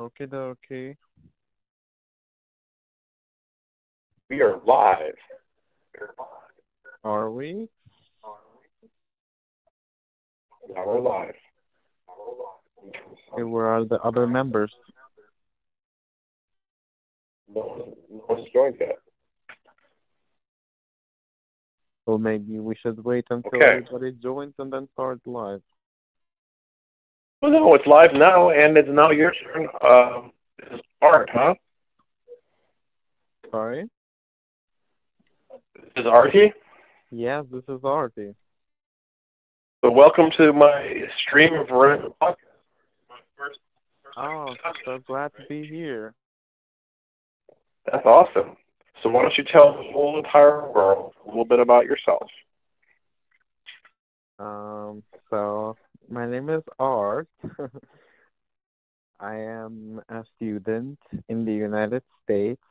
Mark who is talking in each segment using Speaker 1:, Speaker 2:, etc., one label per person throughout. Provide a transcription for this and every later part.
Speaker 1: Okie dokie.
Speaker 2: We are live.
Speaker 1: Are we?
Speaker 2: Now we're live.
Speaker 1: Okay, where are the other members?
Speaker 2: No, one- no one's joined yet.
Speaker 1: Well, maybe we should wait until
Speaker 2: Okay.
Speaker 1: everybody joins and then start live.
Speaker 2: Well, no, it's live now, and it's now your turn. Um, this is Art, huh?
Speaker 1: Sorry?
Speaker 2: This is Artie.
Speaker 1: Yes, this is Artie.
Speaker 2: So welcome to my stream of random podcast. My first, first
Speaker 1: Oh, so glad to be here.
Speaker 2: That's awesome. So why don't you tell the whole entire world a little bit about yourself?
Speaker 1: Um, so my name is Art. I am a student in the United States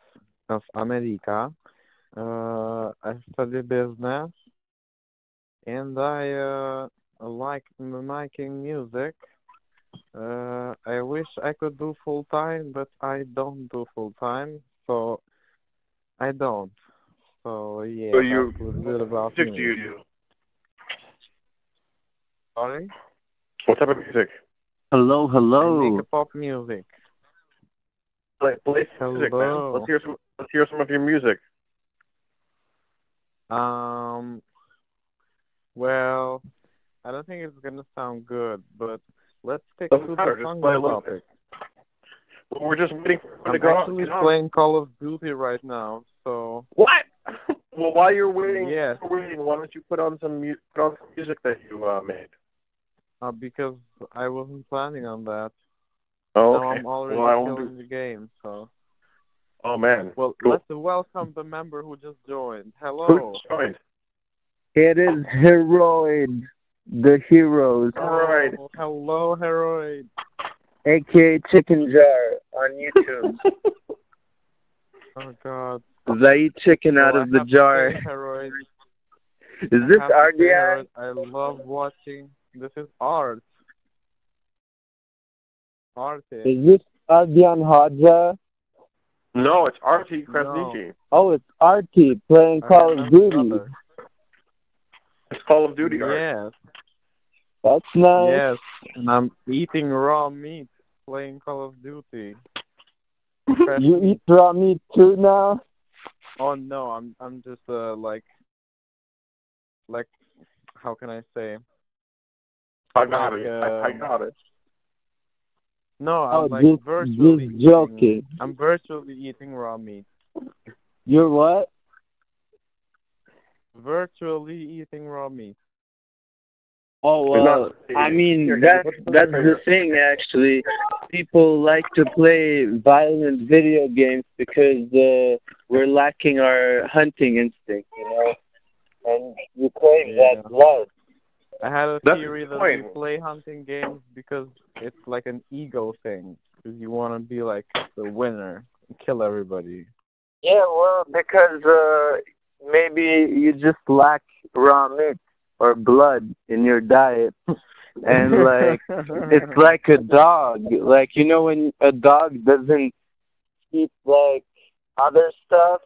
Speaker 1: of America. Uh, I study business, and I uh, like making music. Uh, I wish I could do full time, but I don't do full time, so I don't. So yeah,
Speaker 2: So you-
Speaker 1: that's a little about me.
Speaker 2: you do?
Speaker 1: Sorry?
Speaker 2: What type of music?
Speaker 3: Hello,
Speaker 1: I
Speaker 3: hello.
Speaker 1: make pop music.
Speaker 2: Play, play some music, man. Let's hear some. Let's hear some of your music.
Speaker 1: Um, well, I don't think it's gonna sound good, but let's stick
Speaker 2: Doesn't
Speaker 1: to
Speaker 2: matter,
Speaker 1: the song
Speaker 2: play a little
Speaker 1: topic.
Speaker 2: Well, we're just waiting for everyone to
Speaker 1: I'm
Speaker 2: go
Speaker 1: actually
Speaker 2: get
Speaker 1: playing Call of Duty right now, so
Speaker 2: What? well, while you're waiting,
Speaker 1: Yes.
Speaker 2: while you're waiting, why don't you put on some mu- put on some music that you uh, made?
Speaker 1: Uh, because I wasn't planning on that.
Speaker 2: Oh,
Speaker 1: Now
Speaker 2: okay.
Speaker 1: I'm already
Speaker 2: well, I won't
Speaker 1: killing
Speaker 2: do.
Speaker 1: the game, so
Speaker 2: Oh man.
Speaker 1: well,
Speaker 2: Cool.
Speaker 1: let's welcome the member who just joined. Hello.
Speaker 2: Who joined?
Speaker 3: It is Heroid, the heroes,
Speaker 2: All right.
Speaker 1: Oh, hello, Heroid.
Speaker 3: aka Chicken Jar on YouTube.
Speaker 1: Oh God.
Speaker 3: I eat chicken out
Speaker 1: Well,
Speaker 3: of
Speaker 1: I
Speaker 3: the jar.
Speaker 1: say, Heroid,
Speaker 3: Is
Speaker 1: I
Speaker 3: this
Speaker 1: have
Speaker 3: RDI?
Speaker 1: I love watching. This is art. Art.
Speaker 3: Is this Ardian Hoxha?
Speaker 2: No, it's Artie Krasniqi.
Speaker 3: Oh, it's Artie playing Call of Duty.
Speaker 2: It's Call of Duty. Art.
Speaker 1: Yes,
Speaker 3: That's nice.
Speaker 1: yes. And I'm eating raw meat, playing Call of Duty.
Speaker 3: You eat raw meat too now?
Speaker 1: Oh no, I'm I'm just uh like like how can I say?
Speaker 2: I got
Speaker 1: Like,
Speaker 2: it. I, I got it.
Speaker 1: No, I'm
Speaker 3: Oh,
Speaker 1: like
Speaker 3: just,
Speaker 1: virtually
Speaker 3: just
Speaker 1: eating- I'm virtually eating raw meat.
Speaker 3: You're what?
Speaker 1: Virtually eating raw meat.
Speaker 3: Oh,
Speaker 2: It's
Speaker 3: well,
Speaker 2: not-
Speaker 3: I mean,
Speaker 2: Here, that—that's the
Speaker 3: thing, actually. People like to play violent video games because uh, we're lacking our hunting instinct, you know? And you crave
Speaker 1: Yeah.
Speaker 3: that blood.
Speaker 1: I had a
Speaker 2: That's
Speaker 1: theory
Speaker 2: the
Speaker 1: that we play hunting games because it's like an ego thing. Because you want to be like the winner and kill everybody.
Speaker 3: Yeah, well, because uh, maybe you just lack raw meat or blood in your diet. And, like, it's like a dog. Like you know when a dog doesn't eat like other stuff,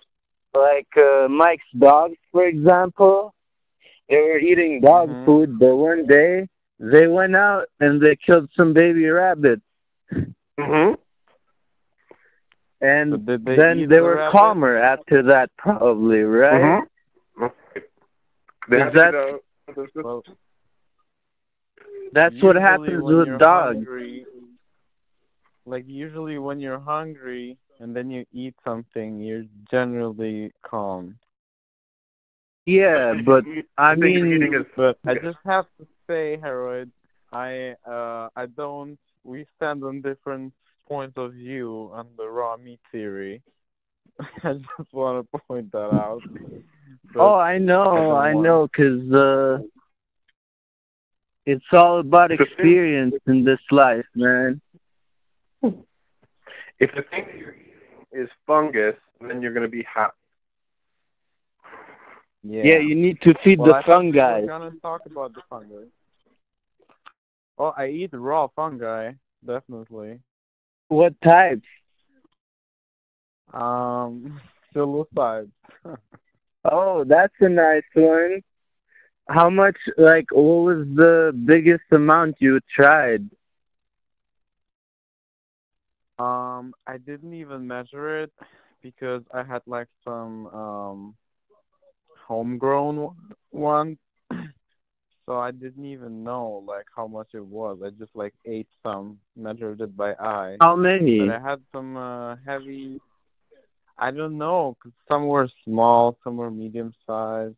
Speaker 3: like uh, Mike's dogs, for example. They were eating dog
Speaker 1: Mhm.
Speaker 3: food, but one day they went out and they killed some baby rabbits,
Speaker 2: Mm-hmm.
Speaker 3: and
Speaker 1: So they
Speaker 3: then they
Speaker 1: the
Speaker 3: were
Speaker 1: rabbit?
Speaker 3: calmer after that, probably, right?
Speaker 2: Mm-hmm.
Speaker 3: Is that-
Speaker 2: go- there's this-
Speaker 1: Well,
Speaker 3: That's what happens with dogs.
Speaker 1: hungry- like usually when you're hungry and then you eat something, you're generally calm.
Speaker 3: Yeah, but I mean,
Speaker 1: But I just have to say, Harold, I uh I don't. We stand on different points of view on the raw meat theory. I just want to point that out. But,
Speaker 3: Oh, I know,
Speaker 1: don't
Speaker 3: I
Speaker 1: want-
Speaker 3: know, 'cause uh, it's all about experience in this life, man.
Speaker 2: if the thing that you're eating is fungus, then you're going to be happy.
Speaker 1: Yeah.
Speaker 3: Yeah, you need to feed
Speaker 1: Well,
Speaker 3: the
Speaker 1: I
Speaker 3: fungi.
Speaker 1: We're gonna talk about the fungi. Oh, I eat raw fungi, definitely.
Speaker 3: What types?
Speaker 1: Um, psilocybes.
Speaker 3: Oh, that's a nice one. How much, like, what was the biggest amount you tried?
Speaker 1: Um, I didn't even measure it because I had like some um homegrown one- so I didn't even know like how much it was. I just like ate some, measured it by eye.
Speaker 3: How many?
Speaker 1: But I had some uh, heavy. I don't know, 'cause some were small, some were medium sized,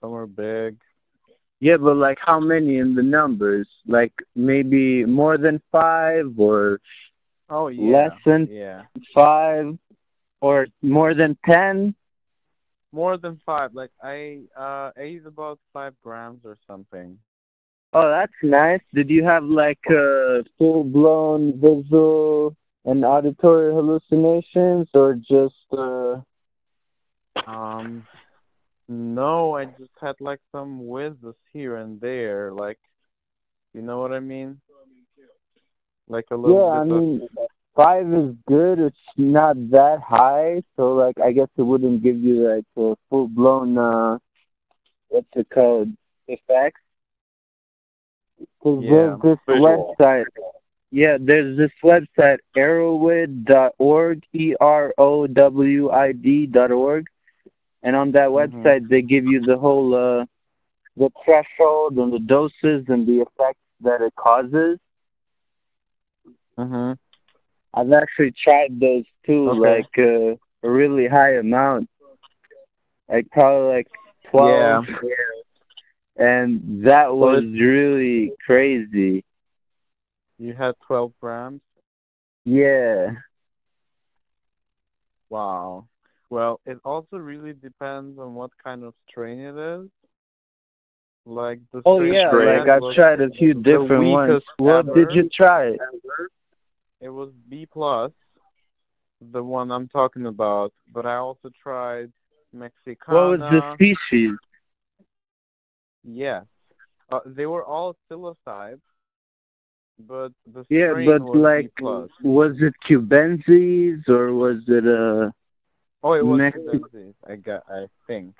Speaker 1: some were big.
Speaker 3: Yeah, but like how many in the numbers? Like maybe more than five or
Speaker 1: Oh yeah.
Speaker 3: Less than-
Speaker 1: yeah.
Speaker 3: five or more than ten?
Speaker 1: More than five. Like I uh ate about five grams or something.
Speaker 3: Oh, that's nice. Did you have like uh, full blown visual and auditory hallucinations or just uh
Speaker 1: Um, no, I just had like some whizzes here and there, like, you know what I mean? Like a little
Speaker 3: Yeah, I
Speaker 1: bit of-
Speaker 3: mean five is good. It's not that high, so like I guess it wouldn't give you like a full blown uh what's it called effects. Because
Speaker 1: Yeah,
Speaker 3: there's this
Speaker 2: visual.
Speaker 3: website. Yeah, there's this website erowid.org, e r o w i d dot org, and on that
Speaker 1: Mhm.
Speaker 3: website they give you the whole uh the threshold and the doses and the effects that it causes.
Speaker 1: Mhm.
Speaker 3: I've actually tried those too,
Speaker 1: Okay.
Speaker 3: like uh, a really high amount, like probably like twelve. And that was really crazy.
Speaker 1: You had 12 grams?
Speaker 3: Yeah.
Speaker 1: Wow. Well, it also really depends on what kind of strain it is. Like the
Speaker 3: Oh yeah, like I've tried a few different ones. What did you try?
Speaker 1: It was B plus, the one I'm talking about. But I also tried Mexicana.
Speaker 3: What was the species?
Speaker 1: Yes. Uh, they were all psilocybes, but the
Speaker 3: Yeah, but
Speaker 1: was
Speaker 3: like,
Speaker 1: B
Speaker 3: was it cubensis or was it a?
Speaker 1: Oh, it was
Speaker 3: Mexi-
Speaker 1: Cubensis, I got, I think.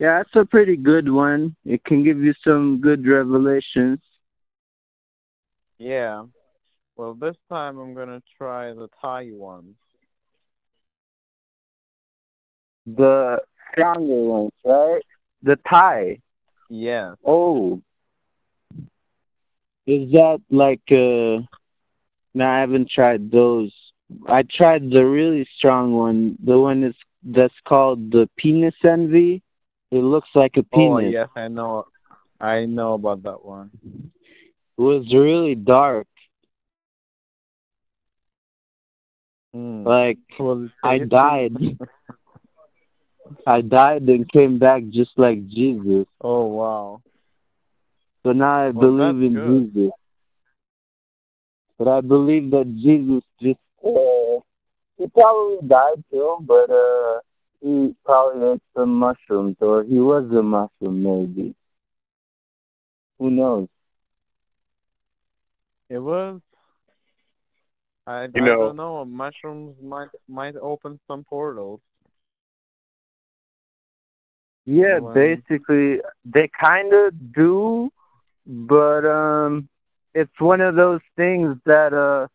Speaker 3: Yeah, that's a pretty good one. It can give you some good revelations.
Speaker 1: Yeah. Well, this time I'm gonna try the Thai ones.
Speaker 3: The stronger ones, right? The Thai.
Speaker 1: Yeah.
Speaker 3: Oh. Is that like uh no, I haven't tried those. I tried the really strong one. The one is that's called the penis envy. It looks like a penis.
Speaker 1: Oh,
Speaker 3: penis.
Speaker 1: yes, I know. I know about that one.
Speaker 3: It was really dark.
Speaker 1: Mm.
Speaker 3: Like I died. I died and came back just like Jesus.
Speaker 1: Oh wow.
Speaker 3: So now I
Speaker 1: Well,
Speaker 3: believe in
Speaker 1: good.
Speaker 3: Jesus. But I believe that Jesus just uh, he probably died too, but uh he probably ate some mushrooms or he was a mushroom maybe. Who knows?
Speaker 1: It was. I,
Speaker 2: You
Speaker 1: I
Speaker 2: know-
Speaker 1: don't know. Mushrooms might might open some portals.
Speaker 3: Yeah,
Speaker 1: When-
Speaker 3: basically they kind of do, but um it's one of those things that uh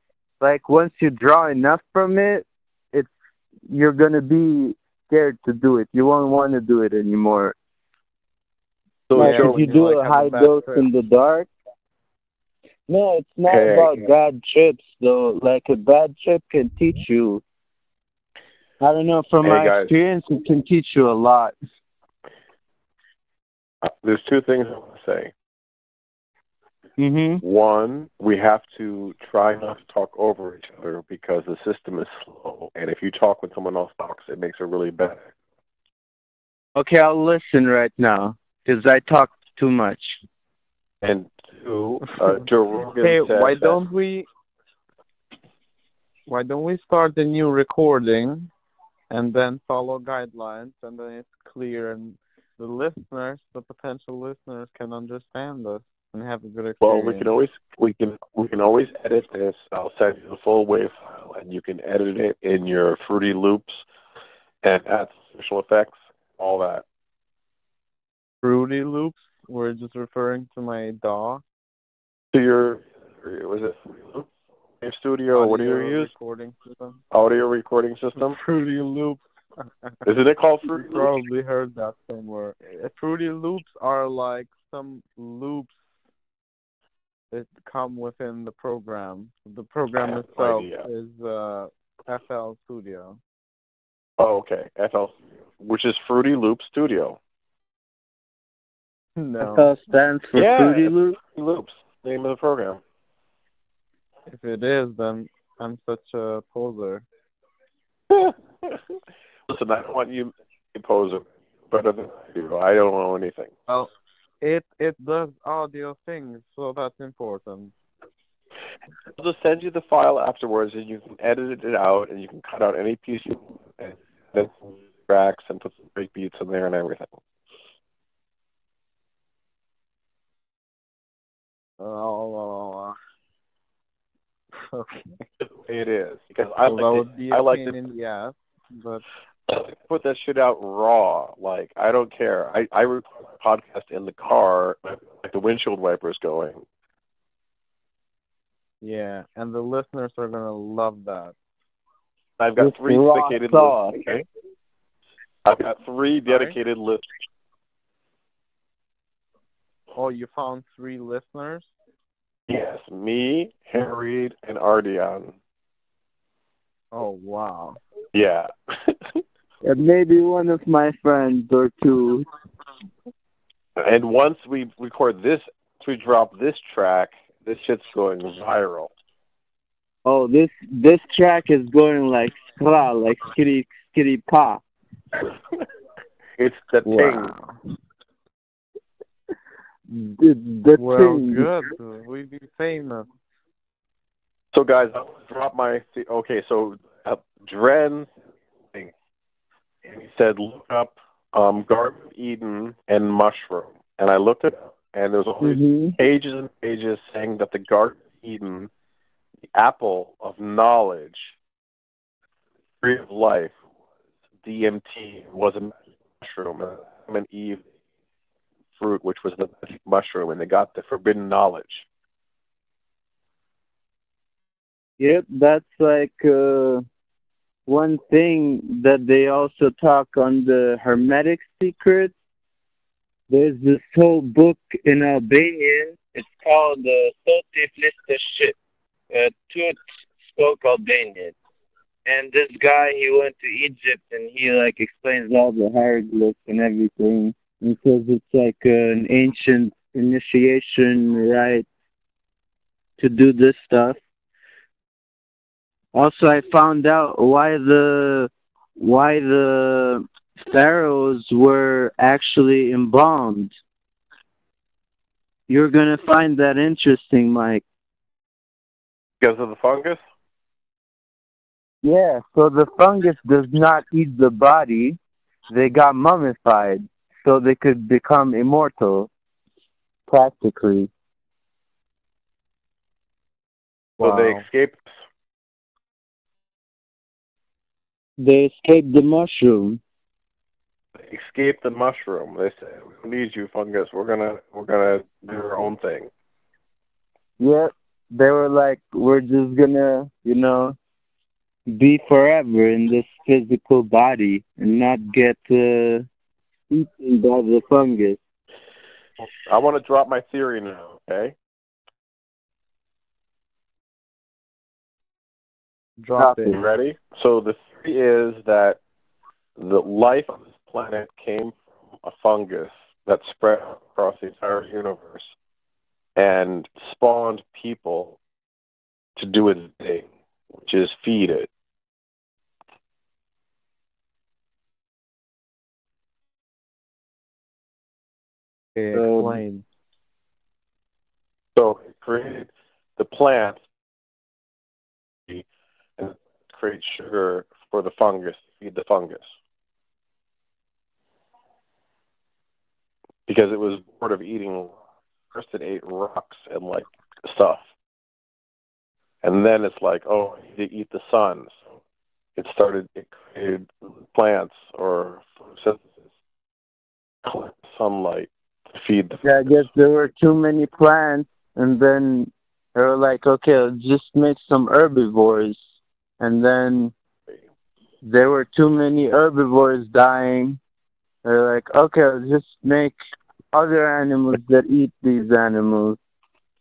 Speaker 3: like once you draw enough from it, it's you're going to be scared to do it. You won't want to do it anymore.
Speaker 2: So
Speaker 3: like
Speaker 1: Joe,
Speaker 3: if you
Speaker 1: you,
Speaker 3: do
Speaker 1: like,
Speaker 3: a high dose
Speaker 1: trip.
Speaker 3: in the dark. No, it's not about bad trips though. Like a bad trip can teach you. I don't know. From
Speaker 2: Hey,
Speaker 3: my
Speaker 2: guys.
Speaker 3: experience, it can teach you a lot.
Speaker 2: Uh, there's two things I want to say.
Speaker 3: Mhm.
Speaker 2: One, we have to try not to talk over each other because the system is slow, and if you talk when someone else talks, it makes it really bad.
Speaker 3: Okay, I'll listen right now because I talk too much.
Speaker 2: And two, uh, Joe Rogan
Speaker 1: Hey, why don't we? Why don't we start a new recording, and then follow guidelines, and then it's clear, and the listeners, the potential listeners, can understand us and have a good experience.
Speaker 2: Well, we can always we can we can always edit this. I'll send you the full WAV file, and you can edit it in your Fruity Loops and add special effects, all that.
Speaker 1: Fruity Loops. We're just referring to my DAW.
Speaker 2: To your was it Fruity Loops? Wave Studio? what do you
Speaker 1: audio
Speaker 2: use?
Speaker 1: Recording system.
Speaker 2: Audio recording system.
Speaker 1: Fruity Loops.
Speaker 2: Isn't it called Fruity Loops?
Speaker 1: probably heard that somewhere. Uh, Fruity Loops are like some loops that come within the program. The program
Speaker 2: have no
Speaker 1: itself
Speaker 2: idea.
Speaker 1: is uh, FL Studio.
Speaker 2: Oh, okay. FL, which is Fruity Loop Studio.
Speaker 1: No,
Speaker 3: FL stands for
Speaker 2: Yeah.
Speaker 3: Fruity Loop.
Speaker 2: Fruity Loops, name of the program.
Speaker 1: if it is, then I'm such a poser.
Speaker 2: Listen, I don't want you to pose it better than I do. I don't know anything.
Speaker 1: Well, it it does audio things, so that's important.
Speaker 2: I'll just send you the file afterwards, and you can edit it out, and you can cut out any piece you want, and then tracks and put some break beats in there and everything.
Speaker 1: Oh, okay.
Speaker 2: It is because I
Speaker 1: Well,
Speaker 2: like
Speaker 1: would be
Speaker 2: I
Speaker 1: a
Speaker 2: like
Speaker 1: pain
Speaker 2: to
Speaker 1: in the ass, but
Speaker 2: put that shit out raw. Like I don't care. I I record my podcast in the car, like the windshield wipers going.
Speaker 1: yeah, and the listeners are gonna love that.
Speaker 2: I've got
Speaker 3: With
Speaker 2: three dedicated listeners. Okay? I've got three
Speaker 1: Sorry?
Speaker 2: dedicated listeners.
Speaker 1: Oh, you found three listeners?
Speaker 2: Yes, me, Harry, and Ardian.
Speaker 1: Oh wow.
Speaker 2: Yeah.
Speaker 3: And maybe one of my friends or two.
Speaker 2: and once we record this, we drop this track, this shit's going viral.
Speaker 3: Oh, this this track is going like skra, like skitty skitty pa.
Speaker 2: it's the thing.
Speaker 1: Wow.
Speaker 3: The, the
Speaker 1: Well,
Speaker 3: thing.
Speaker 1: good. We be famous.
Speaker 2: So, guys, I'll drop my. Okay, so uh, Dren. And he said, look up um, Garden of Eden and mushroom. And I looked it up, and there's all these
Speaker 3: hmm
Speaker 2: pages and pages saying that the Garden of Eden, the apple of knowledge, tree of life, DMT, was a mushroom, and Adam and Eve fruit, which was the mushroom, and they got the forbidden knowledge.
Speaker 3: Yep, that's like uh, one thing that they also talk on the Hermetic Secrets. There's this whole book in Albanian. It's called uh, Soti Fliste Shit. Uh, Tut spoke Albanian. And this guy, he went to Egypt and he like explains all the hieroglyphs and everything. Says it's like an ancient initiation rite to do this stuff. Also, I found out why the why the pharaohs were actually embalmed. You're gonna find that interesting, Mike.
Speaker 2: Because of the fungus?
Speaker 3: Yeah, so the fungus does not eat the body. They got mummified so they could become immortal, practically.
Speaker 2: So they escaped.
Speaker 3: They escaped the mushroom.
Speaker 2: They escaped the mushroom. They said, "We don't need you, fungus. We're gonna we're gonna do our own thing."
Speaker 3: Yep. They were like, we're just gonna, you know, be forever in this physical body and not get uh, eaten by the fungus.
Speaker 2: I want to drop my theory now. Okay.
Speaker 1: Drop
Speaker 3: Copy.
Speaker 1: it.
Speaker 2: Ready? So the theory is that the life on this planet came from a fungus that spread across the entire universe and spawned people to do its thing, which is feed it.
Speaker 1: Explain.
Speaker 2: So it created the plant and create sugar for the fungus, feed the fungus. Because it was bored of eating first it ate rocks and like stuff, and then it's like, oh, they eat the sun. So it started. It created plants or photosynthesis, collect sunlight to feed the.
Speaker 3: Yeah, I guess there were too many plants, and then they were like, okay, just make some herbivores, and then there were too many herbivores dying. They're like, okay, just make other animals that eat these animals.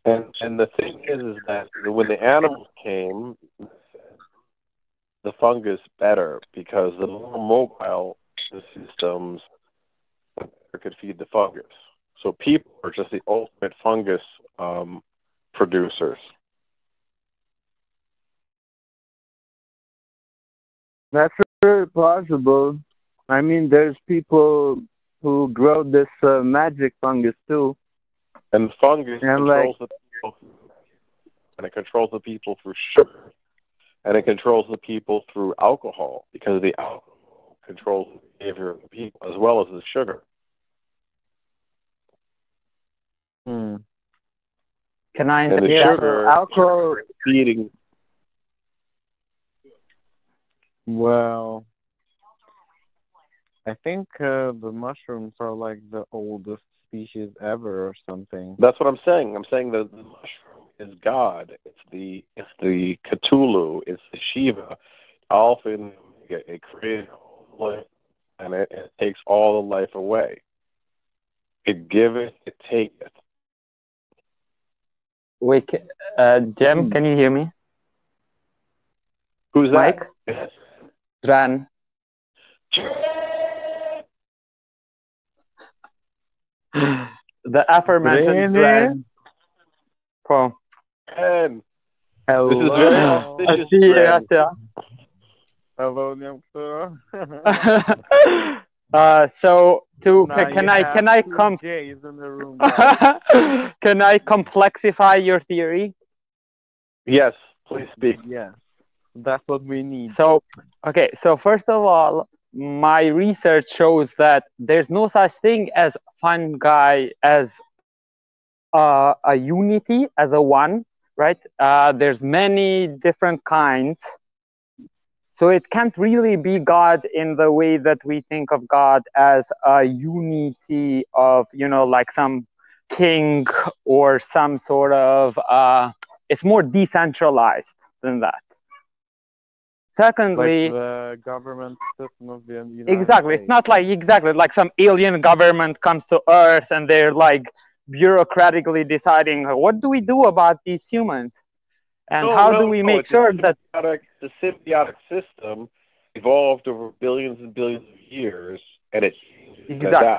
Speaker 2: And and the thing is, is that when the animals came, the fungus better because the more mobile the systems could feed the fungus. So people are just the ultimate fungus um, producers.
Speaker 3: That's very plausible. I mean, there's people who grow this uh, magic fungus too.
Speaker 2: And the fungus
Speaker 3: And,
Speaker 2: controls the people, and it controls the people through sugar, and it controls the people through alcohol because the alcohol controls the behavior of the people as well as the sugar.
Speaker 1: Hmm.
Speaker 4: Can I
Speaker 2: And the
Speaker 3: Yeah,
Speaker 2: sugar
Speaker 3: alcohol.
Speaker 2: feeding.
Speaker 1: Well, I think uh, the mushrooms are like the oldest species ever or something.
Speaker 2: That's what I'm saying. I'm saying that the mushroom is God. It's the it's the Cthulhu. It's the Shiva. Alpha and Omega. It created all life, and it, it takes all the life away. It giveth, it taketh.
Speaker 4: Wait? ca- Uh, Jim,
Speaker 1: Hmm.
Speaker 4: can you hear me?
Speaker 2: Who's that?
Speaker 4: Mike,
Speaker 2: Yes.
Speaker 4: Dran. The aforementioned Dran. Cool.
Speaker 2: Ken,
Speaker 1: Hello.
Speaker 2: this is very auspicious.
Speaker 4: See you
Speaker 2: friend.
Speaker 4: later.
Speaker 1: Hello, Nyamkura.
Speaker 4: uh, so to
Speaker 1: Now
Speaker 4: can, can I can I
Speaker 1: two
Speaker 4: come
Speaker 1: J's in the room.
Speaker 4: can I complexify your theory?
Speaker 2: Yes, please speak.
Speaker 1: yes, that's what we need.
Speaker 4: So, okay, so first of all, my research shows that there's no such thing as fungi as uh, a unity, as a one, right? Uh, there's many different kinds. So it can't really be God in the way that we think of God as a unity of, you know, like some king or some sort of, uh, it's more decentralized than that. Secondly,
Speaker 1: like the government system of the United
Speaker 4: exactly it's not like exactly like some alien government comes to earth and they're like bureaucratically deciding what do we do about these humans and
Speaker 2: No,
Speaker 4: how
Speaker 2: no,
Speaker 4: do we make sure that
Speaker 2: the symbiotic system evolved over billions and billions of years, and it
Speaker 4: Exactly.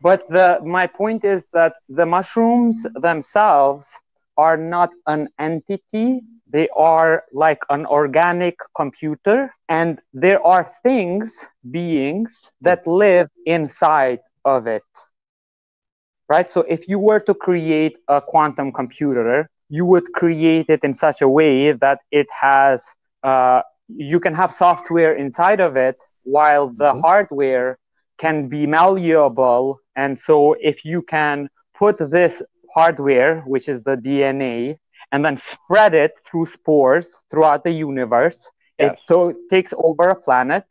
Speaker 4: but the my point is that the mushrooms themselves are not an entity. They are like an organic computer and there are things beings that live inside of it. Right? So if you were to create a quantum computer you would create it in such a way that it has uh, you can have software inside of it while the
Speaker 1: Mhm.
Speaker 4: hardware can be malleable and so if you can put this hardware which is the dna and then spread it through spores throughout the universe it to- takes over a planet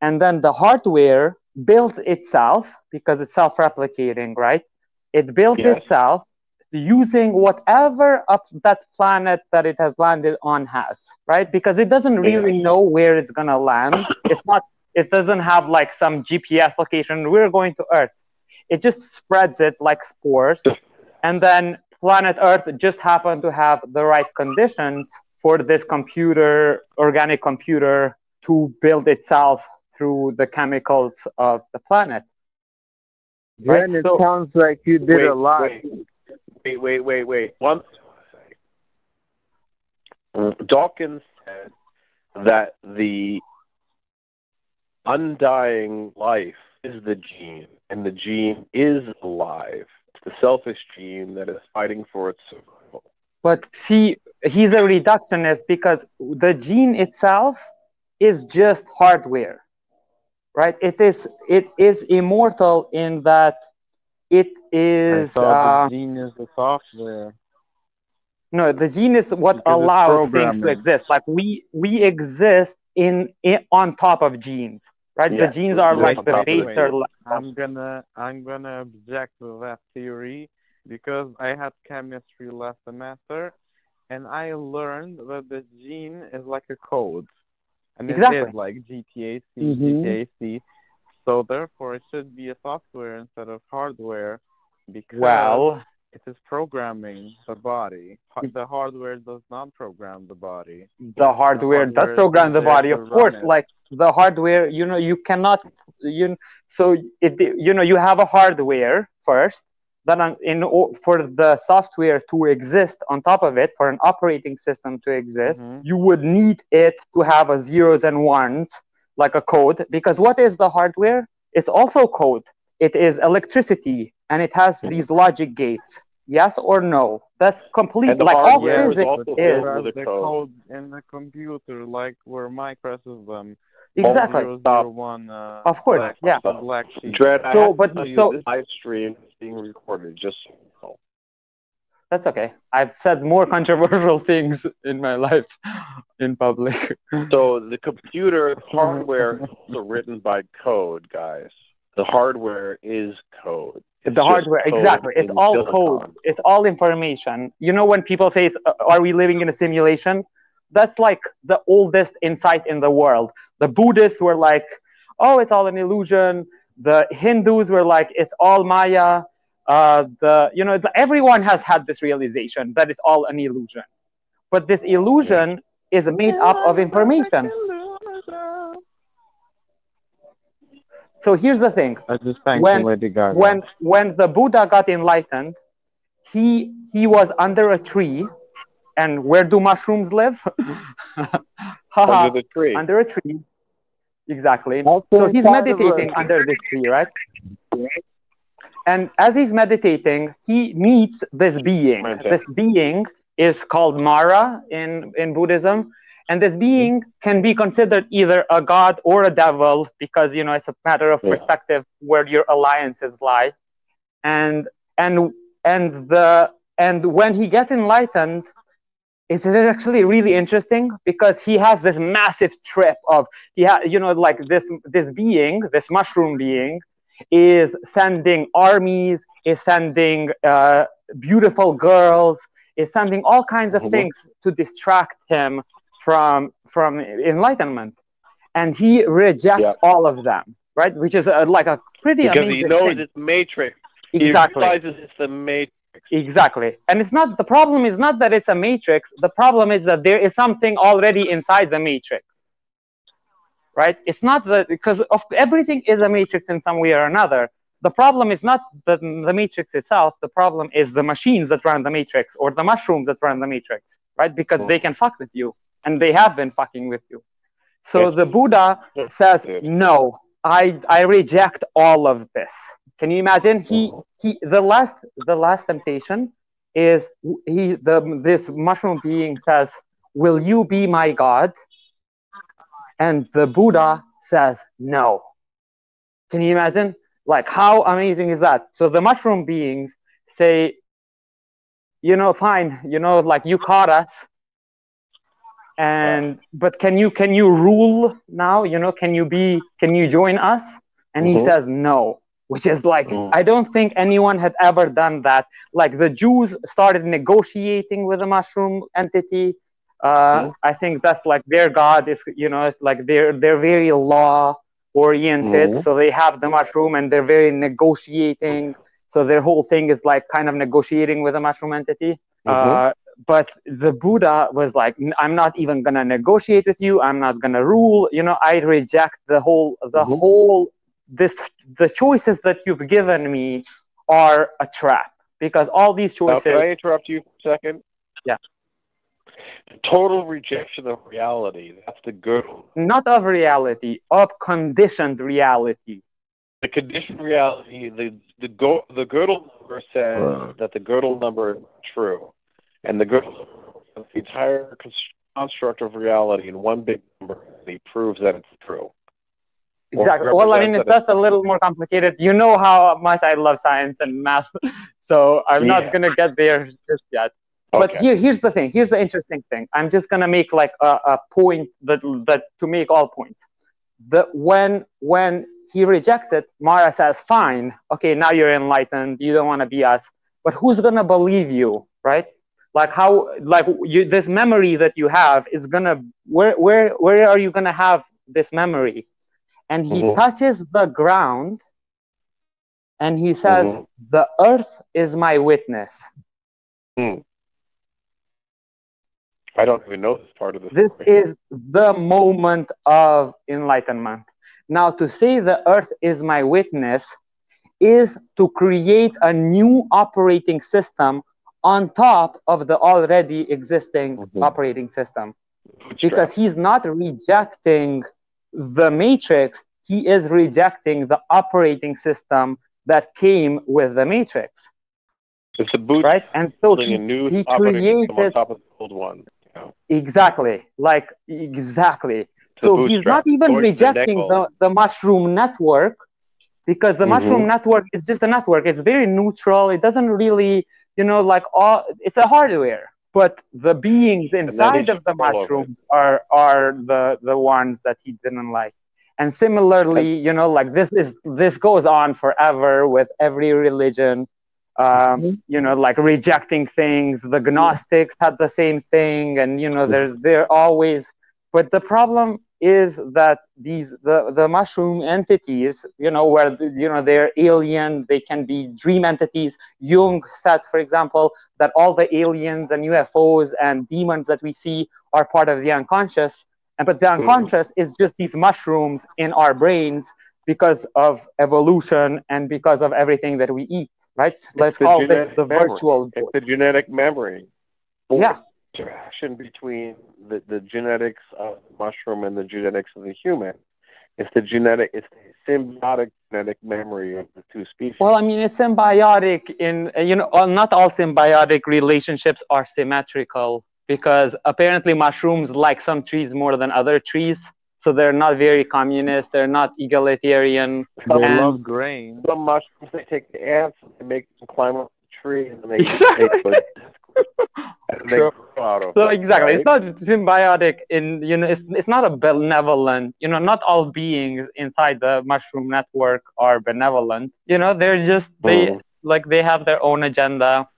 Speaker 4: and then the hardware builds itself because it's self-replicating right it built
Speaker 2: Yes.
Speaker 4: itself using whatever up that planet that it has landed on has right? Because it doesn't really know where it's going to land. It's not it doesn't have like some gps location. We're going to earth. It just spreads it like spores. And then planet earth just happened to have the right conditions for this computer organic computer to build itself through the chemicals of the planet. Right,
Speaker 3: Then it
Speaker 4: so-
Speaker 3: sounds like you did
Speaker 2: Wait,
Speaker 3: a lot.
Speaker 2: Wait, wait, wait, wait, wait. One. Dawkins said that the undying life is the gene, and the gene is alive. It's the selfish gene that is fighting for its survival.
Speaker 4: But see, he's a reductionist because the gene itself is just hardware, right? It is it is immortal in that it is uh,
Speaker 1: the gene is the software.
Speaker 4: no the gene is what
Speaker 1: Because
Speaker 4: allows things to exist like we we exist in, in on top of genes right
Speaker 2: Yeah,
Speaker 4: the genes are like the base.
Speaker 1: I'm gonna I'm gonna object to that theory because I had chemistry last semester and I learned that the gene is like a code. And
Speaker 4: Exactly.
Speaker 1: it is like GTAC,
Speaker 4: Mhm.
Speaker 1: GTAC. So therefore it should be a software instead of hardware because
Speaker 4: well
Speaker 1: it is programming the body. The hardware does not program the body.
Speaker 4: the hardware does
Speaker 1: hardware is
Speaker 4: program the body of course
Speaker 1: it.
Speaker 4: like the hardware you know you cannot you so it you know you have a hardware first then in for the software to exist on top of it for an operating system to exist
Speaker 1: Mhm.
Speaker 4: you would need it to have a zeros and ones like a code because what is the hardware it's also code it is electricity and it has these logic gates yes or no that's complete like all
Speaker 2: hardware is
Speaker 4: physics
Speaker 2: also
Speaker 4: is
Speaker 1: the
Speaker 2: the code.
Speaker 1: code in the computer, like where Mike presses them.
Speaker 4: exactly
Speaker 1: Zero, zero, one, uh,
Speaker 4: Of course,
Speaker 1: black,
Speaker 4: yeah.
Speaker 1: black sheet.
Speaker 2: Dread,
Speaker 4: So, but- so-
Speaker 2: this live stream is being recorded. Just so you know.
Speaker 4: That's okay. I've said more controversial things in my life in public.
Speaker 2: So the computer hardware is written by code, guys. The hardware is code. It's
Speaker 4: the hardware,
Speaker 2: code
Speaker 4: exactly. It's all
Speaker 2: silicon.
Speaker 4: code. It's all information. You know, when people say, uh, Are we living in a simulation? That's like the oldest insight in the world. The Buddhists were like, Oh, it's all an illusion. The Hindus were like, It's all Maya. Uh, the you know it's- everyone has had this realization that it's all an illusion. But this illusion is made up of information. so here's the thing.
Speaker 1: I just thanked
Speaker 4: When-
Speaker 1: Lady Gaga.
Speaker 4: when when the buddha got enlightened he he was under a tree and where do mushrooms live?
Speaker 2: Under the tree.
Speaker 4: under a tree. Exactly. So he's
Speaker 3: inside of a-
Speaker 4: meditating under this tree right and as he's meditating he meets this being
Speaker 2: Okay.
Speaker 4: this being is called mara in in buddhism and this being can be considered either a god or a devil because you know it's a matter of
Speaker 2: Yeah.
Speaker 4: perspective where your alliances lie and and and the and when he gets enlightened it's actually really interesting because he has this massive trip of he ha- you know like this this being this mushroom being is sending armies is sending uh, beautiful girls is sending all kinds of
Speaker 2: Mhm.
Speaker 4: things to distract him from from enlightenment and he rejects
Speaker 2: Yeah.
Speaker 4: all of them right which is uh, like a pretty
Speaker 2: Because
Speaker 4: amazing
Speaker 2: he knows
Speaker 4: thing.
Speaker 2: it's matrix.
Speaker 4: exactly
Speaker 2: He realizes it's the matrix.
Speaker 4: Exactly. And it's not the problem is not that it's a matrix. The problem is that there is something already inside the matrix. Right? It's not that because of everything is a matrix in some way or another. The problem is not the, the matrix itself. The problem is the machines that run the matrix or the mushrooms that run the matrix, right? Because they can fuck with you and they have been fucking with you. So the Buddha says, no, I, I reject all of this. Can you imagine? He, he, the last, the last temptation is he, the, this mushroom being says, will you be my God? And the Buddha says, no. Can you imagine? Like, how amazing is that? So the mushroom beings say, you know, fine, you know, like you caught us. And but can you can you rule now? You know, can you be can you join us? And he
Speaker 2: Mhm.
Speaker 4: says no, which is like
Speaker 2: Mm.
Speaker 4: I don't think anyone had ever done that. Like the Jews started negotiating with the mushroom entity. Uh. I think that's like their god is you know like they're they're very law oriented,
Speaker 2: Mhm.
Speaker 4: so they have the mushroom and they're very negotiating. So their whole thing is like kind of negotiating with a mushroom entity.
Speaker 2: Mhm.
Speaker 4: Uh, but the Buddha was like, I'm not even gonna negotiate with you. I'm not gonna rule. You know, I reject the whole, the
Speaker 2: Mhm.
Speaker 4: whole, this, the choices that you've given me are a trap because all these
Speaker 2: Now,
Speaker 4: choices.
Speaker 2: can I interrupt you for a second?
Speaker 4: Yeah.
Speaker 2: Total rejection of reality. That's the good one.
Speaker 4: not of reality, of conditioned reality.
Speaker 2: The conditioned reality, the the go, the Gödel number says
Speaker 1: Right.
Speaker 2: that the Gödel number is true, and the Gödel the entire construct of reality in one big number he proves that it's true.
Speaker 4: Exactly. Well, I mean, it's just a little more complicated. You know how much I love science and math, so I'm yeah. not gonna get there just yet. Okay. But here, here's the thing. Here's the interesting thing. I'm just gonna make like a, a point that that to make all points. The when when he rejects it, Mara says, "Fine, okay, now you're enlightened. You don't want to be us." But who's gonna believe you, right? Like how, like you, this memory that you have is gonna where where where are you gonna have this memory? And he mm-hmm. touches the ground, and he says, mm-hmm. "The earth is my witness."
Speaker 2: Mm. I don't even know this part of this.
Speaker 4: This story. is the moment of enlightenment. Now, to say the earth is my witness is to create a new operating system on top of the already existing mm-hmm. operating system. Because he's not rejecting the matrix, he is rejecting the operating system that came with the matrix.
Speaker 2: It's a boot,
Speaker 4: right? And so he, a new he created
Speaker 2: on top of the old one.
Speaker 4: Exactly. Like exactly. so he's not even rejecting the, the mushroom network because the mm-hmm. mushroom network is just a network. It's very neutral. It doesn't really, you know, like all it's a hardware. But the beings inside of the mushrooms are are the the ones that he didn't like. And similarly, you know, like this is this goes on forever with every religion um, mm-hmm. you know, like rejecting things. The Gnostics had the same thing, and you know, there's they're always. But the problem is that these the the mushroom entities, you know, where you know they're alien, they can be dream entities. Jung said, for example, that all the aliens and UFOs and demons that we see are part of the unconscious, and but the mm-hmm. unconscious mm-hmm. is just these mushrooms in our brains because of evolution and because of everything that we eat right? Let's call this the
Speaker 2: memory.
Speaker 4: virtual.
Speaker 2: It's the genetic memory.
Speaker 4: Yeah.
Speaker 2: Interaction between the, the genetics of the mushroom and the genetics of the human. It's the genetic. It's the symbiotic genetic memory of the two species.
Speaker 4: Well, I mean, it's symbiotic in you know. Not all symbiotic relationships are symmetrical because apparently mushrooms like some trees more than other trees so they're not very communist. They're not egalitarian.
Speaker 1: They and love grain.
Speaker 2: Some mushrooms they take the ants and they make them climb up the tree and then they, they and they out
Speaker 4: so exactly, right? it's not symbiotic. In you know, it's it's not a benevolent. You know, not all beings inside the mushroom network are benevolent. You know, they're just they mm. like they have their own agenda,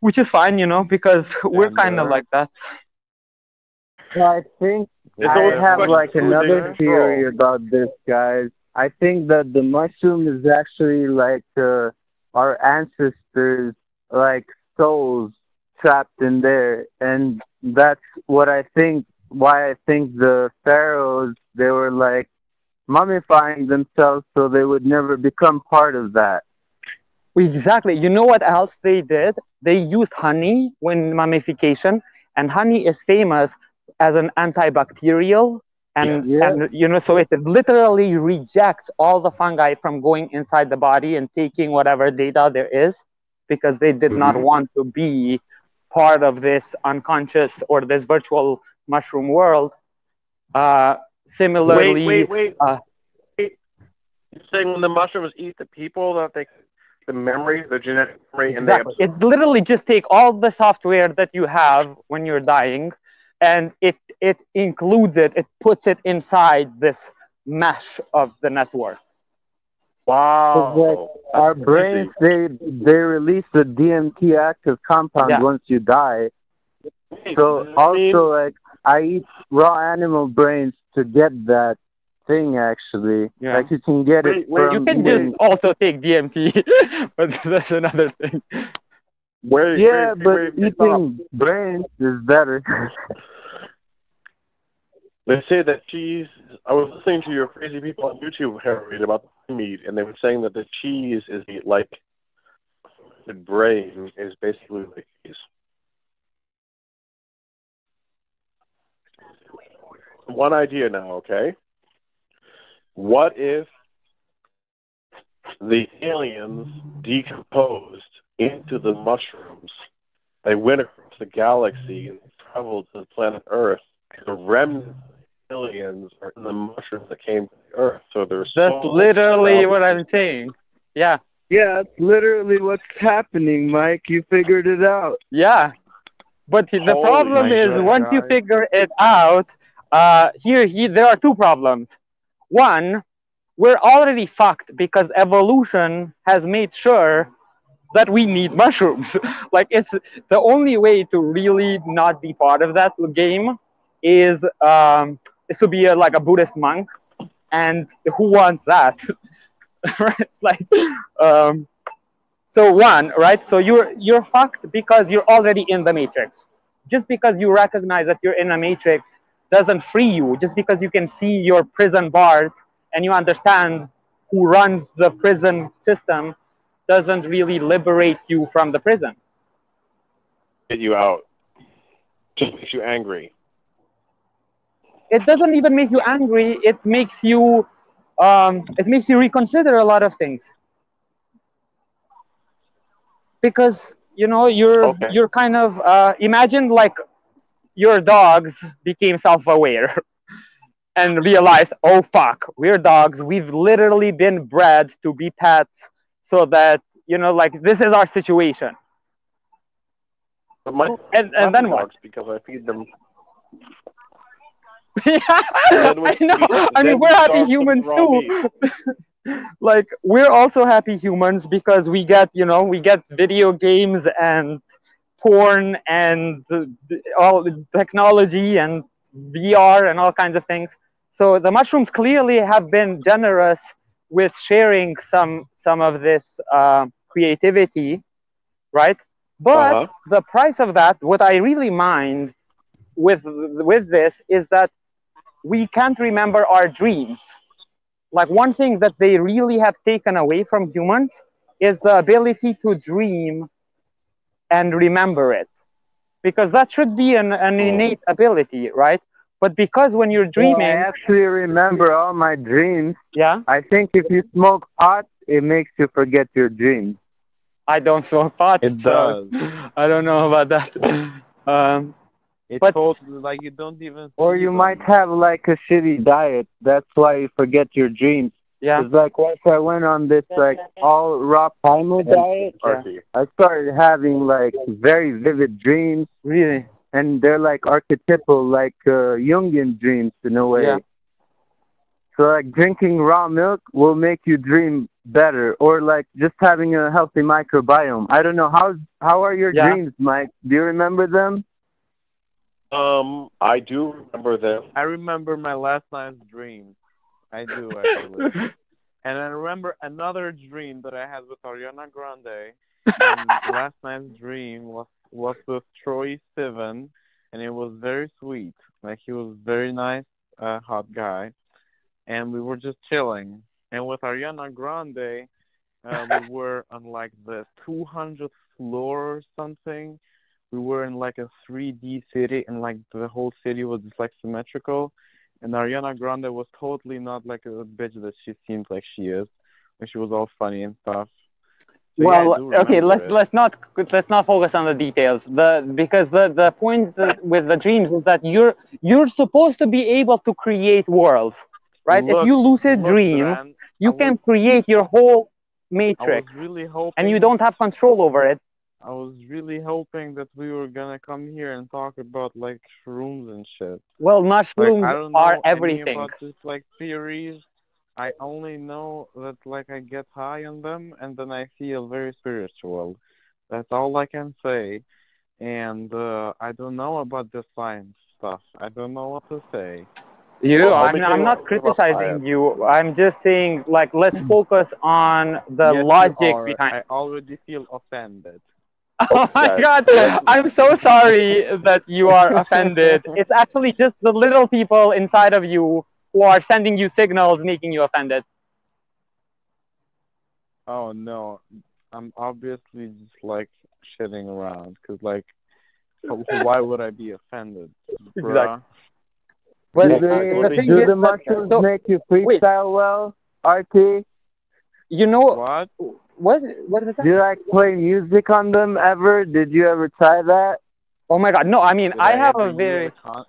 Speaker 4: which is fine. You know, because we're kind of like that.
Speaker 3: I think I have like another theory about this, guys. I think that the mushroom is actually like uh, our ancestors, like souls trapped in there, and that's what I think. Why I think the pharaohs they were like mummifying themselves so they would never become part of that.
Speaker 4: Exactly. You know what else they did? They used honey when mummification, and honey is famous as an antibacterial and yeah. and you know so it literally rejects all the fungi from going inside the body and taking whatever data there is because they did mm-hmm. not want to be part of this unconscious or this virtual mushroom world uh similarly
Speaker 2: wait wait wait, uh, you're saying when the mushrooms eat the people that they the memory the genetic memory
Speaker 4: exactly. and they it literally just take all the software that you have when you're dying and it it includes it it puts it inside this mesh of the network.
Speaker 2: Wow.
Speaker 3: Our brains they they release the dmt active compound yeah. once you die. So also like i eat raw animal brains to get that thing actually. Yeah. like you can get wait, it wait,
Speaker 4: you can just also take dmt but that's another thing
Speaker 3: where, yeah, where, but eating brains is better.
Speaker 2: they say that cheese. I was listening to your crazy people on YouTube, Harry, about the meat, and they were saying that the cheese is like the brain is basically like cheese. One idea now, okay? What if the aliens decomposed into the mushrooms. They went across the galaxy and traveled to the planet Earth. The remnants aliens are in the mushrooms that came to the earth. So there's
Speaker 4: That's literally what I'm saying. Yeah,
Speaker 3: Yeah, that's literally what's happening, Mike. You figured it out.
Speaker 4: yeah. But the
Speaker 2: Holy
Speaker 4: problem is
Speaker 1: God,
Speaker 4: once you figure it out, uh, here, he, there are two problems. One, we're already fucked because evolution has made sure that we need mushrooms. like it's the only way to really not be part of that game is um, is to be a, like a Buddhist monk, and who wants that? right? Like, um, so one, right? So you're you're fucked because you're already in the matrix. Just because you recognize that you're in a matrix doesn't free you. Just because you can see your prison bars and you understand who runs the prison system doesn't really liberate you from the prison.
Speaker 2: get you out. Just makes you angry.
Speaker 4: It doesn't even make you angry. It makes you um, it makes you reconsider a lot of things. Because you know you're
Speaker 2: Okay.
Speaker 4: you're kind of uh, imagine like your dogs became self-aware and realized, oh fuck, we're dogs. We've literally been bred to be pets, so that you know like this is our situation.
Speaker 2: My
Speaker 4: And and then what?
Speaker 2: because I feed them.
Speaker 4: yeah, I know. I mean, we're happy humans too. like, we're also happy humans because we get, you know, we get video games and porn and all the technology and VR and all kinds of things. So the mushrooms clearly have been generous with sharing some some of this uh, creativity, right? But
Speaker 2: Uh-huh.
Speaker 4: the price of that, what I really mind with with this is that we can't remember our dreams. Like one thing that they really have taken away from humans is the ability to dream and remember it. Because that should be an, an
Speaker 2: Oh.
Speaker 4: innate ability, right? But because when you're
Speaker 3: Well,
Speaker 4: dreaming,
Speaker 3: I actually remember all my dreams.
Speaker 4: yeah,
Speaker 3: I think if you smoke pot, it makes you forget your dreams.
Speaker 4: I don't smoke pot.
Speaker 1: It
Speaker 4: so
Speaker 1: does.
Speaker 4: I don't know about that. Um,
Speaker 1: It
Speaker 4: But-
Speaker 1: totally like you don't even.
Speaker 3: Or
Speaker 1: see
Speaker 3: you
Speaker 1: them.
Speaker 3: might have like a shitty diet. That's why you forget your dreams.
Speaker 4: yeah,
Speaker 3: It's like once I went on this like all raw primal diet,
Speaker 2: Artie.
Speaker 3: I started having like very vivid dreams,
Speaker 4: really.
Speaker 3: And they're like archetypal, like uh, Jungian dreams in a way.
Speaker 4: Yeah.
Speaker 3: So like drinking raw milk will make you dream better, or like just having a healthy microbiome. I don't know how how are your
Speaker 4: Yeah.
Speaker 3: dreams, Mike? Do you remember them?
Speaker 2: Um, I do remember them.
Speaker 1: I remember my last night's dream. I do actually. and I remember another dream that I had with Ariana Grande. And last night's dream was was with Troye Sivan, and it was very sweet. Like he was very nice, uh, hot guy, and we were just chilling. And with Ariana Grande, uh, we were on like the 200th floor or something. We were in like a 3D city, and like the whole city was just like symmetrical. And Ariana Grande was totally not like a bitch that she seems like she is. Like she was all funny and stuff.
Speaker 4: Well, okay, let's
Speaker 1: it.
Speaker 4: let's not let's not focus on the details. The because the the point with the dreams is that you're you're supposed to be able to create worlds, right? if you lucid
Speaker 1: look,
Speaker 4: dream, you
Speaker 1: I
Speaker 4: can
Speaker 1: was-
Speaker 4: create your whole matrix,
Speaker 1: really hoping,
Speaker 4: and you don't have control over it.
Speaker 1: I was really hoping that we were gonna come here and talk about like shrooms and shit.
Speaker 4: Well,
Speaker 1: Like
Speaker 4: mushrooms
Speaker 1: I don't know
Speaker 4: are everything.
Speaker 1: about this like theories. I only know that like I get high on them and then I feel very spiritual. That's all I can say. And uh, I don't know about the science stuff. I don't know what to say.
Speaker 4: You,
Speaker 2: Well,
Speaker 4: I'm, I'm not criticizing you. I'm just saying, like, let's focus on the
Speaker 1: Yes,
Speaker 4: logic behind.
Speaker 1: I already feel offended.
Speaker 4: Oh my god! I'm so sorry that you are offended. It's actually just the little people inside of you who are sending you signals, making you offended.
Speaker 1: Oh no, I'm obviously just like shitting around because like, why would I be offended, bruh?
Speaker 4: But
Speaker 3: do
Speaker 1: Yeah,
Speaker 3: they,
Speaker 1: I-
Speaker 4: the thing
Speaker 3: do
Speaker 4: is
Speaker 3: the mushrooms
Speaker 4: so
Speaker 3: make you
Speaker 4: wait.
Speaker 3: freestyle well, Artie?
Speaker 4: you know
Speaker 1: What?
Speaker 4: what? What was that?
Speaker 3: Do you like play music on them ever? Did you ever try that?
Speaker 4: Oh my god! No, I mean
Speaker 1: Did
Speaker 4: I have
Speaker 1: ever
Speaker 4: a very
Speaker 1: con-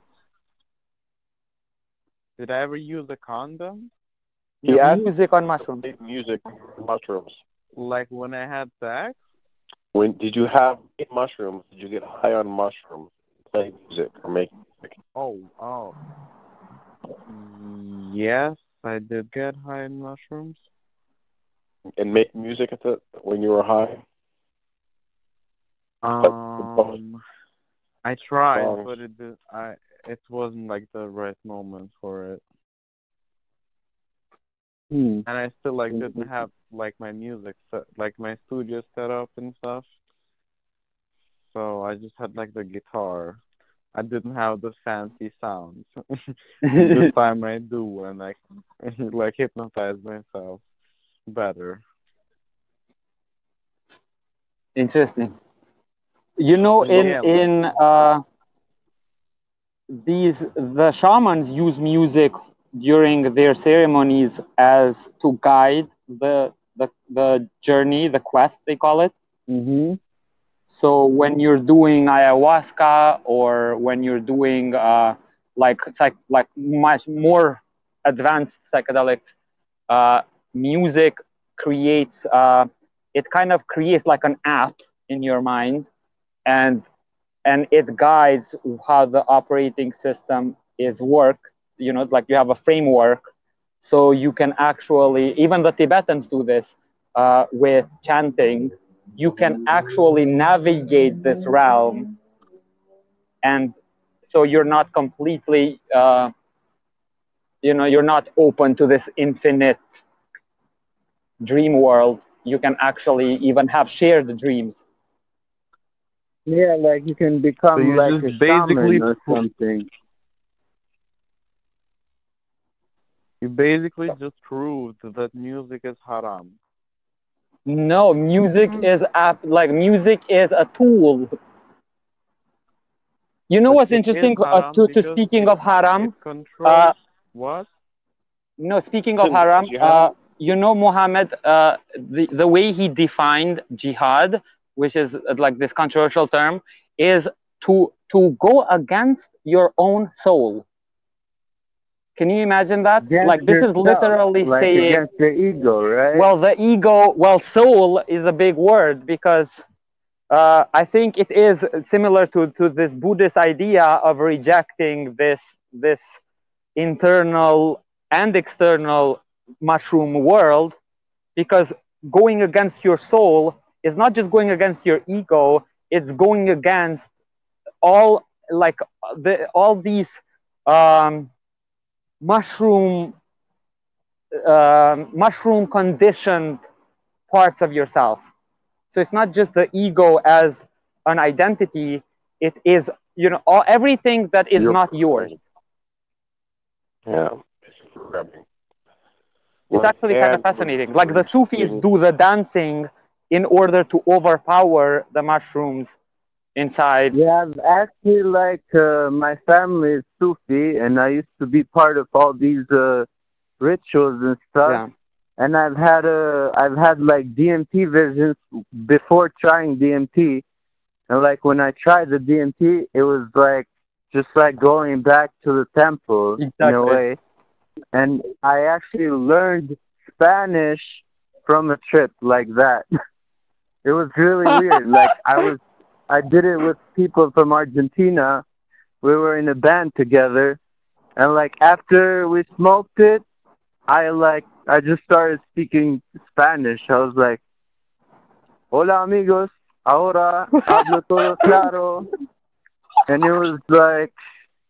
Speaker 1: did I ever use a condom?
Speaker 2: He
Speaker 4: Yeah, music on mushrooms.
Speaker 2: Music mushrooms.
Speaker 1: Like when I had sex?
Speaker 2: When did you have mushrooms? Did you get high on mushrooms? Play music or make music?
Speaker 1: Oh, oh. Yes, I did get high on mushrooms.
Speaker 2: and make music at the when you were high?
Speaker 1: Um, I tried, but it did, I it wasn't like the right moment for it,
Speaker 3: Hmm.
Speaker 1: and I still like didn't have like my music set, like my studio set up and stuff. So I just had like the guitar. I didn't have the fancy sounds. this time I do, and I can like hypnotize myself better.
Speaker 4: Interesting. You know, in
Speaker 1: Yeah.
Speaker 4: in uh, these the shamans use music during their ceremonies as to guide the the the journey, the quest they call it.
Speaker 3: Mm-hmm.
Speaker 4: So when you're doing ayahuasca or when you're doing uh, like psych, like much more advanced psychedelics, uh, music creates uh, it kind of creates like an app in your mind, and and it guides how the operating system is work. You know, like you have a framework, so you can actually even the Tibetans do this uh, with chanting. You can actually navigate this realm. And so you're not completely uh, you know you're not open to this infinite dream world. You can actually even have shared dreams
Speaker 3: Yeah, like you can become
Speaker 1: So
Speaker 3: like a
Speaker 1: basically
Speaker 3: shaman or something.
Speaker 1: You basically just proved that music is haram.
Speaker 4: no music is app like music is a tool you know
Speaker 1: But
Speaker 4: what's interesting uh, to, to speaking of haram uh,
Speaker 1: what?
Speaker 4: No, speaking of haram,
Speaker 2: jihad-
Speaker 4: uh, you know, Muhammad, uh, the, the way he defined jihad, which is uh, like this controversial term, is to, to go against your own soul. Can you imagine that?
Speaker 3: Against
Speaker 4: like, this is literally
Speaker 3: like
Speaker 4: saying,
Speaker 3: against the ego, right?
Speaker 4: well, the ego, well, soul is a big word because uh, I think it is similar to, to this Buddhist idea of rejecting this, this internal and external mushroom world because going against your soul is not just going against your ego it's going against all like the all these um, mushroom um mushroom conditioned parts of yourself so it's not just the ego as an identity it is you know all, everything that is not yours
Speaker 2: Yeah, it's programming.
Speaker 4: It's actually kind of fascinating. Like the Sufis do the dancing in order to overpower the mushrooms inside.
Speaker 3: Yeah, I've actually like uh, my family is Sufi, and I used to be part of all these uh, rituals and stuff.
Speaker 4: Yeah.
Speaker 3: And I've had uh, I've had like DMT visions before trying DMT, and like when I tried the DMT, it was like just like going back to the temple in a
Speaker 4: Exactly.
Speaker 3: way. And I actually learned Spanish from a trip like that. It was really weird. Like I was I did it with people from Argentina. We were in a band together, and like after we smoked it, I like I just started speaking Spanish. I was like, "Hola amigos, ahora hablo todo claro," and it was like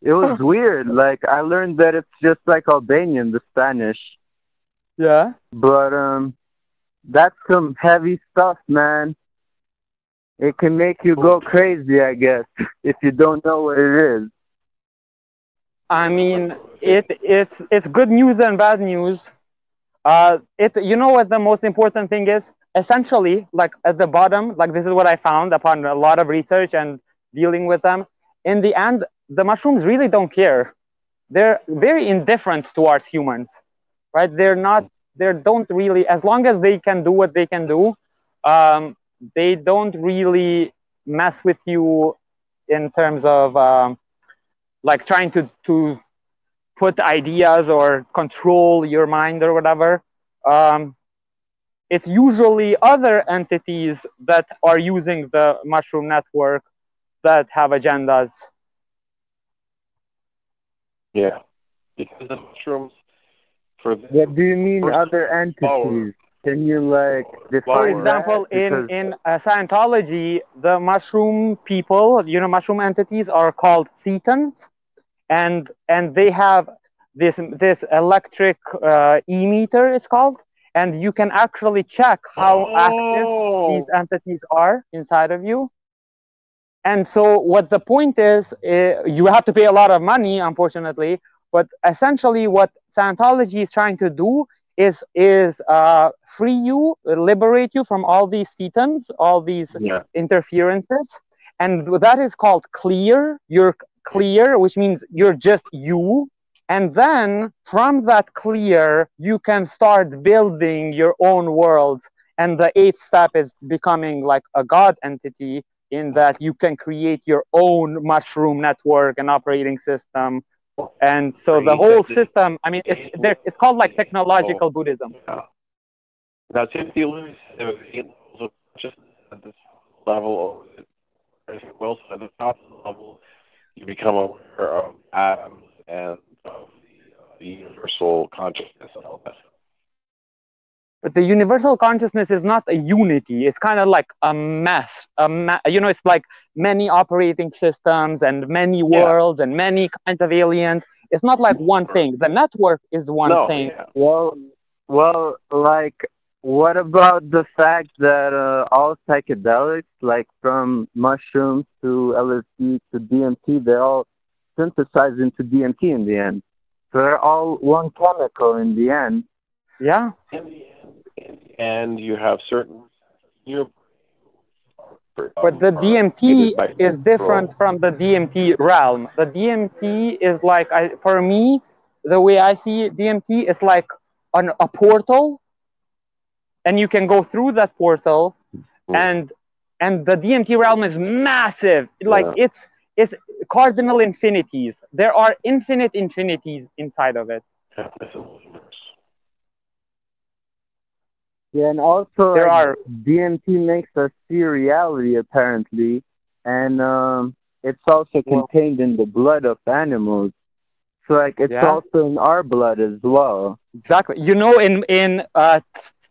Speaker 3: it was weird. Like I learned that it's just like Albanian, the Spanish,
Speaker 4: Yeah.
Speaker 3: but um, that's some heavy stuff, man. It can make you go crazy, I guess, if you don't know what it is.
Speaker 4: I mean, it it's it's good news and bad news. Uh, it you know what the most important thing is? Essentially, like at the bottom, like this is what I found upon a lot of research and dealing with them. In the end, the mushrooms really don't care. They're very indifferent towards humans, right? They're not. They don't really. As long as they can do what they can do, um, they don't really mess with you in terms of um, like trying to to put ideas or control your mind or whatever. Um, it's usually other entities that are using the mushroom network that have agendas.
Speaker 2: Yeah, because the mushrooms for the,
Speaker 3: What do you mean
Speaker 2: First-
Speaker 3: other entities? Can you like define
Speaker 4: For example,
Speaker 3: that?
Speaker 4: in
Speaker 3: Because-
Speaker 4: in uh, Scientology, the mushroom people, you know, mushroom entities are called thetans, and and they have this this electric uh, e meter. It's called, and you can actually check how active
Speaker 2: Oh!
Speaker 4: these entities are inside of you. And so, what the point is, uh, you have to pay a lot of money, unfortunately. But essentially, what Scientology is trying to do is is uh, free you, liberate you from all these thetans, all these
Speaker 2: yeah.
Speaker 4: interferences, and that is called clear. You're clear, which means you're just you. And then from that clear, you can start building your own world. And the eighth step is becoming like a God entity in that you can create your own mushroom network and operating system. And so the whole system, I mean, it's, there, it's called like technological Buddhism.
Speaker 2: Yeah. Now, Timothy Leary, there was eight levels of consciousness at this level. Of, Wilson, at the top level, you become aware of atoms and of the, uh, the universal consciousness and all that.
Speaker 4: But the universal consciousness is not a unity. It's kind of like a mess. A ma- you know, it's like many operating systems and many worlds and many kinds of aliens. It's not like one thing. The network is one
Speaker 2: no,
Speaker 4: thing.
Speaker 2: yeah.
Speaker 3: Well, well, like, what about the fact that uh, all psychedelics, like from mushrooms to LSD to DMT, they all synthesize into DMT in the end. So they're all one chemical in the end.
Speaker 4: Yeah.
Speaker 2: In the end, in the end, you have certain. You.
Speaker 4: But the DMT is different from the DMT realm. The DMT is like, I, for me, the way I see it, DMT is like an, a portal, and you can go through that portal,
Speaker 2: Mm.
Speaker 4: and and the DMT realm is massive. Like
Speaker 2: Yeah.
Speaker 4: it's it's cardinal infinities. There are infinite infinities inside of it.
Speaker 3: Yeah, and also
Speaker 4: There are
Speaker 3: DMT makes us see reality apparently, and um, it's also
Speaker 4: Well-
Speaker 3: contained in the blood of animals. So like it's
Speaker 4: Yeah.
Speaker 3: also in our blood as well.
Speaker 4: Exactly. You know, in in uh,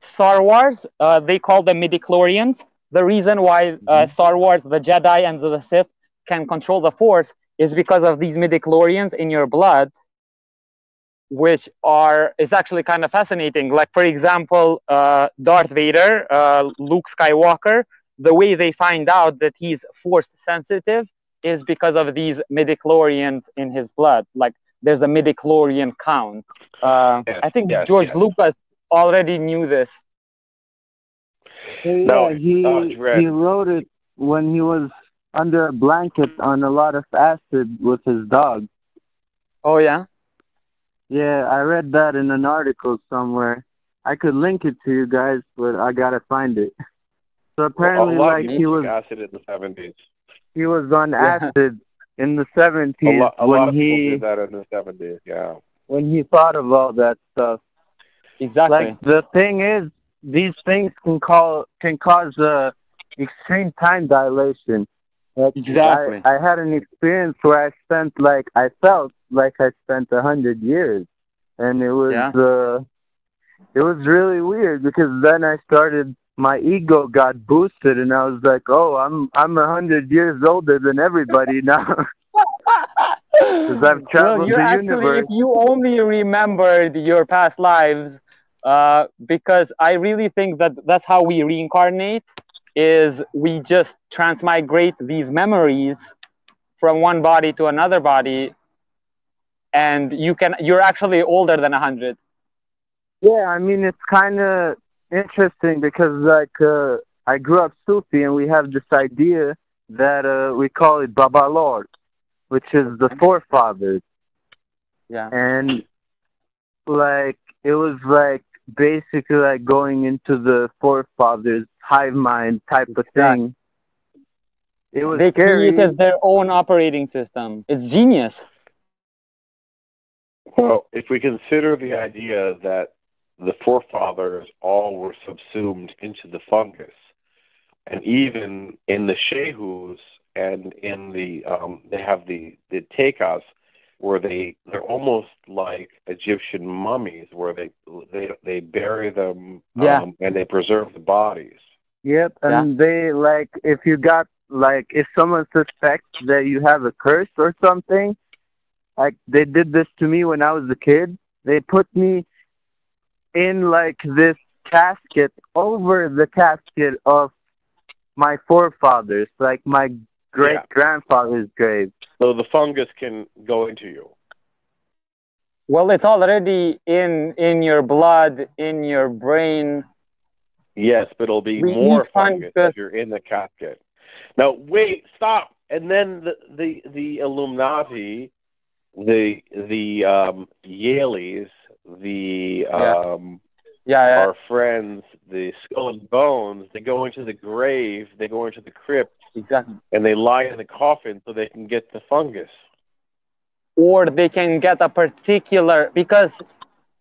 Speaker 4: Star Wars, uh, they call them midichlorians. The reason why uh, Star Wars, the Jedi and the Sith can control the Force is because of these midichlorians in your blood, which are it's actually kind of fascinating. Like for example, uh, Darth Vader, uh, Luke Skywalker. The way they find out that he's Force sensitive is because of these midichlorians in his blood. Like there's a midichlorian count. Uh,
Speaker 2: Yes,
Speaker 4: I think
Speaker 2: yes,
Speaker 4: George
Speaker 2: yes.
Speaker 4: Lucas already knew this.
Speaker 3: So, yeah,
Speaker 2: No,
Speaker 3: he
Speaker 2: no,
Speaker 3: he wrote it when he was under a blanket on a lot of acid with his dog.
Speaker 4: Oh yeah.
Speaker 3: Yeah, I read that in an article somewhere. I could link it to you guys, but I gotta find it. So apparently,
Speaker 2: a lot
Speaker 3: like he was
Speaker 2: took acid in the seventies.
Speaker 3: he was on acid in the seventies
Speaker 2: lot, a lot
Speaker 3: when
Speaker 2: of
Speaker 3: he
Speaker 2: did that in the seventies. Yeah.
Speaker 3: when he thought of all that stuff.
Speaker 4: Exactly.
Speaker 3: Like the thing is, these things can call can cause uh, extreme time dilation. Like,
Speaker 4: Exactly.
Speaker 3: I, I had an experience where I spent like I felt like I spent a hundred years, and it was
Speaker 4: Yeah.
Speaker 3: uh, it was really weird because then I started my ego got boosted, and I was like, oh, I'm I'm a hundred years older than everybody now. Because
Speaker 4: I've
Speaker 3: traveled the
Speaker 4: actually,
Speaker 3: universe.
Speaker 4: if you only remembered your past lives, uh, because I really think that that's how we reincarnate, is we just transmigrate these memories from one body to another body, and you can, you're actually older than a hundred.
Speaker 3: Yeah, I mean it's kind of interesting because like uh, I grew up Sufi and we have this idea that uh, we call it Baba Lord, which is the forefathers,
Speaker 4: Yeah.
Speaker 3: and like it was like basically like going into the forefathers hive mind type of thing. It was
Speaker 4: They
Speaker 3: scary.
Speaker 4: created their own operating system. It's genius.
Speaker 2: Well, if we consider the idea that the forefathers all were subsumed into the fungus, and even in the Shehus and in the um, they have the the Tekas where they they're almost like Egyptian mummies where they they they bury them
Speaker 4: Yeah.
Speaker 2: um, and they preserve the bodies.
Speaker 3: Yep, and they like if you got like if someone suspects that you have a curse or something, like they did this to me when I was a kid. They put me in like this casket over the casket of my forefathers, like my great grandfather's grave.
Speaker 2: So the fungus can go into you.
Speaker 4: Well, it's already in in your blood, in your brain.
Speaker 2: Yes, but it'll be
Speaker 4: We
Speaker 2: more
Speaker 4: need
Speaker 2: fungus
Speaker 4: fungus.
Speaker 2: if you're in the casket. Now wait, stop. And then the the, the Illuminati, the the um Yaleys, the
Speaker 4: Yeah.
Speaker 2: um
Speaker 4: Yeah, yeah.
Speaker 2: our friends, the skull and bones, they go into the grave, they go into the crypt
Speaker 4: exactly.
Speaker 2: and they lie in the coffin so they can get the fungus.
Speaker 4: Or they can get a particular because,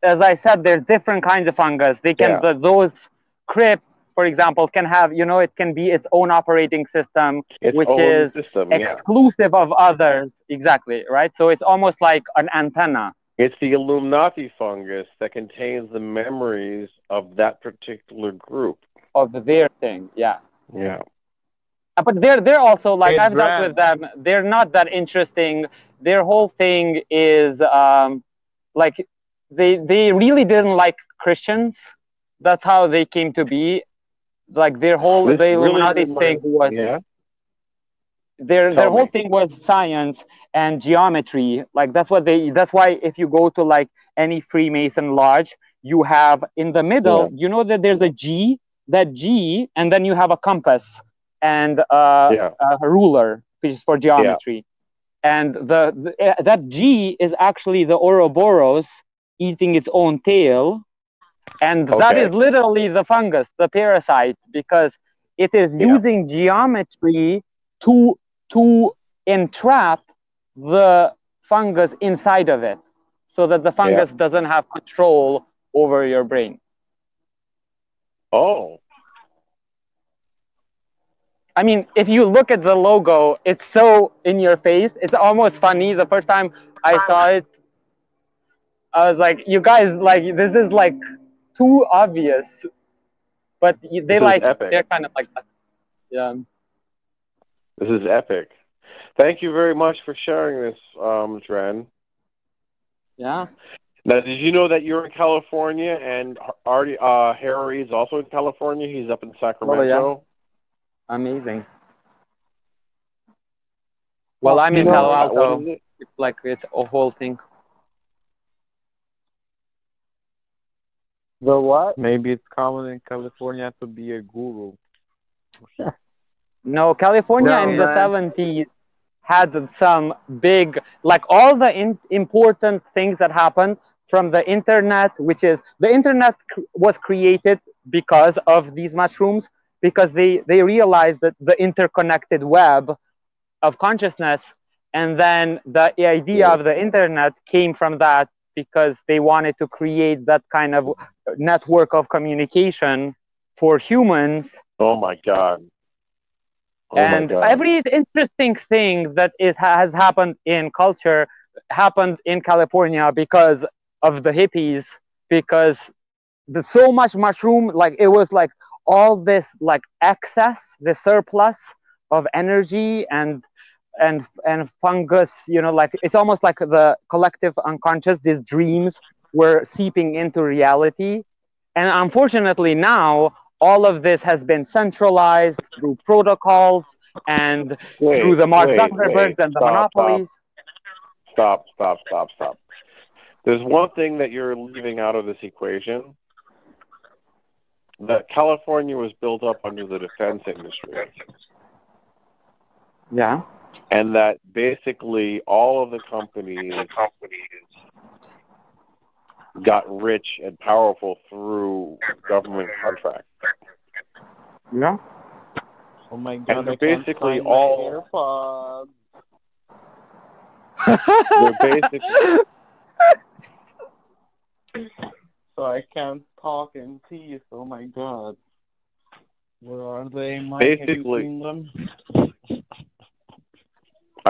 Speaker 4: as I said, there's different kinds of fungus. They can
Speaker 2: Yeah.
Speaker 4: the, those crypts, for example, can have you know it can be its own operating system,
Speaker 2: Its
Speaker 4: Which is
Speaker 2: system, yeah.
Speaker 4: exclusive of others. Exactly right. So it's almost like an antenna.
Speaker 2: It's the Illuminati fungus that contains the memories of that particular group.
Speaker 4: of their thing. Yeah.
Speaker 2: Yeah.
Speaker 4: Uh, But they're they're also like I've dealt with them. They're not that interesting. Their whole thing is um, like they they really didn't like Christians. That's how they came to be. Like their whole
Speaker 2: This
Speaker 4: the Illuminati
Speaker 2: reminds-
Speaker 4: thing was
Speaker 2: Yeah.
Speaker 4: their
Speaker 2: Tell
Speaker 4: their whole thing was science and geometry. Like that's what they that's why if you go to like any freemason lodge you have in the middle you know that there's a g that g and then you have a compass and uh,
Speaker 2: Yeah.
Speaker 4: a ruler which is for geometry. And the, the uh, that g is actually the ouroboros eating its own tail and that
Speaker 2: Okay.
Speaker 4: is literally the fungus the parasite because it is
Speaker 2: Yeah.
Speaker 4: using geometry to to entrap the fungus inside of it so that the fungus doesn't have control over your brain
Speaker 2: Oh.
Speaker 4: i mean if you look at the logo it's so in your face it's almost funny the first time i saw it i was like you guys like this is like too obvious but they
Speaker 2: This
Speaker 4: like
Speaker 2: epic.
Speaker 4: they're kind of like that. yeah
Speaker 2: This is epic. Thank you very much for sharing this, um, Dren.
Speaker 4: yeah
Speaker 2: Now, did you know that you're in California and Artie, uh, Harry is also in California? He's up in Sacramento.
Speaker 4: amazing well i'm in
Speaker 2: You know,
Speaker 4: palo
Speaker 2: uh,
Speaker 4: alto
Speaker 2: it?
Speaker 4: It's like it's a whole thing.
Speaker 3: The what?
Speaker 1: Maybe it's common in California to be a guru.
Speaker 4: No, California
Speaker 3: No,
Speaker 4: in the seventies had some big, like all the in, important things that happened from the internet, which is the internet cr- was created because of these mushrooms, because they they realized that the interconnected web of consciousness, and then the idea of the internet came from that because they wanted to create that kind of network of communication for humans
Speaker 2: Oh my God. Oh my
Speaker 4: and
Speaker 2: God.
Speaker 4: every interesting thing that is has happened in culture happened in California because of the hippies because the so much mushroom like it was like all this like excess the surplus of energy and and and fungus you know like it's almost like the collective unconscious these dreams were seeping into reality and unfortunately now all of this has been centralized through protocols and
Speaker 2: Wait,
Speaker 4: through the Mark
Speaker 2: wait,
Speaker 4: Zuckerbergs
Speaker 2: wait.
Speaker 4: and the monopolies.
Speaker 2: Stop, stop, stop, stop. There's one thing that you're leaving out of this equation. That California was built up under the defense industry.
Speaker 4: Yeah.
Speaker 2: And that basically all of the companies got rich and powerful through government contracts.
Speaker 4: Yeah.
Speaker 1: Oh my god!
Speaker 2: they're basically all-
Speaker 1: AirPods.
Speaker 2: They're basically
Speaker 1: so I can't talk in peace. Oh my god. Where are they? Mike? Have you
Speaker 2: Basically-
Speaker 1: seen them?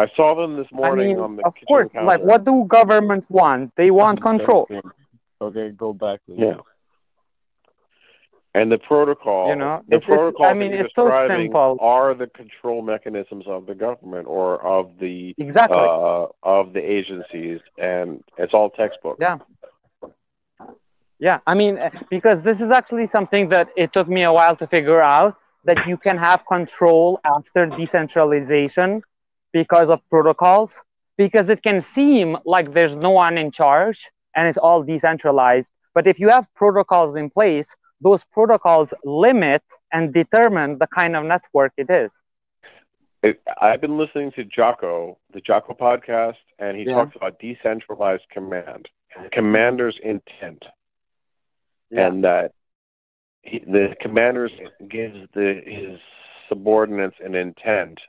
Speaker 2: I saw them this
Speaker 4: I
Speaker 2: morning
Speaker 4: mean,
Speaker 2: on the
Speaker 4: of course,
Speaker 2: counter.
Speaker 4: like what do governments want? They want control.
Speaker 1: Okay, go back. please.
Speaker 2: Yeah. And the protocol,
Speaker 4: You know,
Speaker 2: the
Speaker 4: it's- it's-
Speaker 2: protocol
Speaker 4: I mean, it's so simple.
Speaker 2: are the control mechanisms of the government or of the
Speaker 4: Exactly.
Speaker 2: uh, of the agencies, and it's all textbook.
Speaker 4: Yeah. Yeah, I mean, uh, because this is actually something that it took me a while to figure out that you can have control after decentralization because of protocols, because it can seem like there's no one in charge and it's all decentralized. But if you have protocols in place, those protocols limit and determine the kind of network it is.
Speaker 2: It, I've been listening to Jocko, the Jocko podcast, and he
Speaker 4: Yeah.
Speaker 2: talks about decentralized command, commander's intent,
Speaker 4: Yeah.
Speaker 2: and that he, the commander gives the his subordinates an intent,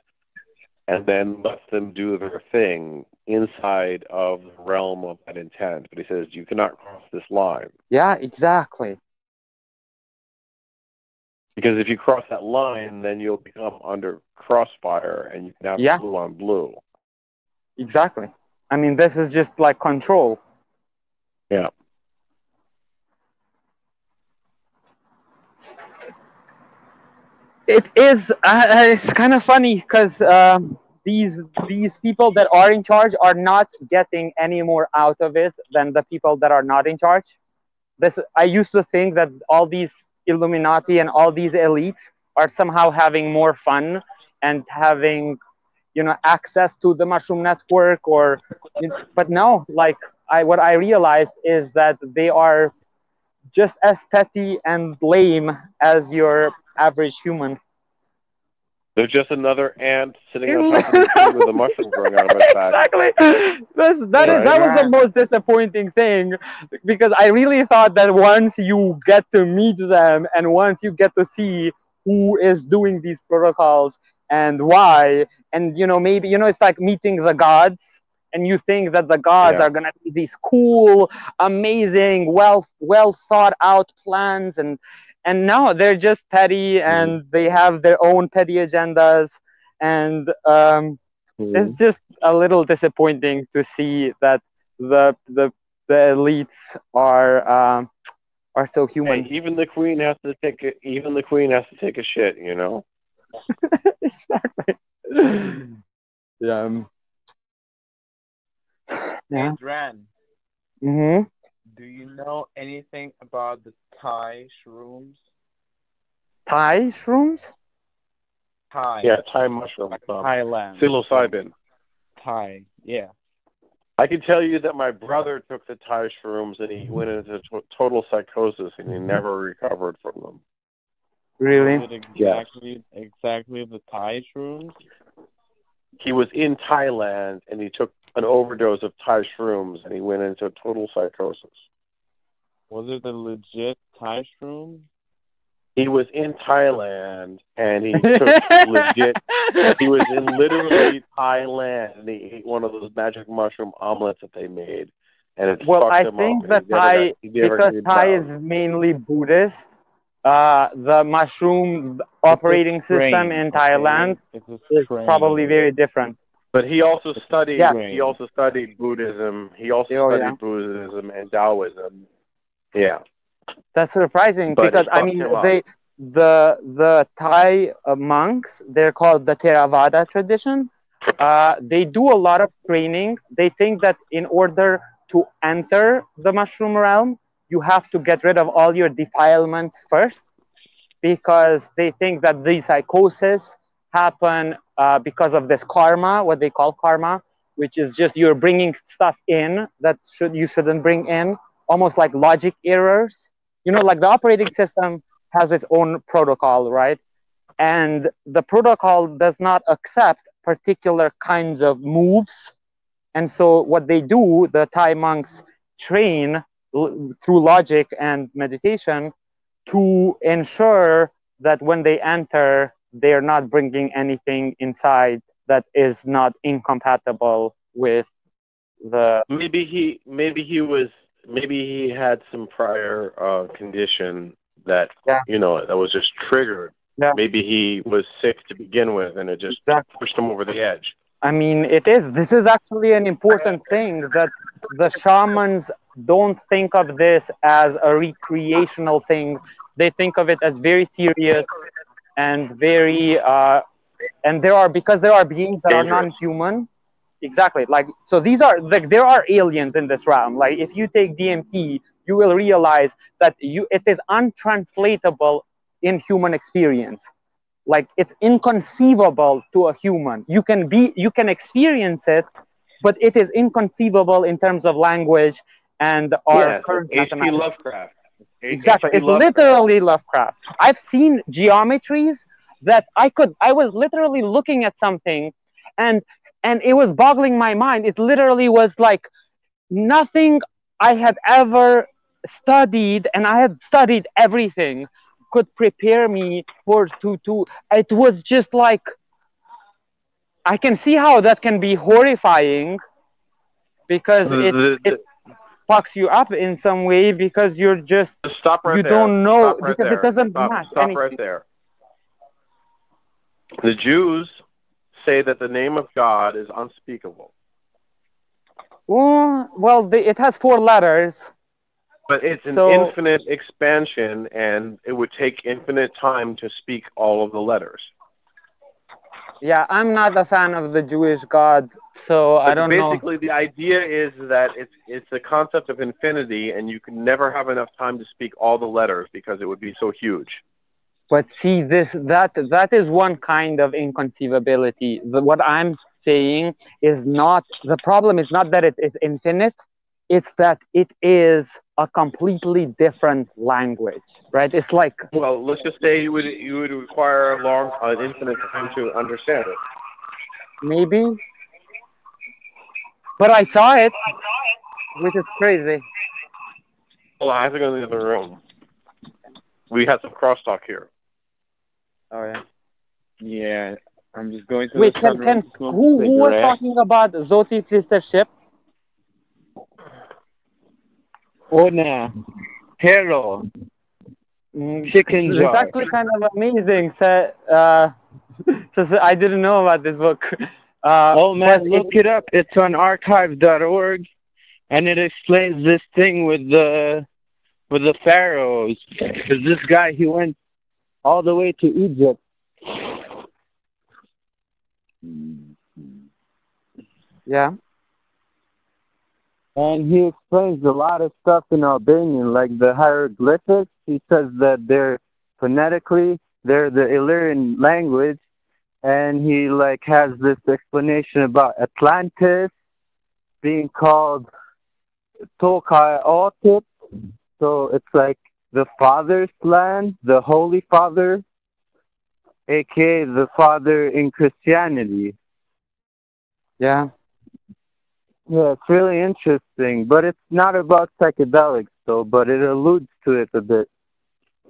Speaker 2: and then lets them do their thing inside of the realm of that intent. But he says you cannot cross this line
Speaker 4: Yeah, exactly.
Speaker 2: because if you cross that line, then you'll become under crossfire, and you can have
Speaker 4: Yeah.
Speaker 2: blue on blue.
Speaker 4: Exactly. I mean, this is just like control.
Speaker 2: Yeah.
Speaker 4: It is. Uh, it's kind of funny because um, these these people that are in charge are not getting any more out of it than the people that are not in charge. This I used to think that all these Illuminati and all these elites are somehow having more fun and having you know access to the mushroom network or but no like i what i realized is that they are just as petty and lame as your average human
Speaker 2: They're just another ant sitting on top of the tree with a mushroom growing out of its back.
Speaker 4: exactly That's, that, is, that was the most disappointing thing because i really thought that once you get to meet them and once you get to see who is doing these protocols and why and you know maybe you know it's like meeting the gods and you think that the gods
Speaker 2: Yeah.
Speaker 4: are going to be these cool amazing well well thought out plans and and no they're just petty and they have their own petty agendas and um
Speaker 2: Mm-hmm.
Speaker 4: it's just a little disappointing to see that the the the elites are um, are so
Speaker 2: Hey,
Speaker 4: human.
Speaker 2: even the queen has to take a, even the queen has to take a shit, you know.
Speaker 4: exactly. yeah. um, Yeah.
Speaker 1: Dran,
Speaker 4: hmm
Speaker 1: do you know anything about the Thai shrooms?
Speaker 4: Thai shrooms.
Speaker 1: Thai.
Speaker 2: Yeah, Thai mushroom,
Speaker 1: Like
Speaker 2: um,
Speaker 1: Thailand.
Speaker 2: psilocybin.
Speaker 1: Thai. Yeah.
Speaker 2: I can tell you that my brother took the Thai shrooms and he went into to- total psychosis and he never recovered from them.
Speaker 4: Really?
Speaker 1: Is it exactly exactly the Thai shrooms?
Speaker 2: He was in Thailand and he took an overdose of Thai shrooms and he went into total psychosis.
Speaker 1: Was it the legit Thai shroom?
Speaker 2: He was in Thailand and he took legit he was in literally Thailand and he ate one of those magic mushroom omelets that they made. And it
Speaker 4: Well,
Speaker 2: fucked
Speaker 4: I
Speaker 2: him
Speaker 4: think
Speaker 2: up,
Speaker 4: that
Speaker 2: and he never
Speaker 4: Thai-
Speaker 2: got-
Speaker 4: because Thai
Speaker 2: down.
Speaker 4: is mainly Buddhist. Uh, the mushroom operating
Speaker 1: It's a strain,
Speaker 4: system in? Thailand is probably very different.
Speaker 2: But he also studied.
Speaker 4: Yeah.
Speaker 2: He also studied Buddhism. He also
Speaker 4: Oh,
Speaker 2: studied
Speaker 4: yeah.
Speaker 2: Buddhism and Taoism. Yeah.
Speaker 4: That's surprising
Speaker 2: But
Speaker 4: because I mean they the the Thai uh, monks they're called the Theravada tradition. Uh, they do a lot of training. They think that in order to enter the mushroom realm, you have to get rid of all your defilements first, because they think that the psychosis happen uh, because of this karma, what they call karma, which is just you're bringing stuff in that should you shouldn't bring in, almost like logic errors. You know like the operating system has its own protocol right? And the protocol does not accept particular kinds of moves. And so what they do the thai monks train l- through logic and meditation to ensure that when they enter they're not bringing anything inside that is not incompatible with the
Speaker 2: Maybe he maybe he was maybe he had some prior uh, condition that
Speaker 4: Yeah.
Speaker 2: you know that was just triggered.
Speaker 4: Yeah.
Speaker 2: Maybe he was sick to begin with, and it just
Speaker 4: Exactly.
Speaker 2: pushed him over the edge.
Speaker 4: I mean, it is. This is actually an important thing that the shamans don't think of this as a recreational thing. They think of it as very serious and very, uh, and there are because there are beings that are non-human. Exactly. Like so, these are like there are aliens in this realm. Like if you take DMT, you will realize that you it is untranslatable in human experience like it's inconceivable to a human you can be you can experience it but it is inconceivable in terms of language and our
Speaker 2: yeah,
Speaker 4: current
Speaker 2: H.P.
Speaker 4: mathematics. Exactly. It's
Speaker 2: Lovecraft.
Speaker 4: literally lovecraft. I've seen geometries that i could i was literally looking at something and and it was boggling my mind. It literally was like nothing i had ever studied and i had studied everything could prepare me for to to it was just like i can see how that can be horrifying because it it fucks you up in some way because you're just
Speaker 2: the- stop right
Speaker 4: you
Speaker 2: there.
Speaker 4: don't know
Speaker 2: Stop right
Speaker 4: because
Speaker 2: there.
Speaker 4: it doesn't
Speaker 2: stop,
Speaker 4: match
Speaker 2: Stop
Speaker 4: anything.
Speaker 2: right there. The Jews say that the name of God is unspeakable,
Speaker 4: well, well the, it has four letters
Speaker 2: but it's an
Speaker 4: So-
Speaker 2: infinite expansion, and it would take infinite time to speak all of the letters.
Speaker 4: Yeah i'm not a fan of the jewish god so i don't know
Speaker 2: basically, the idea is that it's it's the concept of infinity, and you can never have enough time to speak all the letters because it would be so huge.
Speaker 4: But see, this that that is one kind of inconceivability. The, what I'm saying is not the problem is not that it is infinite; it's that it is a completely different language, right? It's like
Speaker 2: Well, let's just say you would you would require a long, an infinite time to understand it.
Speaker 4: maybe, but I saw it, which is crazy.
Speaker 2: Well, I have to go in the other room. We had some crosstalk here.
Speaker 1: Oh yeah. Yeah. I'm just going to
Speaker 4: Wait,
Speaker 1: the
Speaker 4: can
Speaker 1: sunroom
Speaker 4: can
Speaker 1: to smoke
Speaker 4: who who was talking about Zoti sister ship?
Speaker 1: No. Hero.
Speaker 4: Mm,
Speaker 1: Chicken
Speaker 4: It's
Speaker 1: jar.
Speaker 4: actually kind of amazing. So, uh, so I didn't know about this book. Uh,
Speaker 1: Oh man, look it up. It's on archive.org and it explains this thing with the with the pharaohs. Cuz this guy he went all the way to Egypt.
Speaker 4: yeah.
Speaker 3: And he explains a lot of stuff in Albanian, like the hieroglyphics. He says that they're phonetically they're the Illyrian language, and he like has this explanation about Atlantis being called Otit. So it's like the Father's land, the Holy Father, aka the Father in Christianity.
Speaker 4: Yeah.
Speaker 3: Yeah, it's really interesting, but it's not about psychedelics though, but it alludes to it a bit.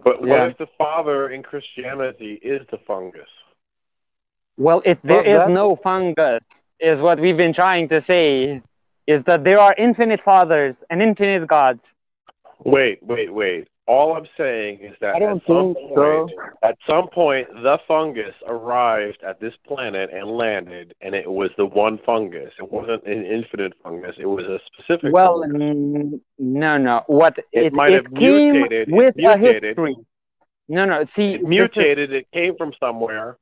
Speaker 2: But what
Speaker 4: Yeah.
Speaker 2: if the father in Christianity is the fungus?
Speaker 4: Well, if there
Speaker 3: Well,
Speaker 4: is no fungus, is what we've been trying to say. Is that there are infinite fathers and infinite gods.
Speaker 2: Wait, wait, wait. All I'm saying is that at some point,
Speaker 3: so.
Speaker 2: at some point, the fungus arrived at this planet and landed, and it was the one fungus. It wasn't an infinite fungus. It was a specific.
Speaker 4: Well,
Speaker 2: fungus.
Speaker 4: mm, no, no. What it,
Speaker 2: might
Speaker 4: it
Speaker 2: have
Speaker 4: came
Speaker 2: mutated. It
Speaker 4: with a history. No, no. See,
Speaker 2: it
Speaker 4: this is-
Speaker 2: mutated. It came from somewhere.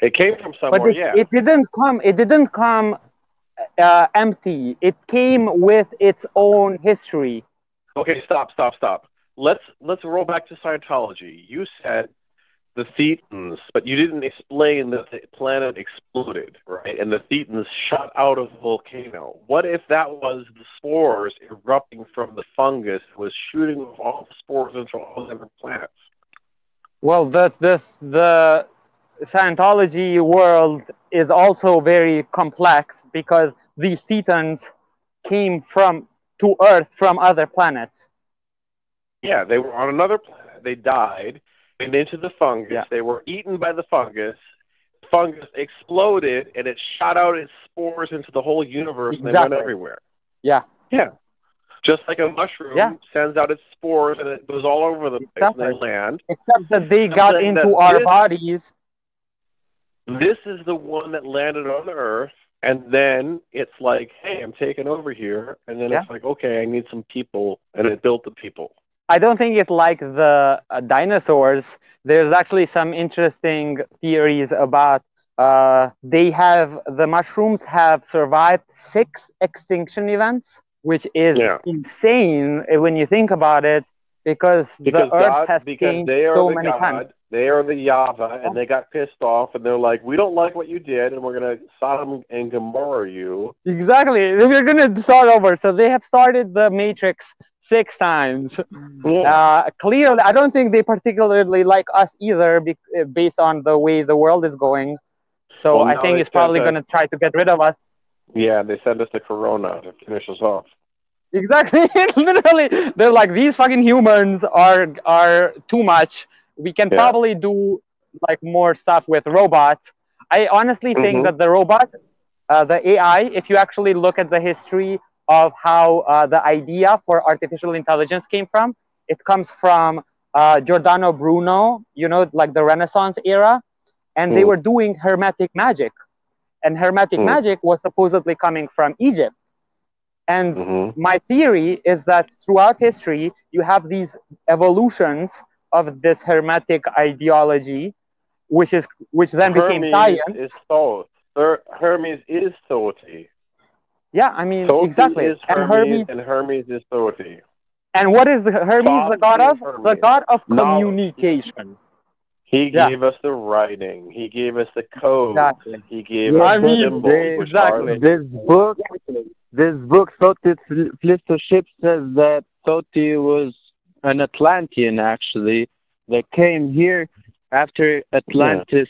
Speaker 2: It came from somewhere.
Speaker 4: but it,
Speaker 2: yeah.
Speaker 4: it didn't come. It didn't come uh, empty. It came with its own history.
Speaker 2: Okay, stop, stop, stop. Let's let's roll back to Scientology. You said the Thetans, but you didn't explain that the planet exploded, right? And the Thetans shot out of the volcano. What if that was the spores erupting from the fungus was shooting off all the spores into all the different planets?
Speaker 4: Well, the the the Scientology world is also very complex because these Thetans came from to Earth from other planets.
Speaker 2: Yeah, they were on another planet. They died, went into the fungus.
Speaker 4: Yeah.
Speaker 2: They were eaten by the fungus. The fungus exploded, and it shot out its spores into the whole universe, and they went everywhere.
Speaker 4: Yeah.
Speaker 2: Yeah. Just like a mushroom
Speaker 4: Yeah.
Speaker 2: sends out its spores and it goes all over the place
Speaker 4: Exactly.
Speaker 2: and they land.
Speaker 4: Except that they got
Speaker 2: saying
Speaker 4: into our
Speaker 2: this-
Speaker 4: bodies.
Speaker 2: This is the one that landed on Earth, and then it's like, hey, I'm taking over here, and then
Speaker 4: Yeah.
Speaker 2: it's like, okay, I need some people, and it built the people.
Speaker 4: I don't think it's like the uh, dinosaurs. There's actually some interesting theories about uh, they have the mushrooms have survived six extinction events, which is
Speaker 2: Yeah.
Speaker 4: insane when you think about it, because,
Speaker 2: Because
Speaker 4: the Earth
Speaker 2: God,
Speaker 4: has
Speaker 2: because
Speaker 4: changed
Speaker 2: they are
Speaker 4: so
Speaker 2: the
Speaker 4: many
Speaker 2: God,
Speaker 4: times.
Speaker 2: they are the Yava, and they got pissed off, and they're like, we don't like what you did, and we're gonna Sodom and Gomorrah you.
Speaker 4: Exactly, we're gonna start over. So they have started the Matrix six times. Uh, clearly, I don't think they particularly like us either, be- uh, based on the way the world is going. So
Speaker 2: Well,
Speaker 4: I think it's probably
Speaker 2: that-
Speaker 4: going to try to get rid of us.
Speaker 2: Yeah, they send us to Corona to finish us off.
Speaker 4: Exactly, literally, they're like these fucking humans are are too much. We can
Speaker 2: Yeah.
Speaker 4: probably do like more stuff with robots. I honestly think
Speaker 2: Mhm.
Speaker 4: that the robots, uh, the AI, if you actually look at the history of how uh, the idea for artificial intelligence came from, it comes from uh, Giordano Bruno. You know, like the Renaissance era, and they
Speaker 2: Mm.
Speaker 4: were doing hermetic magic, and hermetic
Speaker 2: Mm.
Speaker 4: magic was supposedly coming from Egypt. And
Speaker 2: hmm
Speaker 4: my theory is that throughout history you have these evolutions of this hermetic ideology which is which then became
Speaker 2: Hermes
Speaker 4: science
Speaker 2: is Thoth. Her- Hermes is Thoth.
Speaker 4: yeah i mean
Speaker 2: Thoth
Speaker 4: exactly
Speaker 2: is
Speaker 4: and
Speaker 2: Hermes,
Speaker 4: hermes
Speaker 2: and Hermes is Thoth.
Speaker 4: and what is the hermes the god
Speaker 2: is
Speaker 4: of the god of
Speaker 2: Knowledge.
Speaker 4: communication
Speaker 2: He
Speaker 4: Yeah.
Speaker 2: gave us the writing. He gave us the code.
Speaker 4: exactly
Speaker 2: He gave
Speaker 1: Yeah,
Speaker 2: us
Speaker 4: I
Speaker 2: the symbols,
Speaker 4: exactly.
Speaker 1: This book, this book, Thoth Flistership says that Thoth was an Atlantean actually that came here after Atlantis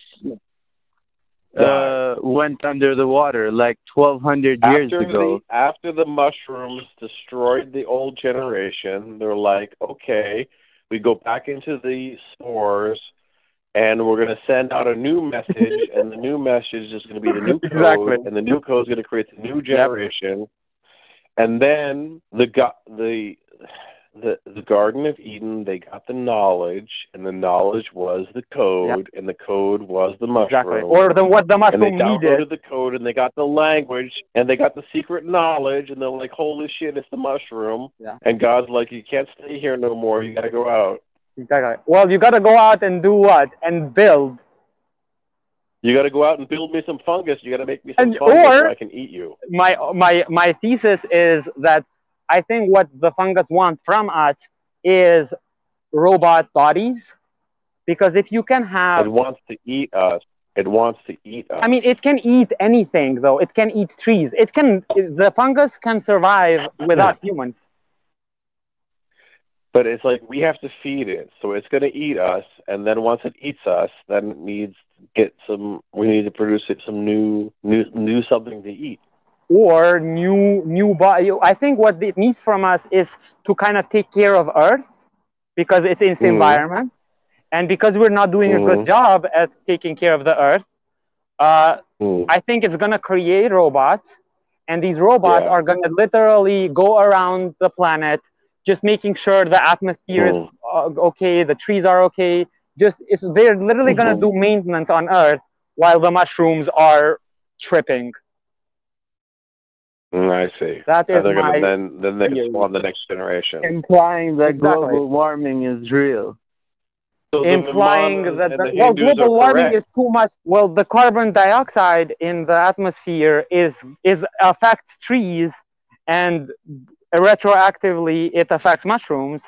Speaker 1: uh, went under the water like 1200 years ago.
Speaker 2: the after the mushrooms destroyed the old generation, they're like, okay, we go back into the spores, and we're going to send out a new message, and the new message is going to be the new code,
Speaker 4: Exactly.
Speaker 2: and the new code is going to create the new generation, and then the the the the Garden of Eden, they got the knowledge, and the knowledge was the code, and the code was the mushroom
Speaker 4: exactly or the what the mushroom
Speaker 2: and they downloaded
Speaker 4: needed
Speaker 2: the code and they got the language and they got the secret knowledge and they're like, holy shit, it's the mushroom.
Speaker 4: Yeah.
Speaker 2: And God's like, you can't stay here no more. You got to go out.
Speaker 4: Exactly well you got to go out and do what and build
Speaker 2: You got to go out and build me some fungus. You got to make me some
Speaker 4: And-
Speaker 2: fungus so I can eat you.
Speaker 4: my my my thesis is that I think what the fungus want from us is robot bodies, because if you can have.
Speaker 2: It wants to eat us. It wants to eat us.
Speaker 4: I mean, it can eat anything though. It can eat trees. It can the fungus can survive without humans.
Speaker 2: But it's like we have to feed it, so it's going to eat us, and then once it eats us, then it needs to get some. We need to produce it some new, new, new something to eat.
Speaker 4: or new new body. I think what it needs from us is to kind of take care of Earth because it's its
Speaker 2: Mhm.
Speaker 4: environment, and because we're not doing a good
Speaker 2: Mhm.
Speaker 4: job at taking care of the Earth. Uh,
Speaker 2: Hmm.
Speaker 4: I think it's gonna create robots, and these robots
Speaker 2: Yeah.
Speaker 4: are gonna literally go around the planet, just making sure the atmosphere is
Speaker 2: Mm.
Speaker 4: uh, okay, the trees are okay. Just if they're literally gonna
Speaker 2: Mhm.
Speaker 4: do maintenance on Earth while the mushrooms are tripping.
Speaker 2: Mm, I see.
Speaker 4: That is And
Speaker 2: they're
Speaker 4: my
Speaker 2: gonna then then they can spawn the next generation.
Speaker 1: Implying that
Speaker 4: Exactly.
Speaker 1: global warming is real.
Speaker 2: So the
Speaker 4: implying that the,
Speaker 2: the
Speaker 4: well global warming
Speaker 2: correct.
Speaker 4: is too much well the carbon dioxide in the atmosphere is is affects trees and retroactively it affects mushrooms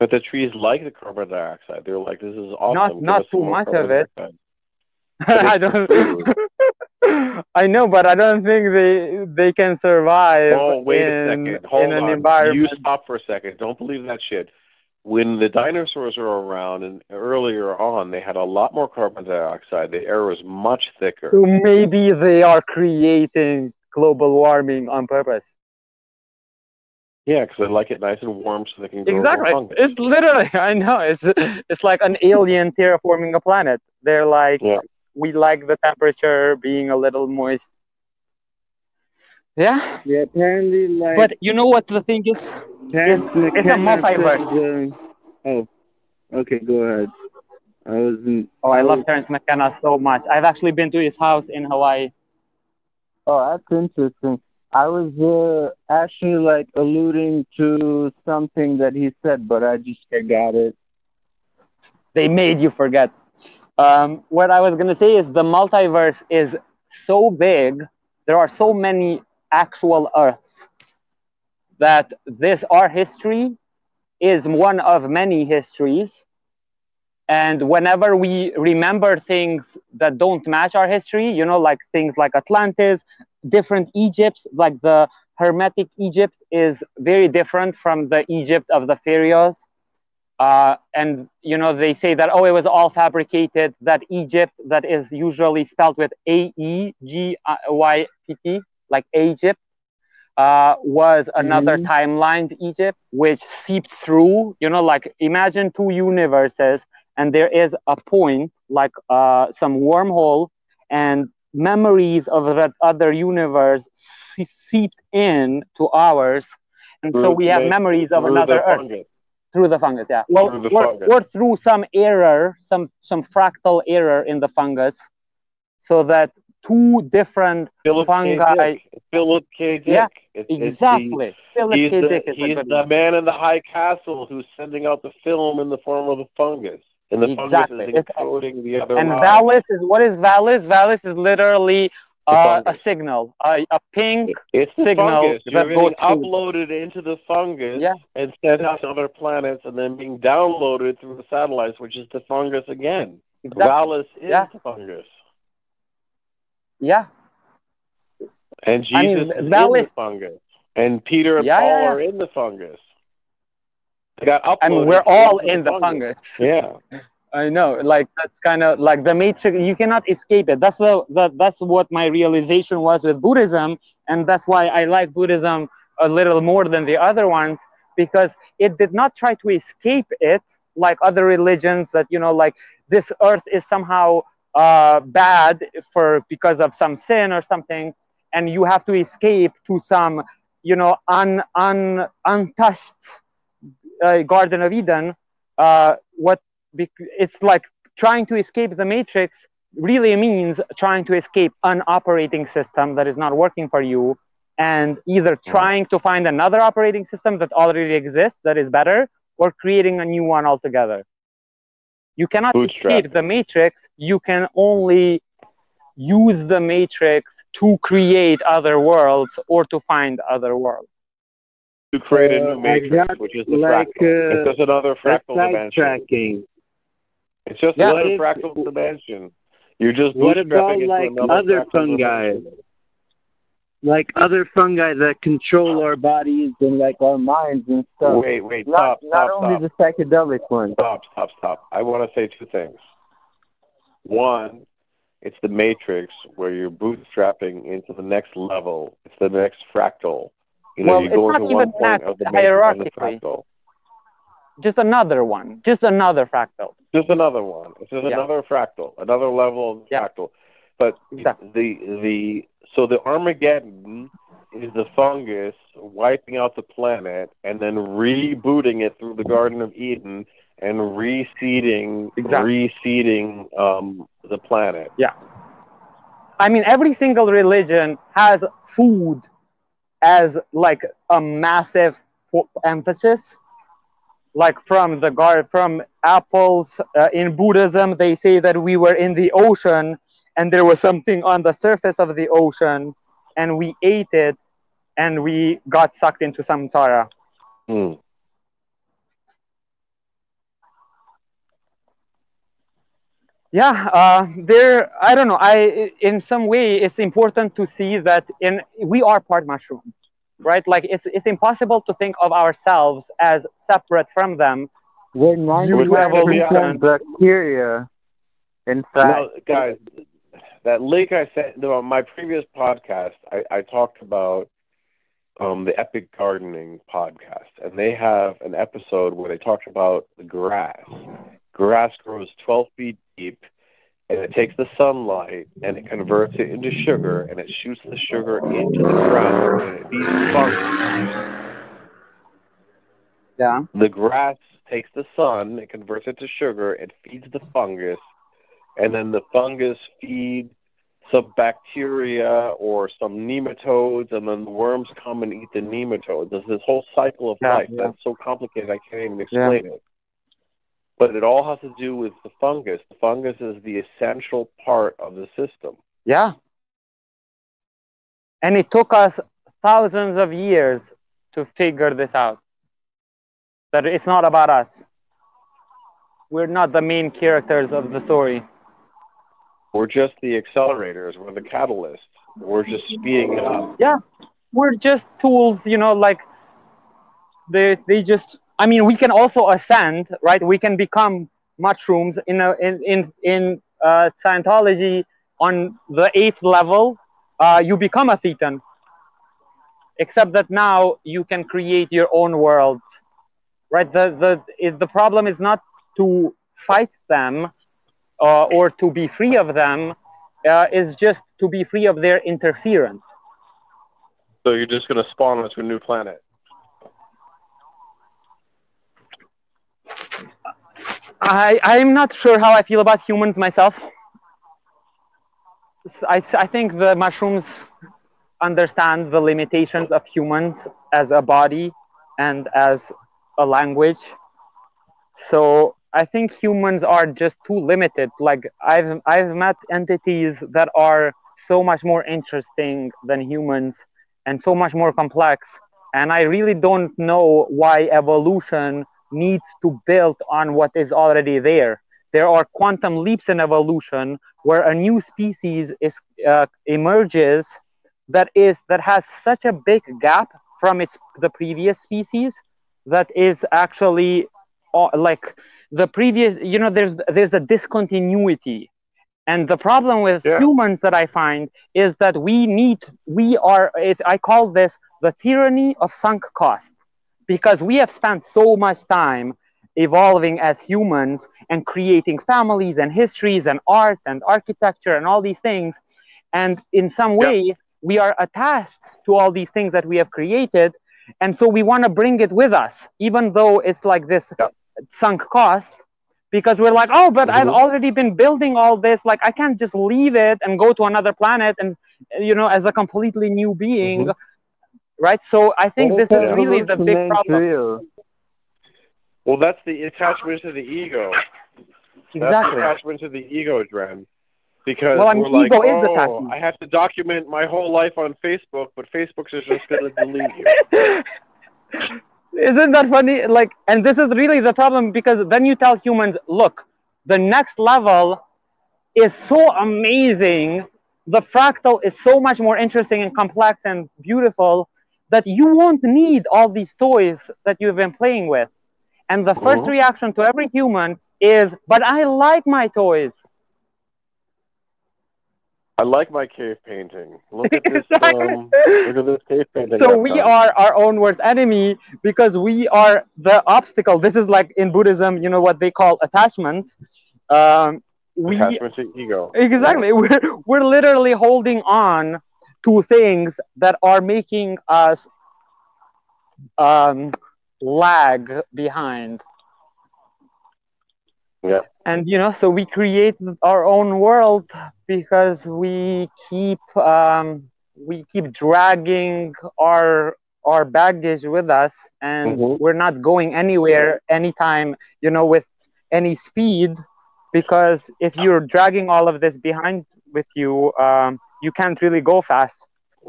Speaker 2: But the trees like the carbon dioxide. They're like, this is awesome.
Speaker 4: Not- not too much of it. i don't i know but i don't think they they can survive
Speaker 2: Oh, wait
Speaker 4: in,
Speaker 2: a second. Hold
Speaker 4: in an
Speaker 2: on.
Speaker 4: environment
Speaker 2: You stop for a second. Don't believe that shit. When the dinosaurs were around and earlier on, they had a lot more carbon dioxide. The air was much thicker.
Speaker 4: so maybe they are creating global warming on purpose
Speaker 2: Yeah, because they like it nice and warm so they can grow
Speaker 4: Exactly.
Speaker 2: fungus.
Speaker 4: It's literally, I know, it's it's like an alien terraforming a planet. They're like,
Speaker 2: Yeah.
Speaker 4: we like the temperature being a little moist. Yeah,
Speaker 3: Yeah, apparently, like,
Speaker 4: but you know what the thing is?
Speaker 3: Terence
Speaker 4: it's- it's a multiverse.
Speaker 3: says, uh, oh, okay, go ahead. I wasn't.
Speaker 4: Oh, I love Terence McKenna so much. I've actually been to his house in Hawaii.
Speaker 3: Oh, that's interesting. I was uh, actually like alluding to something that he said, but I just forgot it.
Speaker 4: They made you forget. Um, what I was gonna say is the multiverse is so big. There are so many actual Earths that this our history is one of many histories. And whenever we remember things that don't match our history, you know, like things like Atlantis, different Egypts, like the Hermetic Egypt is very different from the Egypt of the pharaohs. Uh, and you know they say that oh it was all fabricated that egypt that is usually spelled with a-e-g-y-p-t like egypt uh, was another
Speaker 3: Mhm.
Speaker 4: timeline egypt which seeped through you know like imagine two universes and there is a point like uh, some wormhole and memories of that other universe se- seeped in to ours and so we have
Speaker 2: the-
Speaker 4: memories of another earth
Speaker 2: fungus.
Speaker 4: through the fungus yeah well
Speaker 2: Through
Speaker 4: or, or through some error some some fractal error in the fungus so that two different
Speaker 2: Philip
Speaker 4: fungi-
Speaker 2: K. Philip K. Dick.
Speaker 4: Yeah,
Speaker 2: It's- it's the-
Speaker 4: exactly Philip K.
Speaker 2: the,
Speaker 4: Dick is a
Speaker 2: he's
Speaker 4: good
Speaker 2: the man in the high castle who's sending out the film in the form of a fungus. And the
Speaker 4: Exactly.
Speaker 2: fungus is encoding the other
Speaker 4: and
Speaker 2: line.
Speaker 4: Valis is what is Valis Valis is literally uh, a signal a, a pink
Speaker 2: It's
Speaker 4: signal that goes
Speaker 2: uploaded into the fungus
Speaker 4: Yeah.
Speaker 2: and sent out to other planets and then being downloaded through the satellites, which is the fungus again.
Speaker 4: exactly
Speaker 2: Valis is
Speaker 4: Yeah.
Speaker 2: the fungus.
Speaker 4: yeah
Speaker 2: And Jesus
Speaker 4: I mean,
Speaker 2: is in the fungus. And Peter and
Speaker 4: Yeah,
Speaker 2: Paul
Speaker 4: yeah.
Speaker 2: are in the fungus. Got uploaded
Speaker 4: I mean we're all in the fungus
Speaker 2: Yeah.
Speaker 4: I know, like that's kind of like the matrix. You cannot escape it. That's what the that's what my realization was with Buddhism, and that's why I like Buddhism a little more than the other ones because it did not try to escape it like other religions that you know like this earth is somehow uh, bad for because of some sin or something, and you have to escape to some you know un, un untouched uh, Garden of Eden. Uh, what it's like trying to escape the matrix really means trying to escape an operating system that is not working for you and either trying to find another operating system that already exists that is better or creating a new one altogether. You cannot escape the matrix. You can only use the matrix to create other worlds or to find other worlds
Speaker 2: To create a
Speaker 3: Uh,
Speaker 2: new
Speaker 3: I
Speaker 2: matrix,
Speaker 3: got,
Speaker 2: which is the
Speaker 3: like,
Speaker 2: fractal.
Speaker 3: uh,
Speaker 2: it's just another fractal dimension.
Speaker 3: sidetracking.
Speaker 2: It's just
Speaker 4: Yeah.
Speaker 2: another fractal dimension. You're just bootstrapping into
Speaker 3: like,
Speaker 2: another
Speaker 3: other fungi?
Speaker 2: dimension.
Speaker 3: Like other fungi that control our bodies and like our minds and stuff.
Speaker 2: Wait, wait,
Speaker 3: not
Speaker 2: stop,
Speaker 3: not
Speaker 2: stop,
Speaker 3: only
Speaker 2: stop,
Speaker 3: the psychedelic ones.
Speaker 2: stop, stop, stop. I want to say two things. One, it's the matrix where you're bootstrapping into the next level. It's the next fractal. You know,
Speaker 4: Well,
Speaker 2: you
Speaker 4: it's not even that
Speaker 2: of the matrix and the
Speaker 4: hierarchically. just another one just another fractal
Speaker 2: Just another one. It's just
Speaker 4: Yeah.
Speaker 2: another fractal, another level of
Speaker 4: Yeah.
Speaker 2: fractal. But
Speaker 4: Exactly.
Speaker 2: the the so the Armageddon is the fungus wiping out the planet and then rebooting it through the Garden of Eden and reseeding
Speaker 4: Exactly.
Speaker 2: reseeding um, the planet. Yeah.
Speaker 4: I mean, every single religion has food as like a massive emphasis. Like from the guard, from apples uh, in Buddhism, they say that we were in the ocean and there was something on the surface of the ocean and we ate it and we got sucked into samsara.
Speaker 2: Hmm.
Speaker 4: Yeah uh, there i don't know i in some way it's important to see that in we are part mushroom right like it's it's impossible to think of ourselves as separate from them
Speaker 3: We're
Speaker 4: Due to
Speaker 3: 90%
Speaker 4: evolution.
Speaker 3: bacteria. In fact,
Speaker 2: Now, guys, that link I sent on my previous podcast, I, I talked about um, the Epic Gardening podcast, and they have an episode where they talked about the grass. Grass grows 12 feet deep, and it takes the sunlight and it converts it into sugar and it shoots the sugar into the ground and it feeds fungus.
Speaker 4: Yeah.
Speaker 2: The grass takes the sun, it converts it to sugar, it feeds the fungus, and then the fungus feeds some bacteria or some nematodes, and then the worms come and eat the nematodes. There's this whole cycle of
Speaker 4: Yeah,
Speaker 2: life
Speaker 4: yeah.
Speaker 2: that's so complicated I can't even explain it. But it all has to do with the fungus. The fungus is the essential part of the system.
Speaker 4: Yeah. And it took us thousands of years to figure this out. That it's not about us. We're not the main characters of the story.
Speaker 2: We're just the accelerators, we're the catalysts. We're just speeding it up.
Speaker 4: Yeah, we're just tools, you know, like they they just I mean we can also ascend, right? We can become mushrooms in a in in, in uh, Scientology on the eighth level, uh, you become a thetan. Except that now you can create your own worlds, right? The the the problem is not to fight them uh, or to be free of them. Uh, just to be free of their interference.
Speaker 2: So you're just going to spawn onto a new planet.
Speaker 4: I I'm not sure how I feel about humans myself. I, I think the mushrooms understand the limitations of humans as a body and as a language. So I think humans are just too limited. Like I've I've met entities that are so much more interesting than humans and so much more complex. And I really don't know why evolution needs to build on what is already there. There are quantum leaps in evolution where a new species is uh, emerges that is that has such a big gap from its the previous species that is actually uh, like the previous you know there's there's a discontinuity and the problem with
Speaker 2: Yeah.
Speaker 4: humans that i find is that we need we are it, i call this the tyranny of sunk cost because we have spent so much time evolving as humans and creating families and histories and art and architecture and all these things. And in some way we are attached to all these things that we have created. And so we want to bring it with us even though it's like this sunk cost because we're like oh but i've
Speaker 2: Mhm.
Speaker 4: already been building all this. Like i can't just leave it and go to another planet and you know as a completely new being right so i think this is really the big problem.
Speaker 2: Well, that's the attachment to the ego. That's
Speaker 4: exactly
Speaker 2: attachment to the ego, Dren. Because
Speaker 4: Well, I mean,
Speaker 2: we're like,
Speaker 4: ego is
Speaker 2: oh,
Speaker 4: attachment."
Speaker 2: I have to document my whole life on Facebook, but Facebook's is just going to delete you.
Speaker 4: Isn't that funny? Like, and this is really the problem because then you tell humans, look, the next level is so amazing. The fractal is so much more interesting and complex and beautiful that you won't need all these toys that you've been playing with. And the 1st
Speaker 2: Mhm.
Speaker 4: reaction to every human is, but I like my toys.
Speaker 2: I like my cave painting. Look at this. Um, look at this cave painting.
Speaker 4: so we are our own worst enemy because we are the obstacle this is like in buddhism you know what they call attachment um, we
Speaker 2: attachment to ego.
Speaker 4: exactly we're, we're literally holding on to things that are making us um, lag behind
Speaker 2: Yeah.
Speaker 4: and you know so we create our own world because we keep um, we keep dragging our our baggage with us and
Speaker 2: Mhm.
Speaker 4: we're not going anywhere anytime you know with any speed because if you're dragging all of this behind with you um, you can't really go fast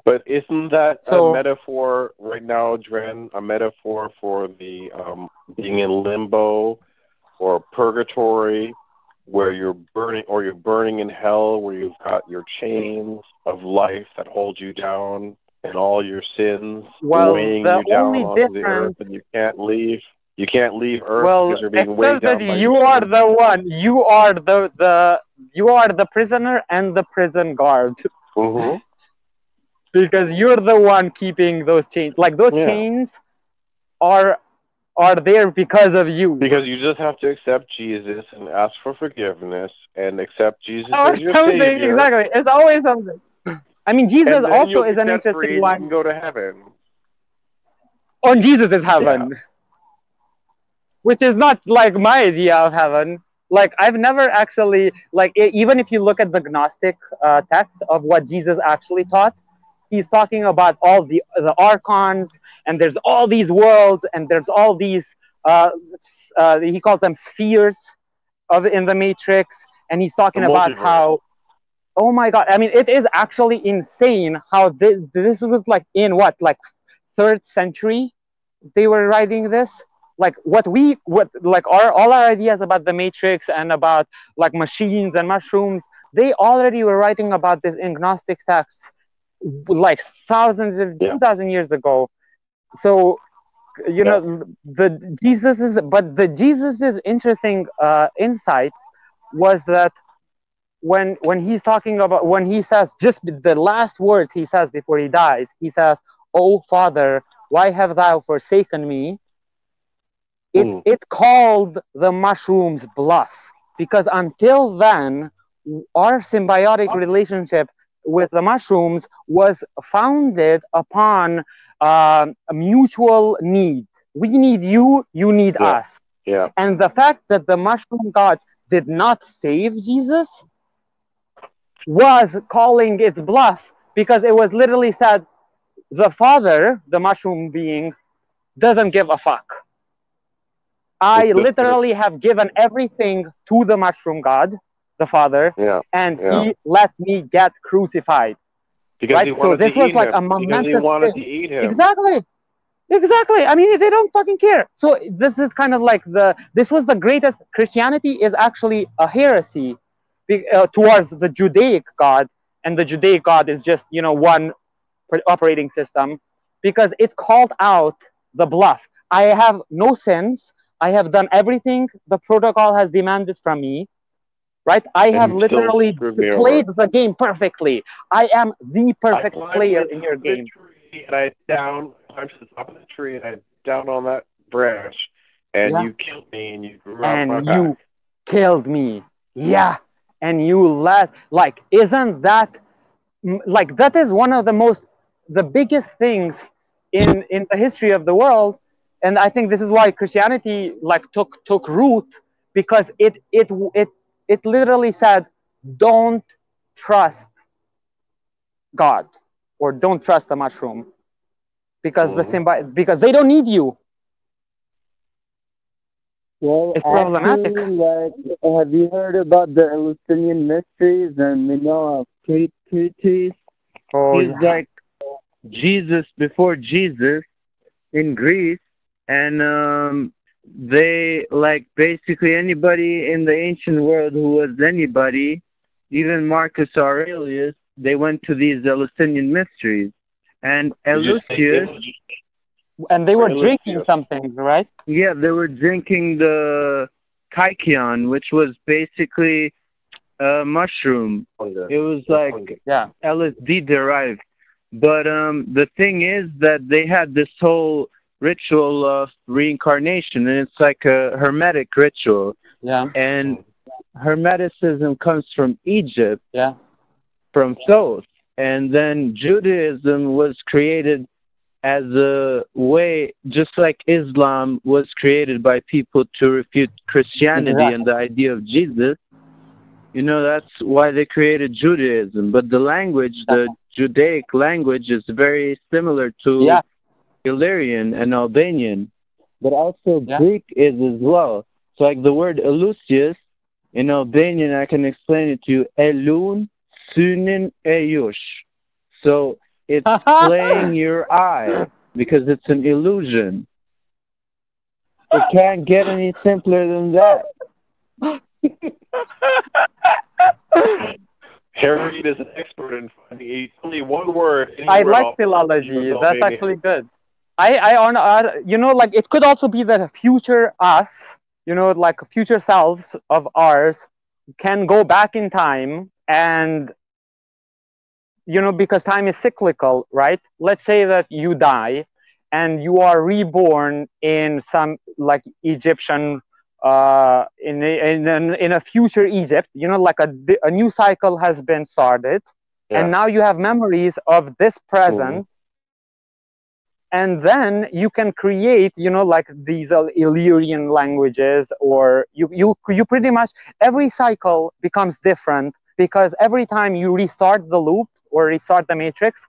Speaker 2: But isn't that
Speaker 4: So-
Speaker 2: a metaphor right now, Dren? A metaphor for the um, being in limbo or purgatory, where you're burning, or you're burning in hell, where you've got your chains of life that hold you down, and all your sins
Speaker 4: Well,
Speaker 2: weighing you down onto the earth, and you can't leave. You can't leave Earth
Speaker 4: well
Speaker 2: because you're being weighed down by
Speaker 4: you are the one you are the the you are the prisoner and the prison guard
Speaker 2: Mhm.
Speaker 4: because you're the one keeping those chains like those
Speaker 2: Yeah.
Speaker 4: chains are are there because of you.
Speaker 2: Because you just have to accept Jesus and ask for forgiveness and accept Jesus
Speaker 4: or
Speaker 2: as your
Speaker 4: something.
Speaker 2: savior.
Speaker 4: Exactly. It's always something. I mean, Jesus also is an interesting one.
Speaker 2: You can go to heaven.
Speaker 4: On Jesus is heaven, which is not like my idea of heaven. Like I've never actually like even if you look at the Gnostic uh, text of what Jesus actually taught, he's talking about all the the archons and there's all these worlds and there's all these uh, uh, he calls them spheres of in the matrix and he's talking about how oh my god i mean it is actually insane how this, this was like in what like third century they were writing this like what we what like our all our ideas about the matrix and about like machines and mushrooms they already were writing about this in gnostic texts like thousands of
Speaker 2: Yeah.
Speaker 4: 2000 years ago. So you know the jesus is but the jesus's interesting uh insight was that when when he's talking about when he says just the last words he says before he dies he says oh father why have thou forsaken me it
Speaker 2: Mm.
Speaker 4: it called the mushrooms bluff because until then our symbiotic relationship with the mushrooms was founded upon um, a mutual need we need you you need
Speaker 2: Yeah.
Speaker 4: us
Speaker 2: Yeah.
Speaker 4: and the fact that the mushroom god did not save Jesus was calling its bluff because it was literally said the father, the mushroom being, doesn't give a fuck. I literally have given everything to the mushroom god, the father,
Speaker 2: Yeah.
Speaker 4: and
Speaker 2: Yeah.
Speaker 4: he let me get crucified.
Speaker 2: Because
Speaker 4: Right, so this was like a
Speaker 2: him. He
Speaker 4: momentous
Speaker 2: wanted
Speaker 4: thing.
Speaker 2: to eat him.
Speaker 4: Exactly. Exactly. I mean, they don't fucking care. So this is kind of like the this was the greatest Christianity is actually a heresy uh, towards the Judaic God, and the Judaic God is just you know one operating system because it called out the bluff. I have no sins. I have done everything the protocol has demanded from me. Right? I
Speaker 2: And
Speaker 4: have literally played the game perfectly. I am the perfect
Speaker 2: I
Speaker 4: player in your
Speaker 2: top of the
Speaker 4: game.
Speaker 2: And I down, climbed to the top of the tree and I down on that branch, and
Speaker 4: Yeah.
Speaker 2: you killed me and you grew out my
Speaker 4: and
Speaker 2: back.
Speaker 4: you killed me yeah and you let like isn't that like that is one of the most the biggest things in in the history of the world and i think this is why christianity like took took root because it it it it literally said don't trust god or don't trust the mushroom because the
Speaker 2: Mhm.
Speaker 4: symbi- because they don't need you
Speaker 3: Well,
Speaker 4: It's problematic.
Speaker 3: actually, like, have you heard about the Eleusinian mysteries and Minoa of Crete- Crete?
Speaker 4: oh
Speaker 3: He's like Jesus before Jesus in Greece, and um, they like basically anybody in the ancient world who was anybody, even Marcus Aurelius, they went to these Eleusinian mysteries, and
Speaker 2: You
Speaker 3: Eleusius.
Speaker 4: and they were
Speaker 2: Really?
Speaker 4: drinking something right
Speaker 3: Yeah, they were drinking the kykeon, which was basically a mushroom. It was like
Speaker 4: yeah
Speaker 3: LSD derived. But um, the thing is that they had this whole ritual of reincarnation, and it's like a hermetic ritual.
Speaker 4: yeah
Speaker 3: And Hermeticism comes from Egypt,
Speaker 4: yeah
Speaker 3: from Thoth. And then Judaism was created as a way, just like Islam was created by people to refute Christianity
Speaker 4: Exactly.
Speaker 3: and the idea of Jesus. You know, that's why they created Judaism. But the language, the Judaic language, is very similar to
Speaker 4: Yeah.
Speaker 3: Illyrian and Albanian. But also
Speaker 4: Yeah.
Speaker 3: Greek is as well. So, like the word Eleusius in Albanian, I can explain it to you. Elun Sunin Eyush. So it's playing your eye because it's an illusion. It can't get any simpler than that.
Speaker 2: Harry is an expert in finding a- only one word.
Speaker 4: I
Speaker 2: anywhere
Speaker 4: like philology. That's actually good. I, I on, uh, you know, like it could also be that future us, you know, like future selves of ours can go back in time and, you know, because time is cyclical, right? Let's say that you die and you are reborn in some like Egyptian uh, in, in, in a future Egypt, you know, like a, a new cycle has been started. Yeah. And now you have memories of this present. Mm. And then you can create, you know, like these Illyrian languages, or you, you, you pretty much, every cycle becomes different because every time you restart the loop or restart the matrix,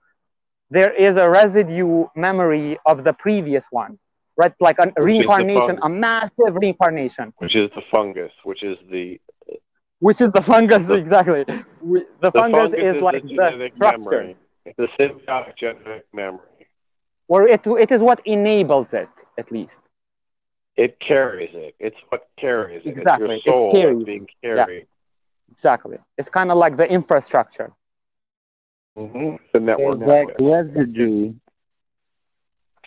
Speaker 4: there is a residue memory of the previous one right? Like a which reincarnation, a massive reincarnation.
Speaker 2: Which is the fungus, which is the.
Speaker 4: Which is the fungus exactly? The, the fungus, fungus, is, is like the, the structure.
Speaker 2: Memory. The symbiotic genetic memory.
Speaker 4: Or it it is what enables it at least.
Speaker 2: It carries it. It's what carries
Speaker 4: it. Exactly.
Speaker 2: It's your soul
Speaker 4: it carries
Speaker 2: being carried.
Speaker 4: Yeah. Exactly. It's kind of like the infrastructure.
Speaker 2: Mm-hmm. The network.
Speaker 3: It's like residue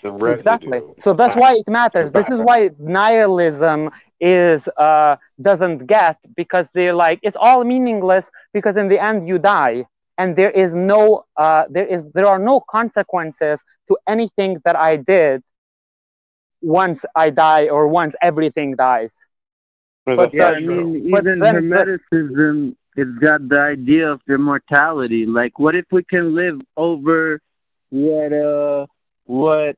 Speaker 4: exactly so that's why it matters this is why nihilism is uh, doesn't get because they're like it's all meaningless because in the end you die and there is no uh, there is there are no consequences to anything that i did once i die or once everything dies.
Speaker 3: But, yeah, I mean, but even hermeticism it's got the idea of immortality. Like what if we can live over what uh what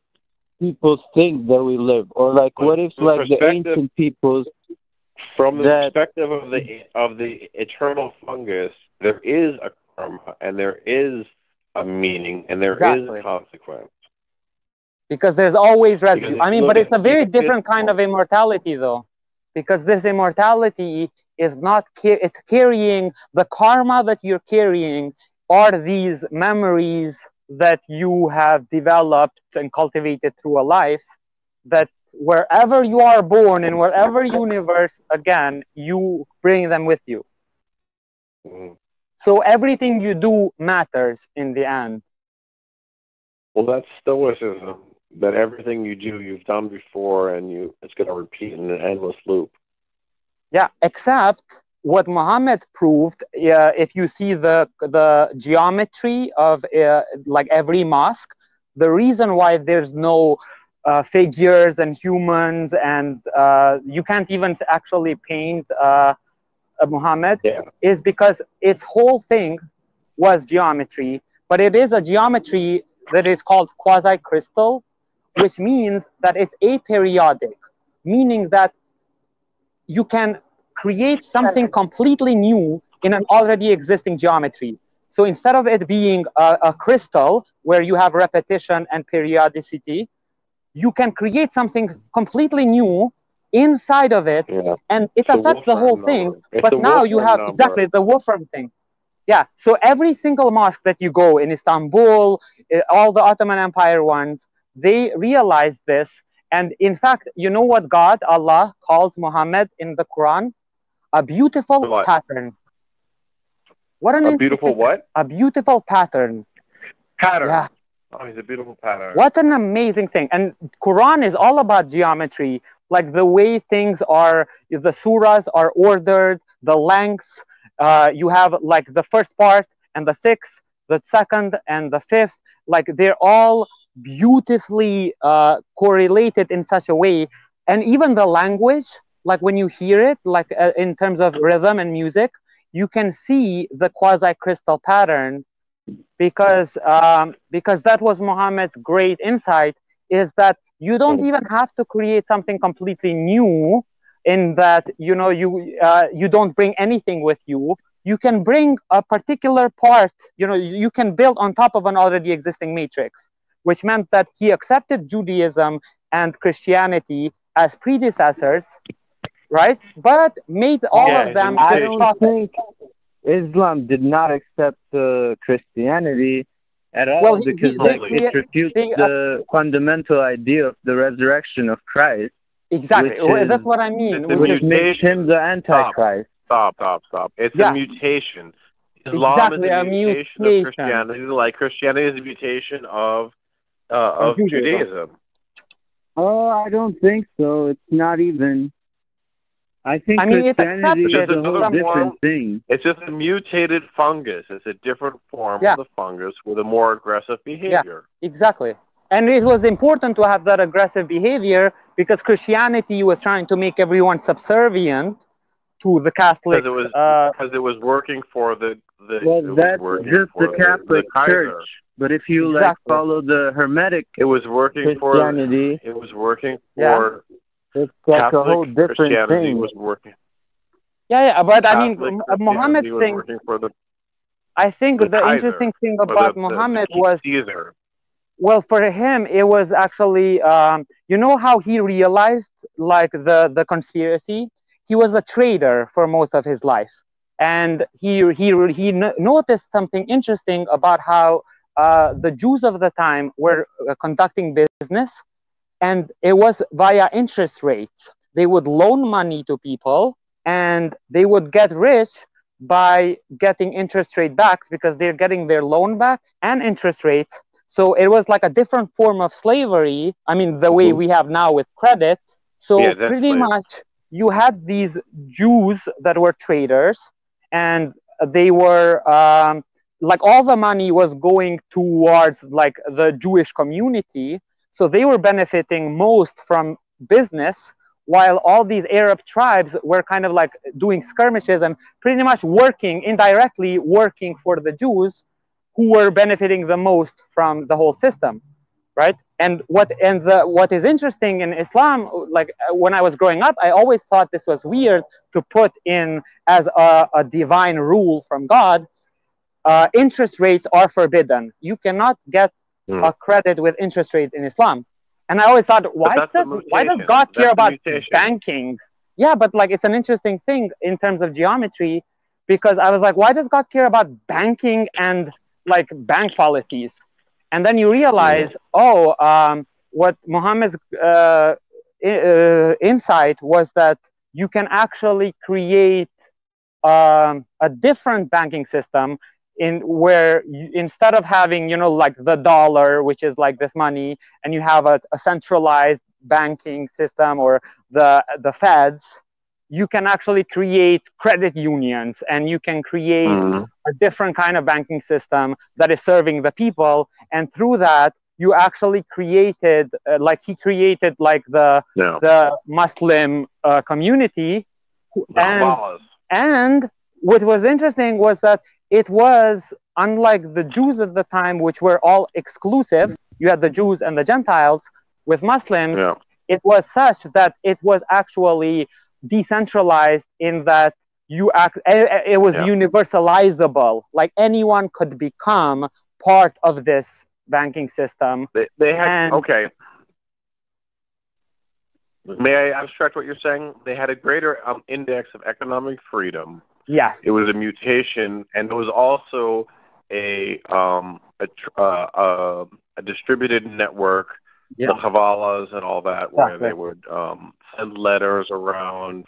Speaker 3: people think that we live, or like what if like the ancient peoples
Speaker 2: from the that, perspective of the of the eternal fungus, there is a and there is a meaning and there exactly. is a consequence.
Speaker 4: Because there's always residue. I mean, but it's a very different kind of immortality, though, because this immortality is not it's carrying the karma that you're carrying are these memories that you have developed and cultivated through a life that wherever you are born in wherever universe again you bring them with you mm-hmm. So everything you do matters in the end.
Speaker 2: Well that's stoicism that everything you do you've done before and you it's going to repeat in an endless loop.
Speaker 4: Yeah except what Muhammad proved, uh, if you see the the geometry of uh, like every mosque, the reason why there's no uh, figures and humans and uh, you can't even actually paint uh, Muhammad yeah. is because its whole thing was geometry, but it is a geometry that is called quasi crystal, which means that it's aperiodic, meaning that you can create something completely new in an already existing geometry. So instead of it being a, a, crystal where you have repetition and periodicity, you can create something completely new inside of it, yeah. and it it's affects the whole thing. It's but now you have number. exactly the Wolfram thing. Yeah. So every single mosque that you go in Istanbul, eh, all the Ottoman Empire ones, they realized this. And in fact, you know what God, Allah, calls Muhammad in the Quran? a beautiful what? pattern.
Speaker 2: What an a beautiful what?
Speaker 4: A beautiful pattern.
Speaker 2: Pattern. Yeah. Oh, he's a beautiful pattern.
Speaker 4: What an amazing thing. And Quran is all about geometry, like the way things are, the surahs are ordered, the lengths. Uh, you have like the first part and the sixth, the second and the fifth. Like they're all beautifully uh, correlated in such a way. And even the language, like when you hear it like uh, in terms of rhythm and music you can see the quasi crystal pattern because um, because that was muhammad's great insight is that you don't even have to create something completely new in that you know you uh, you don't bring anything with you you can bring a particular part you know you can build on top of an already existing matrix which meant that he accepted judaism and christianity as predecessors right? But made all yeah, of them just prophets.
Speaker 3: Islam did not accept uh, Christianity at all well, because he, like, they, it refutes they, the fundamental idea of the resurrection of Christ.
Speaker 4: Exactly, is, that's what I mean.
Speaker 3: Which makes him the Antichrist.
Speaker 2: Stop, stop, stop. It's yeah. a mutation. Islam exactly, is a, a mutation, mutation, of Christianity, like Christianity is a mutation of uh, of Judaism. Judaism.
Speaker 3: Oh, I don't think so. It's not even. I think I mean, it's accepted. is a whole different thing.
Speaker 2: It's just a mutated fungus. It's a different form yeah. of the fungus with a more aggressive behavior.
Speaker 4: Yeah, exactly. and it was important to have that aggressive behavior because Christianity was trying to make everyone subservient to the Catholic.
Speaker 2: Because it was
Speaker 4: uh,
Speaker 2: because it was working for the the.
Speaker 3: Well, that's
Speaker 2: working
Speaker 3: just
Speaker 2: for
Speaker 3: the Catholic
Speaker 2: Kaiser.
Speaker 3: Church. But if you like follow the Hermetic
Speaker 2: It was working for. It was working
Speaker 4: Yeah.
Speaker 2: For
Speaker 3: it's like
Speaker 2: Catholic
Speaker 3: a whole different
Speaker 2: Christianity
Speaker 3: thing.
Speaker 2: was working.
Speaker 4: yeah, yeah, but I mean, Muhammad
Speaker 2: Christianity
Speaker 4: thing.
Speaker 2: for the,
Speaker 4: I think
Speaker 2: the
Speaker 4: the,
Speaker 2: Kaiser,
Speaker 4: interesting thing about
Speaker 2: the, the-
Speaker 4: Muhammad
Speaker 2: the
Speaker 4: was
Speaker 2: Caesar.
Speaker 4: well for him it was actually um, you know how he realized like the the conspiracy he was a trader for most of his life and he he he n- noticed something interesting about how uh, the jews of the time were uh, conducting business and it was via interest rates they would loan money to people and they would get rich by getting interest rate backs because they're getting their loan back and interest rates so it was like a different form of slavery. I mean, the way
Speaker 3: Mhm.
Speaker 4: we have now with credit. So
Speaker 2: Yeah,
Speaker 4: pretty much you had these Jews that were traders, and they were um, like all the money was going towards like the Jewish community. So they were benefiting most from business, while all these Arab tribes were kind of like doing skirmishes and pretty much working indirectly working for the Jews who were benefiting the most from the whole system right? And what and the what is interesting in islam like uh, when i was growing up i always thought this was weird to put in as a, a divine rule from god uh, interest rates are forbidden. You cannot get A credit with interest rate in islam. And i always thought why does why does god
Speaker 2: That's
Speaker 4: care about banking? Yeah but like it's an interesting thing in terms of geometry because i was like why does god care about banking and like bank policies? And then you realize oh um, what muhammad's uh, i- uh, insight was that you can actually create um, a different banking system in where you, instead of having you know like the dollar which is like this money and you have a, a centralized banking system or the the feds you can actually create credit unions and you can create
Speaker 2: Mhm.
Speaker 4: a different kind of banking system that is serving the people and through that you actually created uh, like he created like the
Speaker 2: No.
Speaker 4: the muslim uh, community and and what was interesting was that it was unlike the Jews at the time, which were all exclusive. You had the Jews and the Gentiles. With Muslims,
Speaker 2: Yeah.
Speaker 4: it was such that it was actually decentralized in that you act. eh, eh, It was
Speaker 2: Yeah.
Speaker 4: universalizable. Like anyone could become part of this banking system.
Speaker 2: They, they had
Speaker 4: And-
Speaker 2: okay. May I abstract what you're saying? They had a greater um, index of economic freedom.
Speaker 4: Yes.
Speaker 2: It was a mutation, and it was also a um, a, uh, uh, a distributed network,
Speaker 4: Yeah.
Speaker 2: the Havalas and all that, where
Speaker 4: Exactly.
Speaker 2: they would um, send letters around,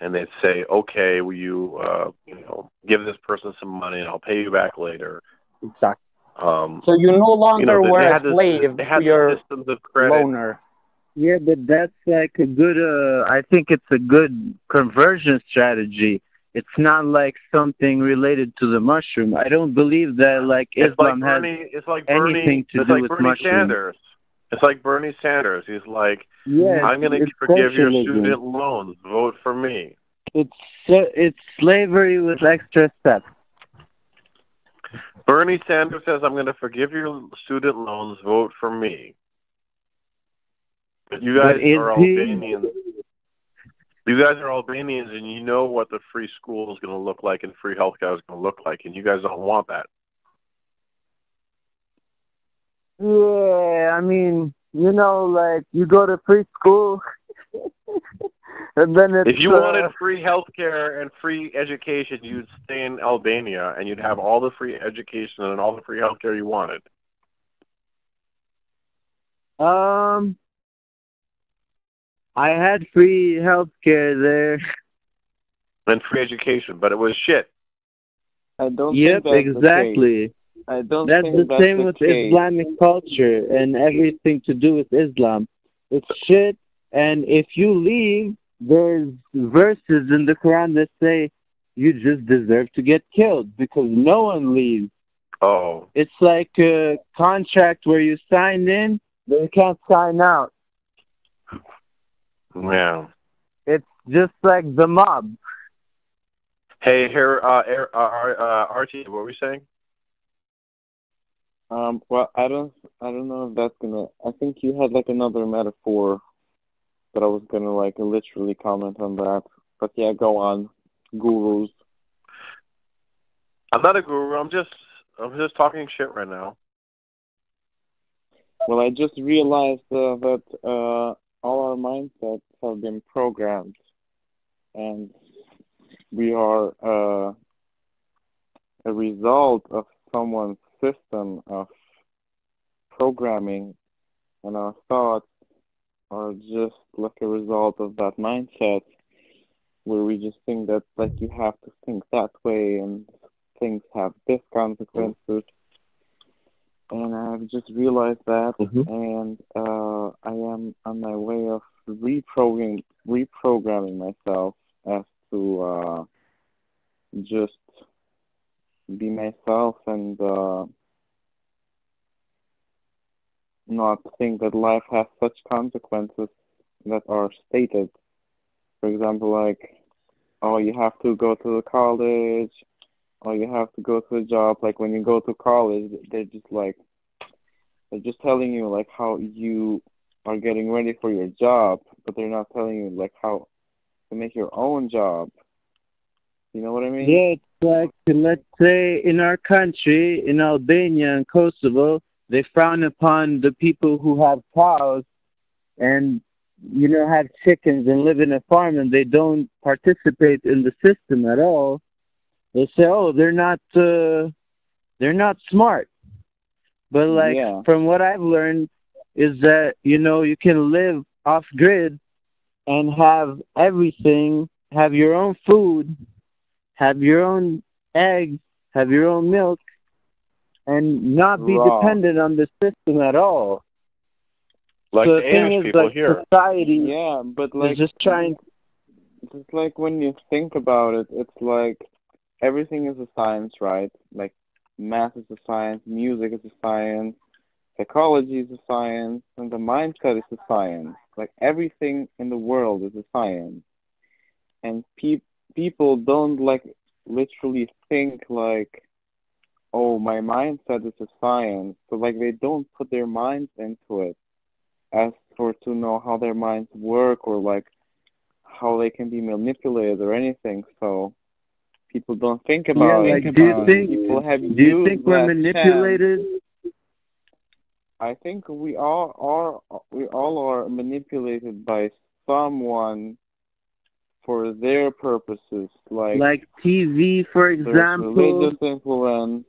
Speaker 2: and they'd say, "Okay, will you uh, you know give this person some money, and I'll pay you back later."
Speaker 4: Exactly.
Speaker 2: Um,
Speaker 4: So you no longer
Speaker 2: you know,
Speaker 4: were
Speaker 2: they
Speaker 4: a
Speaker 2: had this,
Speaker 4: slave
Speaker 2: they
Speaker 4: to
Speaker 2: had
Speaker 4: your
Speaker 2: systems of credit.
Speaker 4: loaner.
Speaker 3: Yeah, but that's like a good. Uh, I think it's a good conversion strategy. It's not like something related to the mushroom. I don't believe that like
Speaker 2: It's like
Speaker 3: Islam has.
Speaker 2: Bernie. It's like
Speaker 3: anything
Speaker 2: Bernie.
Speaker 3: to
Speaker 2: it's
Speaker 3: do
Speaker 2: like
Speaker 3: with
Speaker 2: Bernie
Speaker 3: mushrooms.
Speaker 2: Sanders. It's like Bernie Sanders. He's like,
Speaker 3: Yeah,
Speaker 2: I'm going to forgive your student loans. Vote for me.
Speaker 3: It's it's slavery with extra steps.
Speaker 2: Bernie Sanders says, I'm going to forgive your student loans. Vote for me. But you guys
Speaker 3: But
Speaker 2: are
Speaker 3: he-
Speaker 2: Albanians. You guys are Albanians, and you know what the free school is going to look like and free healthcare is going to look like, and you guys don't want that.
Speaker 3: Yeah, I mean, you know, like you go to free school, and then it's
Speaker 2: If you
Speaker 3: uh,
Speaker 2: wanted free healthcare and free education, you'd stay in Albania and you'd have all the free education and all the free healthcare you wanted.
Speaker 3: Um, I had free health care there.
Speaker 2: And free education, but it was shit.
Speaker 1: I don't
Speaker 3: Yep,
Speaker 1: think that's the case.
Speaker 3: exactly.
Speaker 1: I don't
Speaker 3: That's
Speaker 1: think
Speaker 3: the
Speaker 1: that's
Speaker 3: same
Speaker 1: the
Speaker 3: with
Speaker 1: case.
Speaker 3: Islamic culture and everything to do with Islam. It's shit, and if you leave, there's verses in the Quran that say you just deserve to get killed because no one leaves.
Speaker 2: Oh,
Speaker 3: It's like a contract where you sign in they can't sign out.
Speaker 2: Yeah.
Speaker 3: It's just like the mob.
Speaker 2: Hey, here, uh, Air- uh, uh, Artie, what were we saying?
Speaker 1: Um, well, I don't, I don't know if that's gonna. I think you had like another metaphor that I was gonna like literally comment on that. But yeah, go on, gurus.
Speaker 2: I'm not a guru. I'm just, I'm just talking shit right now.
Speaker 1: Well, I just realized uh, that uh, all our mindsets have been programmed, and we are uh, a result of someone's system of programming, and our thoughts are just like a result of that mindset, where we just think that like you have to think that way, and things have this consequences. And I've just realized that,
Speaker 3: Mhm.
Speaker 1: and uh, I am on my way of reprogramming reprogramming myself as to uh, just be myself and uh, not think that life has such consequences that are stated. For example, like, oh, you have to go to the college, or you have to go to a job. Like when you go to college, they're just like, they're just telling you like how you are getting ready for your job, but they're not telling you like how to make your own job. You know what I mean?
Speaker 3: Yeah, it's like let's say in our country, in Albania and Kosovo, they frown upon the people who have cows and you know have chickens and live in a farm and they don't participate in the system at all. They say, "Oh, they're not uh, they're not smart." But like
Speaker 1: Yeah.
Speaker 3: from what I've learned is that you know you can live off grid and have everything, have your own food, have your own eggs, have your own milk, and not be
Speaker 1: Raw.
Speaker 3: dependent on the system at all.
Speaker 2: Like
Speaker 3: so
Speaker 2: the
Speaker 3: the thing is,
Speaker 2: people
Speaker 3: like
Speaker 2: here.
Speaker 3: society
Speaker 1: Yeah, but like
Speaker 3: just trying.
Speaker 1: It's like when you think about it, it's like everything is a science, right? Like math is a science, music is a science, psychology is a science, and the mindset is a science. Like everything in the world is a science. And pe- people don't like literally think like, oh, my mindset is a science. So like they don't put their minds into it as for to know how their minds work or like how they can be manipulated or anything. So people don't think
Speaker 3: Yeah,
Speaker 1: about
Speaker 3: like,
Speaker 1: it.
Speaker 3: do you think
Speaker 1: people have
Speaker 3: do you think we're manipulated?
Speaker 1: chance. I think we all are we all are manipulated by someone for their purposes. Like,
Speaker 3: Like TV, for
Speaker 1: there's
Speaker 3: example.
Speaker 1: religious influence,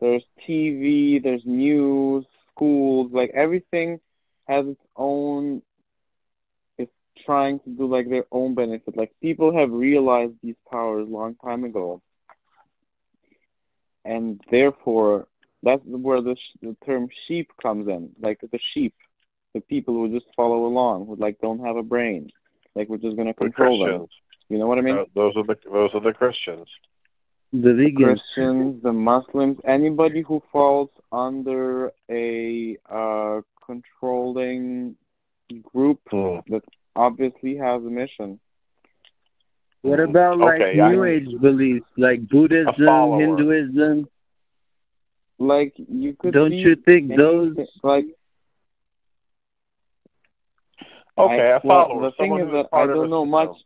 Speaker 1: there's TV, there's news, schools, like everything has its own trying to do like their own benefit. Like people have realized these powers long time ago. And therefore that's where the sh- the term sheep comes in. Like the sheep, the people who just follow along, who like don't have a brain. Like we're just gonna
Speaker 2: The
Speaker 1: control them. You know what I mean?
Speaker 2: Uh, those are the those are the Christians.
Speaker 3: The vegans.
Speaker 1: Christians, the Muslims, anybody who falls under a uh, controlling group
Speaker 2: Hmm.
Speaker 1: that obviously has a mission.
Speaker 3: What about like
Speaker 2: Okay, I-
Speaker 3: New Age beliefs, like Buddhism. Hinduism?
Speaker 1: Like you could
Speaker 3: Don't you think
Speaker 1: anything-
Speaker 3: those?
Speaker 1: like
Speaker 2: Okay,
Speaker 1: I,
Speaker 2: a
Speaker 1: well, the thing is that I don't know
Speaker 2: system.
Speaker 1: much,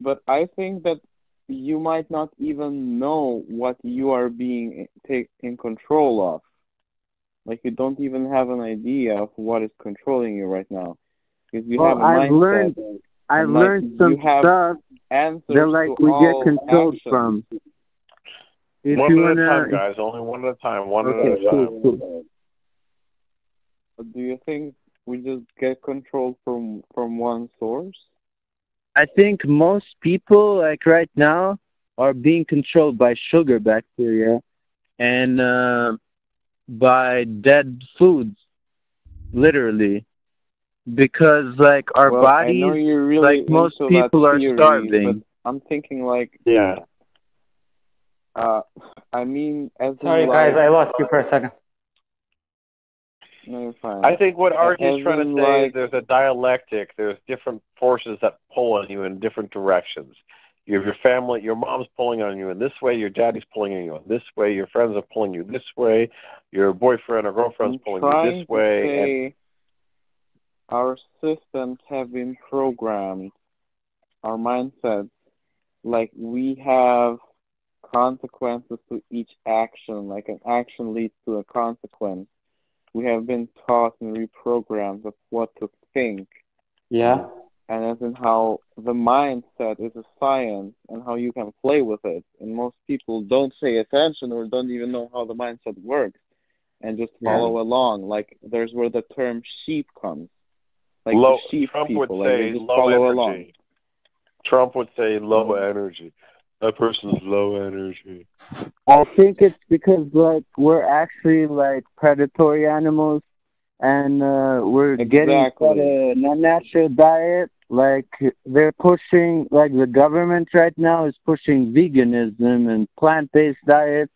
Speaker 1: but I think that you might not even know what you are being take in control of. Like you don't even have an idea of what is controlling you right now, because you
Speaker 3: Well,
Speaker 1: have a
Speaker 3: I've
Speaker 1: mindset,
Speaker 3: learned I've
Speaker 1: and, like,
Speaker 3: learned some stuff
Speaker 1: answers
Speaker 3: that like we get controlled
Speaker 1: actions.
Speaker 3: from. If
Speaker 2: one
Speaker 3: you
Speaker 2: at
Speaker 3: wanna,
Speaker 2: a time, guys. Only one at a time. One
Speaker 3: okay,
Speaker 2: at a time.
Speaker 3: cool, cool.
Speaker 1: Do you think we just get controlled from from one source?
Speaker 3: I think most people, like right now, are being controlled by sugar bacteria and uh, by dead foods, literally, because like our
Speaker 1: well, I know
Speaker 3: bodies,
Speaker 1: you're really
Speaker 3: like most people, are
Speaker 1: theory,
Speaker 3: starving.
Speaker 1: I'm thinking like,
Speaker 2: Yeah.
Speaker 1: uh, I mean, as
Speaker 4: Sorry,
Speaker 1: like,
Speaker 4: guys, I lost you for a second.
Speaker 1: No, you're fine.
Speaker 2: I think what Artie
Speaker 1: As
Speaker 2: is trying to say
Speaker 1: like-
Speaker 2: is there's a dialectic. There's different forces that pull on you in different directions. You have your family, your mom's pulling on you in this way, your daddy's pulling on you in this way, your friends are pulling you this way, your boyfriend or girlfriend's
Speaker 1: I'm
Speaker 2: pulling you this way.
Speaker 1: say our systems have been programmed, our mindsets, like we have consequences to each action, like an action leads to a consequence. We have been taught and reprogrammed of what to think,
Speaker 4: Yeah.
Speaker 1: and as in how the mindset is a science and how you can play with it. And most people don't pay attention or don't even know how the mindset works and just
Speaker 4: Yeah.
Speaker 1: follow along. Like there's where the term sheep comes. Like
Speaker 2: low,
Speaker 1: the sheep
Speaker 2: Trump
Speaker 1: people,
Speaker 2: would say
Speaker 1: they just
Speaker 2: low
Speaker 1: follow
Speaker 2: energy.
Speaker 1: along.
Speaker 2: Trump would say low energy. That person's low energy.
Speaker 3: I think it's because like we're actually like predatory animals, and uh, we're getting
Speaker 1: Exactly.
Speaker 3: fed a non-natural diet. Like they're pushing, like the government right now is pushing veganism and plant-based diets.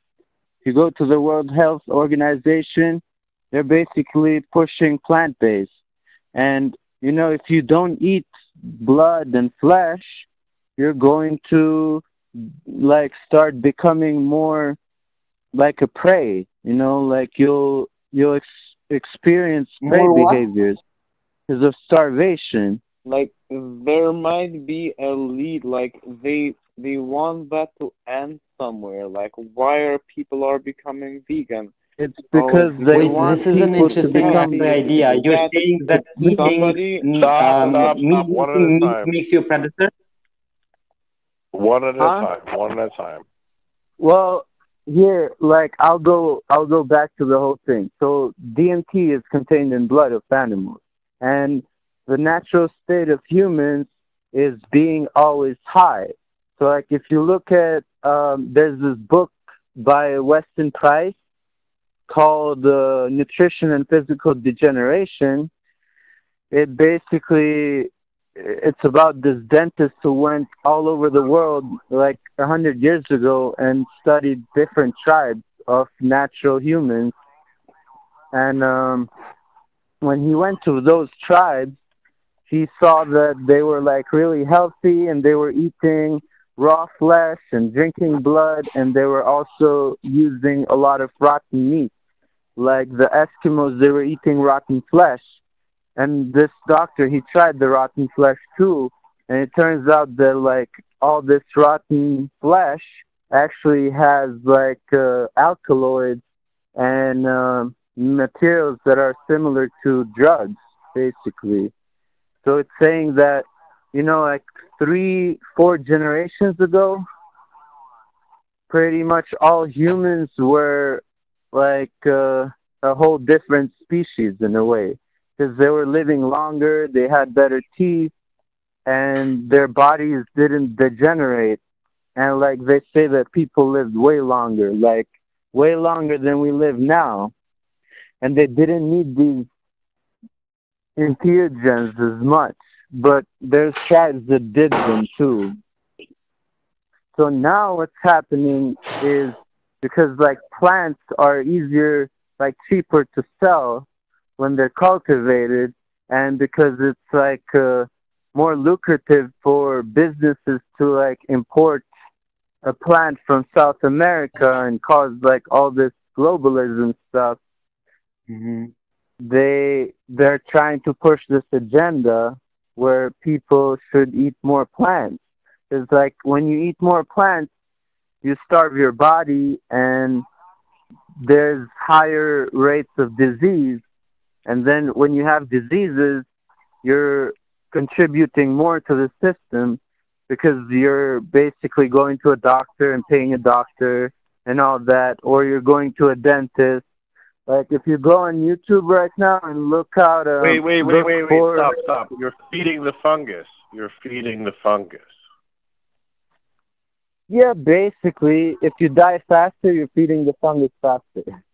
Speaker 3: If you go to the World Health Organization, they're basically pushing plant-based. And you know, if you don't eat blood and flesh, you're going to like start becoming more like a prey you know like you'll you'll ex- experience prey
Speaker 4: More
Speaker 3: behaviors because of starvation
Speaker 1: Like there might be a lead, like they they want that to end somewhere. Like why are people are becoming vegan?
Speaker 3: It's
Speaker 1: Oh,
Speaker 3: because they
Speaker 4: Wait,
Speaker 3: want
Speaker 4: this is an
Speaker 3: people to
Speaker 4: interesting
Speaker 3: become
Speaker 4: idea. You're
Speaker 1: that
Speaker 4: saying that eating
Speaker 2: Stop,
Speaker 4: um,
Speaker 2: stop,
Speaker 4: meat,
Speaker 2: stop, one at a
Speaker 4: eating meat makes you a predator?
Speaker 2: One at
Speaker 3: Huh?
Speaker 2: a time. One at a time.
Speaker 3: Well, here, like I'll go, I'll go back to the whole thing. So DMT is contained in blood of animals, and the natural state of humans is being always high. So, like if you look at, um, there's this book by Weston Price called uh, Nutrition and Physical Degeneration. It basically it's about this dentist who went all over the world like a hundred years ago and studied different tribes of natural humans and um when he went to those tribes he saw that they were like really healthy and they were eating raw flesh and drinking blood and they were also using a lot of rotten meat like the eskimos they were eating rotten flesh. And this doctor he tried the rotten flesh too. And it turns out that like all this rotten flesh actually has like uh, alkaloids and um materials that are similar to drugs basically. So it's saying that you know like three four generations ago pretty much all humans were like uh, a whole different species in a way because they were living longer, they had better teeth, and their bodies didn't degenerate. And like they say that people lived way longer, like way longer than we live now. And they didn't need these entheogens as much. But there's tribes that did them too. So now what's happening is because like plants are easier, like cheaper to sell, when they're cultivated and because it's like uh, more lucrative for businesses to like import a plant from South America and cause like all this globalism stuff.
Speaker 4: Hmm
Speaker 3: they they're trying to push this agenda where people should eat more plants. It's like when you eat more plants you starve your body and there's higher rates of disease and then when you have diseases, you're contributing more to the system because you're basically going to a doctor and paying a doctor and all that, or you're going to a dentist. Like if you go on YouTube right now and look out, uh,
Speaker 2: Wait, wait, wait,
Speaker 3: look
Speaker 2: wait, wait.
Speaker 3: for-
Speaker 2: Stop, stop. You're feeding the fungus. You're feeding the fungus.
Speaker 3: Yeah, basically, if you die faster, you're feeding the fungus faster.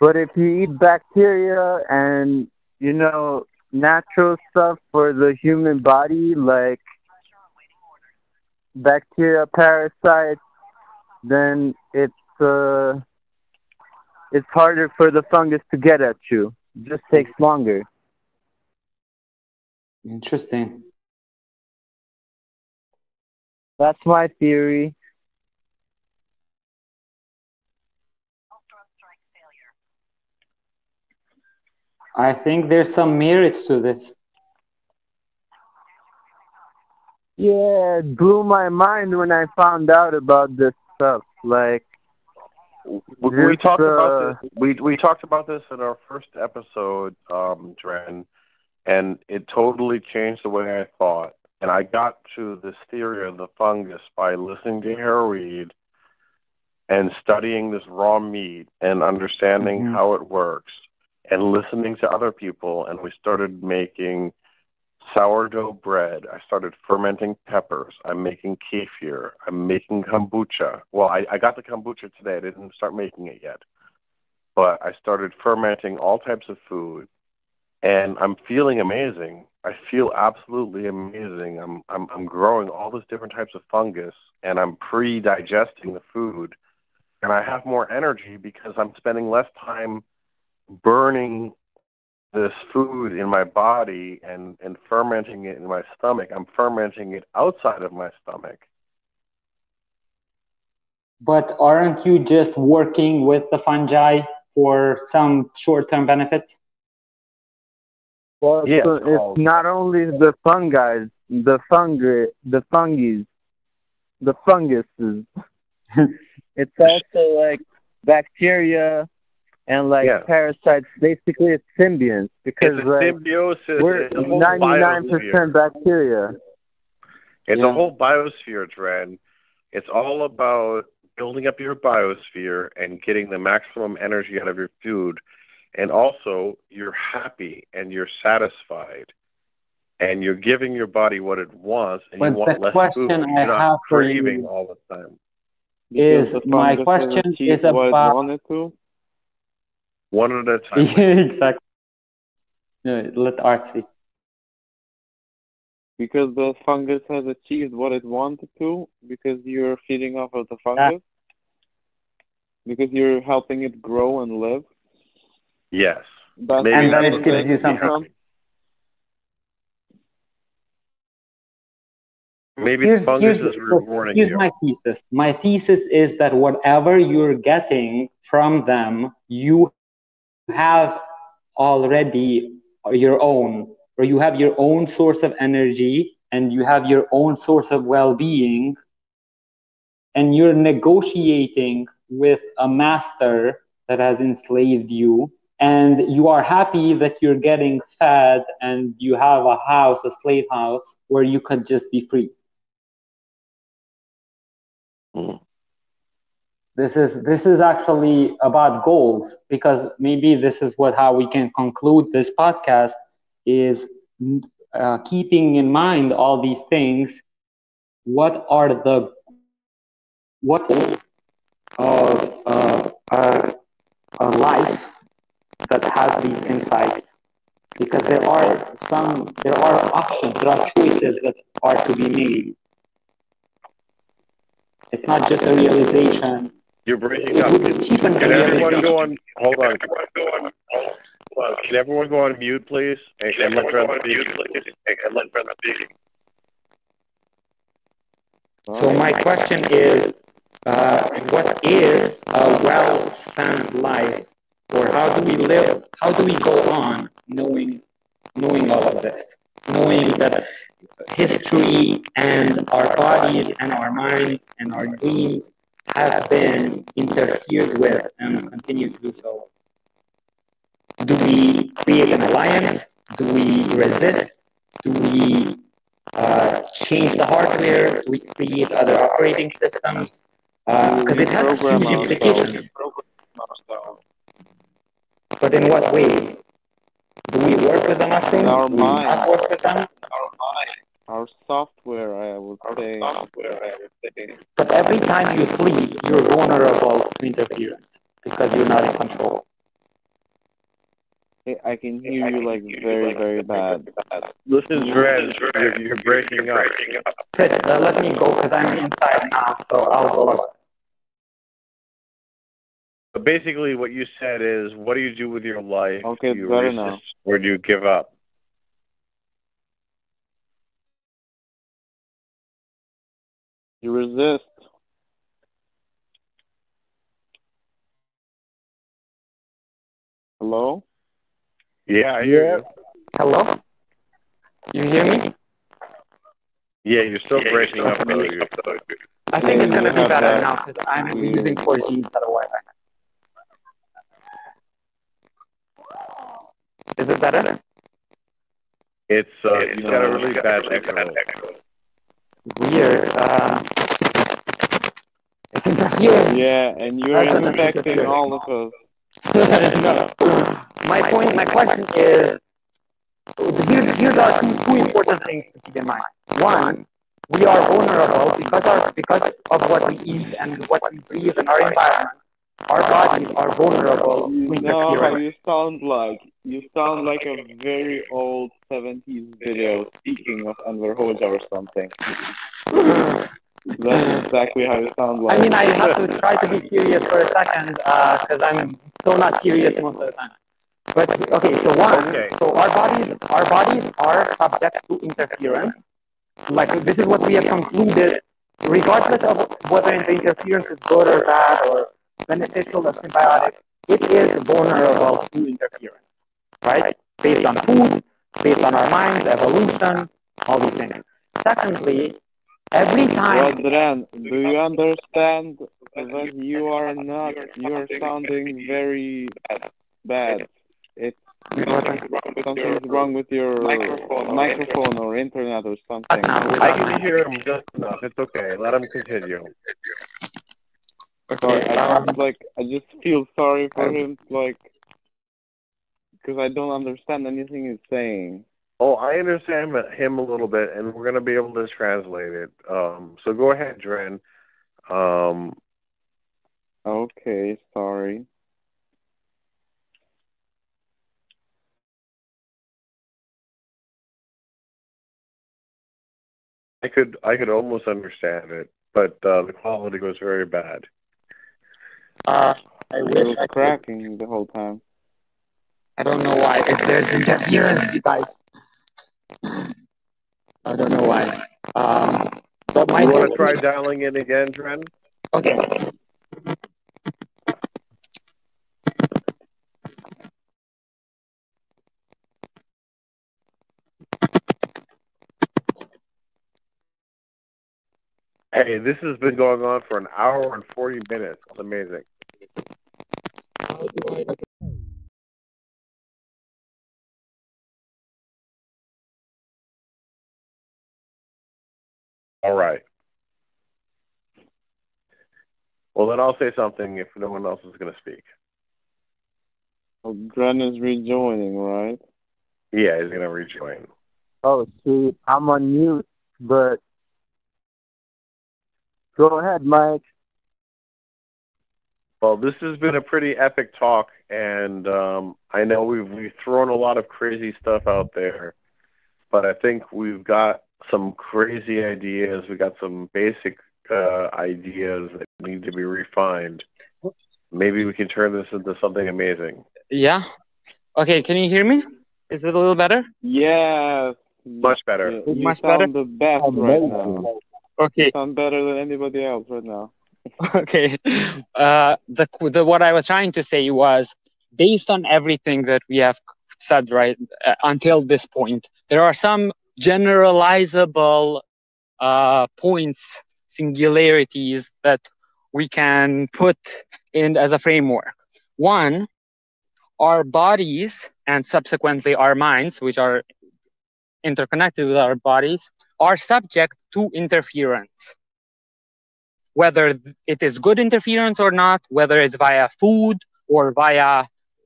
Speaker 3: But if you eat bacteria and, you know, natural stuff for the human body, like bacteria, parasites, then it's, uh, it's harder for the fungus to get at you. It just takes longer.
Speaker 4: Interesting.
Speaker 3: That's my theory.
Speaker 4: I think there's some merit to this.
Speaker 3: Yeah, it blew my mind when I found out about this stuff. Like,
Speaker 2: we, we talked
Speaker 3: uh,
Speaker 2: about this. We we talked about this in our first episode, um, Dren, and it totally changed the way I thought. And I got to this theory of the fungus by listening to Harold Reed and studying this raw meat and understanding
Speaker 4: Mhm.
Speaker 2: how it works and listening to other people. And we started making sourdough bread. I started fermenting peppers. I'm making kefir. I'm making kombucha. Well, I, I got the kombucha today. I didn't start making it yet. But I started fermenting all types of food and I'm feeling amazing. I feel absolutely amazing. I'm I'm I'm growing all these different types of fungus and I'm pre-digesting the food and I have more energy because I'm spending less time burning this food in my body and and fermenting it in my stomach. I'm fermenting it outside of my stomach.
Speaker 4: But aren't you just working with the fungi for some short-term benefits?
Speaker 3: Well,
Speaker 2: Yeah,
Speaker 3: so
Speaker 2: called-
Speaker 3: it's oh. not only the fungi, the fungi, the fungus, the funguses. it's also like bacteria and like
Speaker 2: Yeah.
Speaker 3: parasites. Basically, it's symbionts because
Speaker 2: It's
Speaker 3: like
Speaker 2: symbiosis.
Speaker 3: we're
Speaker 2: it's a whole
Speaker 3: ninety-nine percent bacteria.
Speaker 2: It's
Speaker 4: Yeah.
Speaker 2: a whole biosphere, Dren. It's all about building up your biosphere and getting the maximum energy out of your food. And also, you're happy and you're satisfied. And you're giving your body what it wants, and
Speaker 4: But
Speaker 2: you want
Speaker 4: the
Speaker 2: less
Speaker 4: question
Speaker 2: food.
Speaker 4: I
Speaker 2: You're not
Speaker 4: have for you-
Speaker 2: all the time.
Speaker 4: Is
Speaker 1: the
Speaker 4: my question
Speaker 1: has achieved
Speaker 4: is
Speaker 1: what it
Speaker 4: about-
Speaker 1: wanted to.
Speaker 2: One at a time.
Speaker 4: exactly. Yeah, let Art see.
Speaker 1: Because the fungus has achieved what it wanted to, because you're feeding off of the ah. fungus, because you're helping it grow and live.
Speaker 2: Yes.
Speaker 1: That's
Speaker 2: Maybe
Speaker 4: And then it gives you something.
Speaker 2: happy. Maybe
Speaker 4: here's,
Speaker 2: the fungus
Speaker 4: here's,
Speaker 2: is rewarding
Speaker 4: here's my thesis. My thesis is that whatever you're getting from them, you have already your own, or you have your own source of energy and you have your own source of well being, and you're negotiating with a master that has enslaved you. And you are happy that you're getting fed and you have a house, a slave house, where you could just be free.
Speaker 2: Mm.
Speaker 4: this is this is actually about goals because maybe this is what how we can conclude this podcast is uh, keeping in mind all these things what are the what of uh, uh, a life that has these insights because there are some there are options there are choices that are to be made it's not just a realization
Speaker 2: You're breaking
Speaker 4: it
Speaker 2: up.
Speaker 4: would cheapen the
Speaker 2: Can everyone
Speaker 4: realization.
Speaker 2: go on? Hold on. Can everyone go on mute, please? And, and let Dren speak.
Speaker 4: So my question is, uh, what is a well-spent life, or how do we live? How do we go on knowing, knowing all of this, knowing that history and our bodies and our minds and our dreams have been interfered with and continue to do so? Do we create an alliance? Do we resist? Do we uh, change the hardware? Do we create other operating systems? Because it has huge implications. But in what way? Do we work with the mushrooms?
Speaker 1: In our
Speaker 4: Do we not
Speaker 1: mind.
Speaker 4: work with them?
Speaker 1: Our software, I would say.
Speaker 4: But every time you sleep, you're vulnerable to interference because you're not in control.
Speaker 1: I- I can hear you like very, very bad.
Speaker 2: Listen, Dren, you're, you're breaking up.
Speaker 4: Chris, uh, let me go because I'm inside now, so I'll go.
Speaker 2: But basically, what you said is, what do you do with your life?
Speaker 1: Okay,
Speaker 2: do you
Speaker 1: better
Speaker 2: resist
Speaker 1: now.
Speaker 2: or do you give up?
Speaker 1: You resist. Hello?
Speaker 2: Yeah, I hear
Speaker 1: Yeah.
Speaker 2: you.
Speaker 4: Hello? You hear me?
Speaker 2: Yeah, you're still breaking up though. You-
Speaker 4: I think it's gonna be better now because I'm using 4G instead of Wi-Fi. Is it better?
Speaker 2: It's uh, you got a really bad echo.
Speaker 4: Weird. Uh, it's interference.
Speaker 1: Yeah, and you're infecting all of us.
Speaker 4: no. My point, my question is, here's, here's our two, two important things to keep in mind. One, we are vulnerable because, our, because of what we eat and what we breathe in our environment. Our bodies are vulnerable
Speaker 1: You
Speaker 4: to
Speaker 1: know how you sound like? You sound like a very old 70s video speaking of Enver Hoxha or something. That's exactly how you sound like.
Speaker 4: I mean, I have to try to be serious for a second uh, because I'm still not serious most of the time. But okay, so one,
Speaker 2: Okay.
Speaker 4: so our bodies, our bodies are subject to interference. Like this is what we have concluded, regardless of whether the interference is good or bad or beneficial or symbiotic, it is vulnerable to interference, right? Based on food, based on our minds, evolution, all these things. Secondly, every time
Speaker 1: Rodran, do you understand that you are not, you're sounding very bad. It's something's wrong with your microphone or internet or something.
Speaker 2: I can hear him just enough. It's okay. Let him continue.
Speaker 1: Sorry, I just like I just feel sorry for him, like because I don't understand anything he's saying.
Speaker 2: Oh, I understand him a little bit, and we're gonna be able to translate it. Um, so go ahead, Dren. Um,
Speaker 1: Okay, sorry.
Speaker 2: I could I could almost understand it, but uh, the quality was very bad.
Speaker 4: Uh, I
Speaker 1: It
Speaker 4: wish
Speaker 1: was
Speaker 4: I could.
Speaker 1: cracking the whole time.
Speaker 4: I don't know why. If there's interference, you guys. I don't know why. Um, but my
Speaker 2: You want to try dialing in again, Dren?
Speaker 4: Okay.
Speaker 2: Hey, this has been going on for an hour and forty minutes. It's amazing. All right. Well, then I'll say something if no one else is going to speak.
Speaker 1: Oh, Dren is rejoining, right?
Speaker 2: Yeah, he's going to rejoin.
Speaker 3: Oh, sweet. I'm on mute, but go ahead, Mike.
Speaker 2: Well, this has been a pretty epic talk, and um, I know we've we've thrown a lot of crazy stuff out there, but I think we've got some crazy ideas. We got some basic uh, ideas that need to be refined. Maybe we can turn this into something amazing.
Speaker 4: Yeah. Okay. Can you hear me? Is it a little better?
Speaker 1: Yes.
Speaker 2: Much better.
Speaker 1: Yeah, you
Speaker 4: Much
Speaker 1: sound
Speaker 4: better?
Speaker 1: the best right now.
Speaker 4: Okay.
Speaker 1: Sound better than anybody else right now.
Speaker 4: okay. Uh, the the what I was trying to say was based on everything that we have said right uh, until this point, there are some generalizable uh, points, singularities that we can put in as a framework. One, our bodies and subsequently our minds, which are interconnected with our bodies, are subject to interference whether it is good interference or not, whether it's via food or via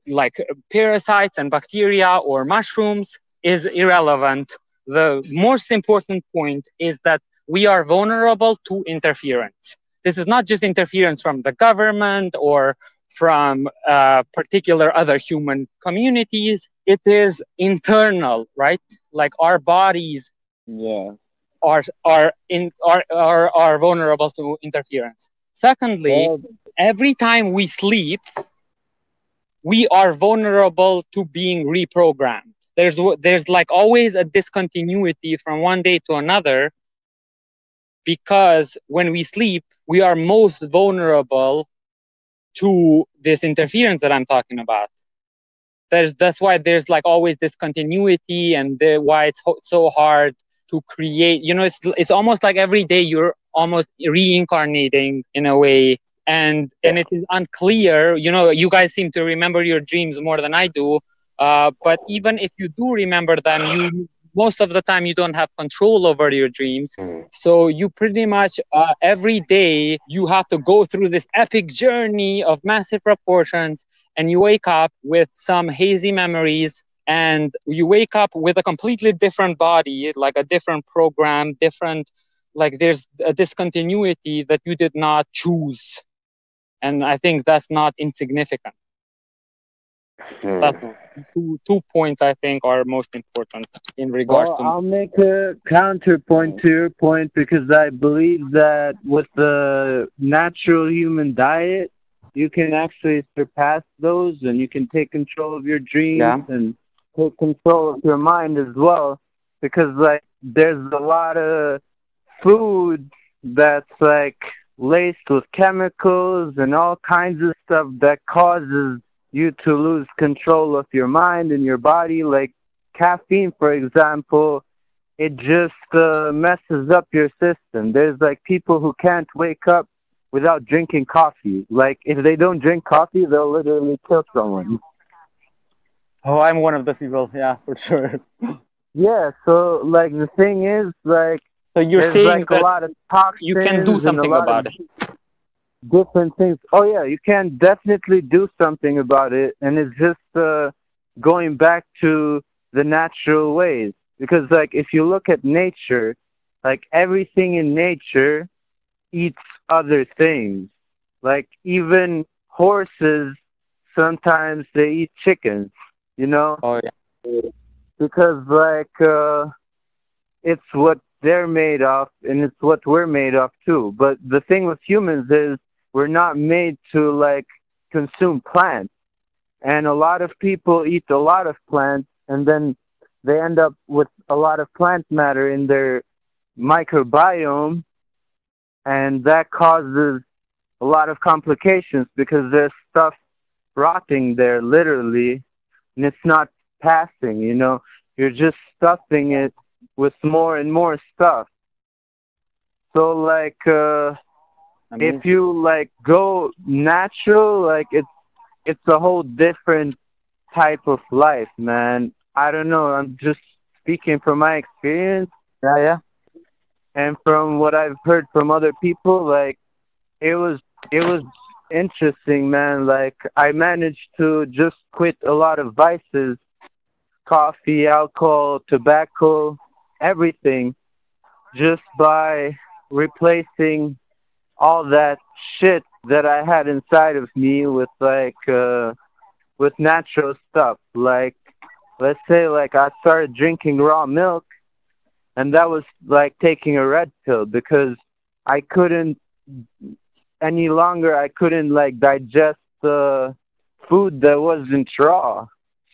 Speaker 4: like parasites and bacteria or mushrooms is irrelevant. The most important point is that we are vulnerable to interference. This is not just interference from the government or from uh, particular other human communities. It is internal, right? Like our bodies
Speaker 1: Yeah.
Speaker 4: Are are in are are, are vulnerable to interference. Secondly,
Speaker 1: Well,
Speaker 4: every time we sleep, we are vulnerable to being reprogrammed. There's there's like always a discontinuity from one day to another because when we sleep, we are most vulnerable to this interference that I'm talking about. There's that's why there's like always this continuity and the, why it's ho- so hard to create. You know, it's it's almost like every day you're almost reincarnating in a way and and it is unclear you know you guys seem to remember your dreams more than i do uh, but even if you do remember them you most of the time you don't have control over your dreams
Speaker 2: Hmm.
Speaker 4: so you pretty much uh, every day you have to go through this epic journey of massive proportions and you wake up with some hazy memories and you wake up with a completely different body like a different program different like there's a discontinuity that you did not choose and i think that's not insignificant
Speaker 2: Hmm.
Speaker 4: that's two, two points i think are most important in regards
Speaker 3: Well,
Speaker 4: to
Speaker 3: I'll make a counterpoint to your point because I believe that with the natural human diet, you can actually surpass those and you can take control of your dreams
Speaker 4: Yeah.
Speaker 3: and take control of your mind as well. Because, like, there's a lot of food that's, like, laced with chemicals and all kinds of stuff that causes you to lose control of your mind and your body. Like, caffeine, for example, it just uh, messes up your system. There's like people who can't wake up without drinking coffee. Like if they don't drink coffee, they'll literally kill someone.
Speaker 4: Oh i'm one of those people yeah for sure
Speaker 3: Yeah. So like the thing is like
Speaker 4: so you're saying
Speaker 3: like a
Speaker 4: that
Speaker 3: lot of
Speaker 4: you can do something about it
Speaker 3: Different things. Oh yeah, you can definitely do something about it, and it's just uh, going back to the natural ways. Because like if you look at nature, like everything in nature eats other things. Like even horses sometimes they eat chickens, you know?
Speaker 4: oh yeah
Speaker 3: Because like uh it's what they're made of and it's what we're made of too. But the thing with humans is we're not made to like consume plants. And a lot of people eat a lot of plants and then they end up with a lot of plant matter in their microbiome and that causes a lot of complications because there's stuff rotting there literally and it's not passing, you know. You're just stuffing it with more and more stuff. So like uh
Speaker 4: Amazing.
Speaker 3: if you like go natural, like it's it's a whole different type of life, man. I don't know. I'm just speaking from my experience
Speaker 4: yeah yeah
Speaker 3: and from what I've heard from other people. Like it was it was interesting, man. Like I managed to just quit a lot of vices, coffee, alcohol, tobacco, everything, just by replacing all that shit that I had inside of me with like uh with natural stuff. Like let's say like I started drinking raw milk and that was like taking a red pill because I couldn't any longer I couldn't like digest the food that wasn't raw.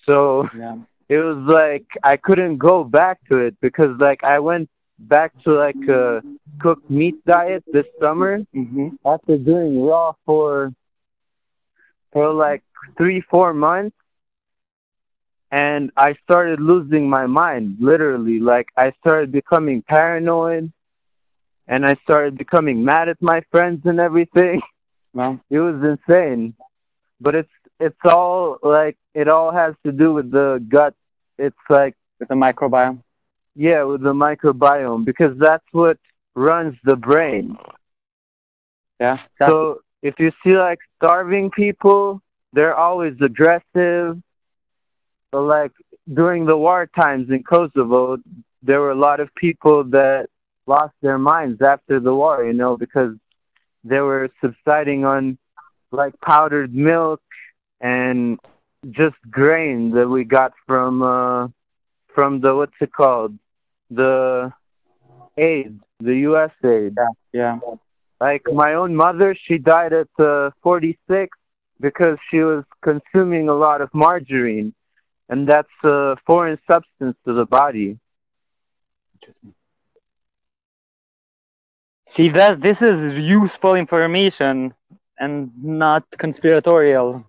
Speaker 3: So
Speaker 4: yeah.
Speaker 3: it was like I couldn't go back to it because like I went back to like a cooked meat diet this summer
Speaker 4: hmm
Speaker 3: after doing raw for for like three four months. And i started losing my mind literally. Like i started becoming paranoid and i started becoming mad at my friends and everything.
Speaker 4: Well.
Speaker 3: It was insane. But it's it's all like it all has to do with the gut. It's like
Speaker 4: with the microbiome?
Speaker 3: Yeah with the microbiome because that's what runs the brain.
Speaker 4: Yeah exactly.
Speaker 3: So if you see like starving people, they're always aggressive. But like during the war times in Kosovo, there were a lot of people that lost their minds after the war, you know, because they were subsiding on like powdered milk and just grain that we got from uh from the what's it called? The aid, the US aid.
Speaker 4: yeah
Speaker 3: Like my own mother, she died at uh, 46 because she was consuming a lot of margarine, and that's a foreign substance to the body.
Speaker 4: Interesting. See that this is useful information and not conspiratorial.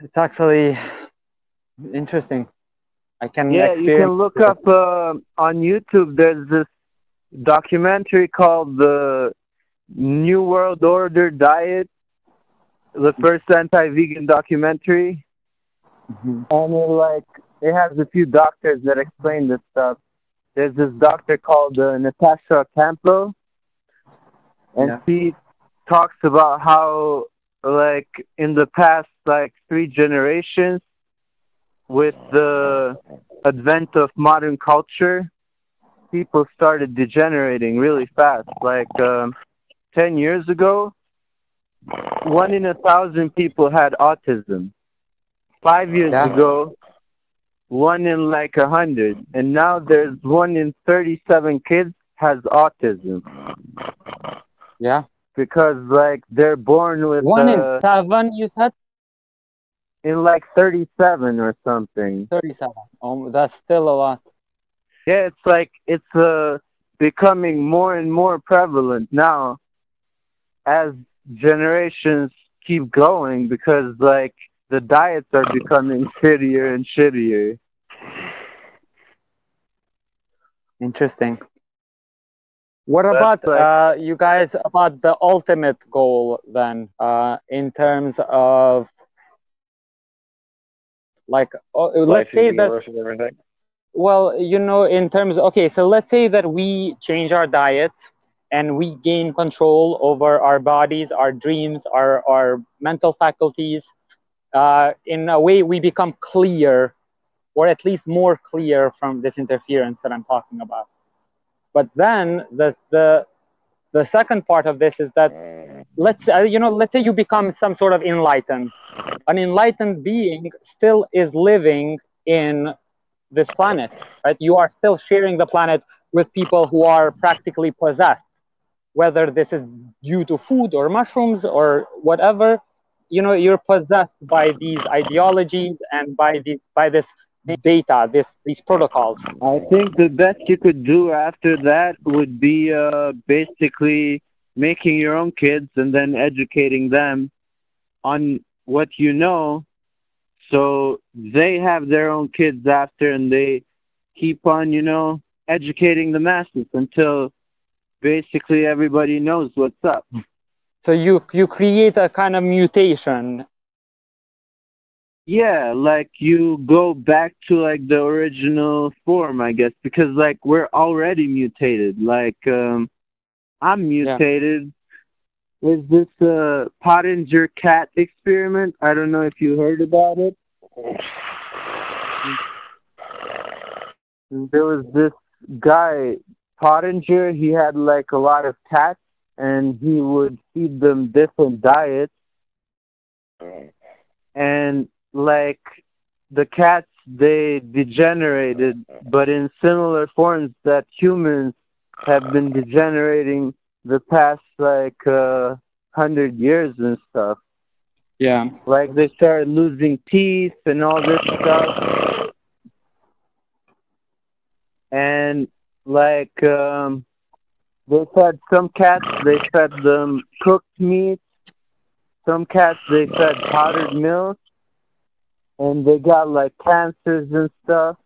Speaker 4: It's actually interesting. I can
Speaker 3: Yeah, you can look up uh, on YouTube. There's this documentary called the New World Order Diet, the first anti-vegan documentary,
Speaker 4: Mhm.
Speaker 3: and it like it has a few doctors that explain this stuff. There's this doctor called uh, Natasha Campbell, and
Speaker 4: Yeah.
Speaker 3: she talks about how like in the past like three generations with the advent of modern culture people started degenerating really fast like um, 10 years ago one in a thousand people had autism five years
Speaker 4: Yeah.
Speaker 3: ago one in like a hundred and now there's one in 37 kids has autism
Speaker 4: Yeah.
Speaker 3: because like they're born with
Speaker 4: One in
Speaker 3: uh,
Speaker 4: seven, you said?
Speaker 3: in like 37 or something
Speaker 4: 37. Oh, that's still a lot.
Speaker 3: yeah it's like it's uh becoming more and more prevalent now as generations keep going because like the diets are becoming shittier and shittier
Speaker 4: Interesting. What about uh, you guys about the ultimate goal then, uh, in terms of like, oh, let's say that
Speaker 2: universe, and everything.
Speaker 4: Well, you know, in terms, okay, so let's say that we change our diets and we gain control over our bodies, our dreams, our, our mental faculties. Uh, in a way, we become clear, or at least more clear from this interference that I'm talking about. But then the, the, the second part of this is that let's uh, you know let's say you become some sort of enlightened. An enlightened being still is living in this planet right? You are still sharing the planet with people who are practically possessed whether this is due to food or mushrooms or whatever. You know you're possessed by these ideologies and by the by this data this these protocols.
Speaker 3: I think the best you could do after that would be uh basically making your own kids and then educating them on what you know. So they have their own kids after and they keep on you know educating the masses until basically everybody knows what's up.
Speaker 4: So you you create a kind of mutation
Speaker 3: yeah like you go back to like the original form i guess because like we're already mutated. Like um i'm mutated. Is this uh Pottenger cat experiment? I don't know if you heard about it. There was this guy Pottenger he had like a lot of cats and he would feed them different diets. And like the cats they degenerated but in similar forms that humans have been degenerating the past like uh hundred years and stuff.
Speaker 4: Yeah.
Speaker 3: Like they started losing teeth and all this stuff. And like um they fed some cats they fed them cooked meat. Some cats they fed powdered milk and they got like cancers and stuff.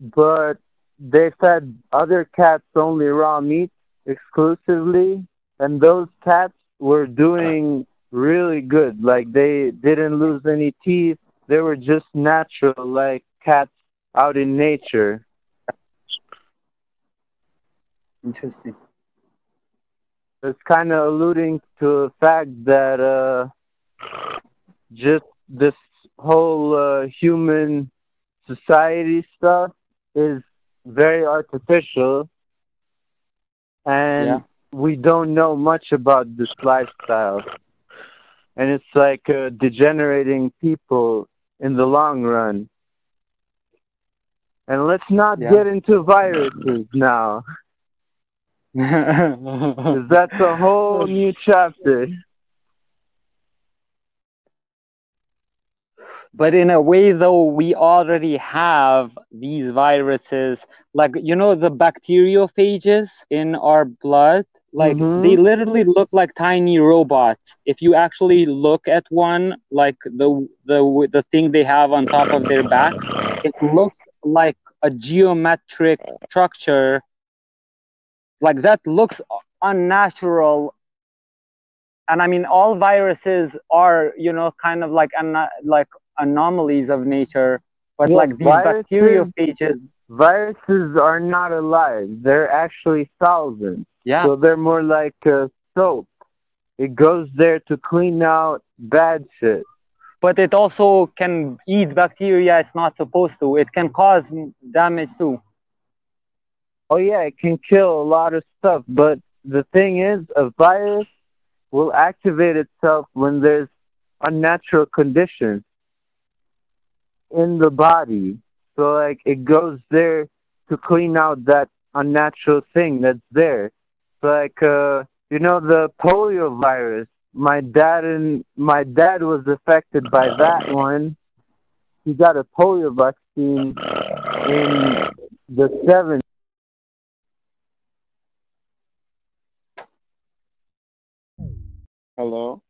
Speaker 3: But they fed other cats only raw meat exclusively. And those cats were doing really good. Like they didn't lose any teeth. They were just natural like cats out in nature.
Speaker 4: Interesting.
Speaker 3: It's kind of alluding to the fact that uh just this whole uh, human society stuff is very artificial and
Speaker 4: Yeah.
Speaker 3: we don't know much about this lifestyle and it's like uh, degenerating people in the long run and let's not
Speaker 4: Yeah.
Speaker 3: get into viruses now that's a whole new chapter.
Speaker 4: But in a way though we already have these viruses like you know the bacteriophages in our blood? Like
Speaker 3: Mhm.
Speaker 4: they literally look like tiny robots. If you actually look at one like the the the thing they have on top of their back it looks like a geometric structure. Like that looks unnatural. And i mean all viruses are you know kind of like an- like anomalies of nature but
Speaker 3: Yeah,
Speaker 4: like these
Speaker 3: viruses-
Speaker 4: bacteriophages
Speaker 3: Viruses are not alive. They're actually thousands.
Speaker 4: yeah
Speaker 3: So they're more like uh, soap. It goes there to clean out bad shit.
Speaker 4: but it also can eat bacteria it's not supposed to it can cause damage too
Speaker 3: Oh yeah, it can kill a lot of stuff. But the thing is, a virus will activate itself when there's unnatural conditions in the body. So like it goes there to clean out that unnatural thing that's there. So like uh you know the polio virus. My dad and my dad was affected by that one. He got a polio vaccine in the 70s.
Speaker 1: Hello?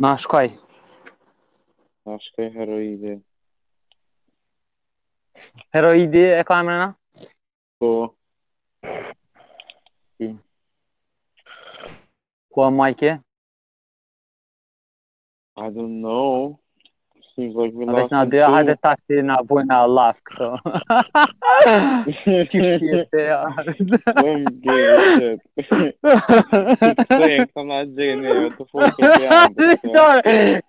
Speaker 4: Na shkoj
Speaker 1: Acho que é heroide.
Speaker 4: heroidi e ka emrin a?
Speaker 1: Po,
Speaker 4: ku a majke
Speaker 1: I don't know. Seems like we
Speaker 4: Veç
Speaker 1: lost
Speaker 4: na
Speaker 1: him
Speaker 4: dyja hajde
Speaker 1: too.
Speaker 4: tash ti na bujna laf Kishte ja.
Speaker 1: Bum gjë. Ti e kam gjeni, të fokus
Speaker 4: ja.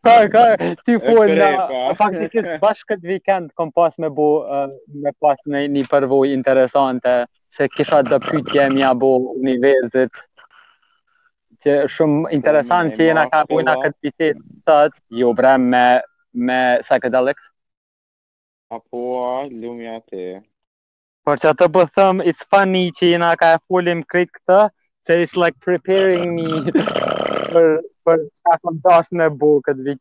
Speaker 4: Ka ka ti fol na bashkë këtë vikend kom pas me bu me pas në një përvojë interesante se kisha do pyetje mja bu universit që shumë interesant që jena ka bujna këtë bisedë sot, jo bre me me Psychedelics.
Speaker 1: Apo lumja te.
Speaker 4: Por që atë po thëm, it's funny që jena ka e folim krejt këtë, se it's like preparing me për, për çka kom dash me bo këtë.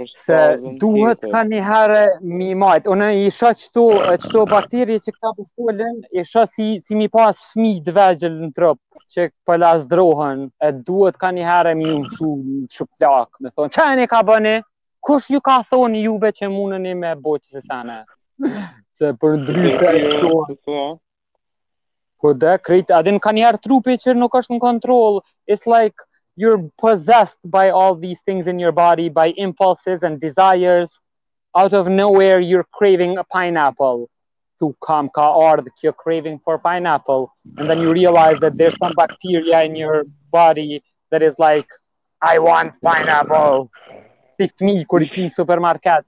Speaker 1: For
Speaker 4: Se
Speaker 1: thousand
Speaker 4: duhet ka një herë mi majt. Unë i shoh qëto, qëto bakteri që këta po folin, i shoh si, si mi pas fëmijë të vegjël në trup që po lazdrohen, e duhet ka një herë mi unë shu që plak, me thonë, qa e ka bëni? Kush ju ka thonë juve që mundeni me bo që se sene? Se
Speaker 1: Jo,
Speaker 4: këto. Po dhe krejt, adin ka njerë trupi që nuk është në kontroll. It's like you're possessed by all these things in your body, by impulses and desires. Out of nowhere, you're craving a pineapple. Tu kam ka ardhë kjo craving for pineapple. And then you realize that there's some bacteria in your body that is like, I want pineapple. Ti fmi kur i pi supermarket,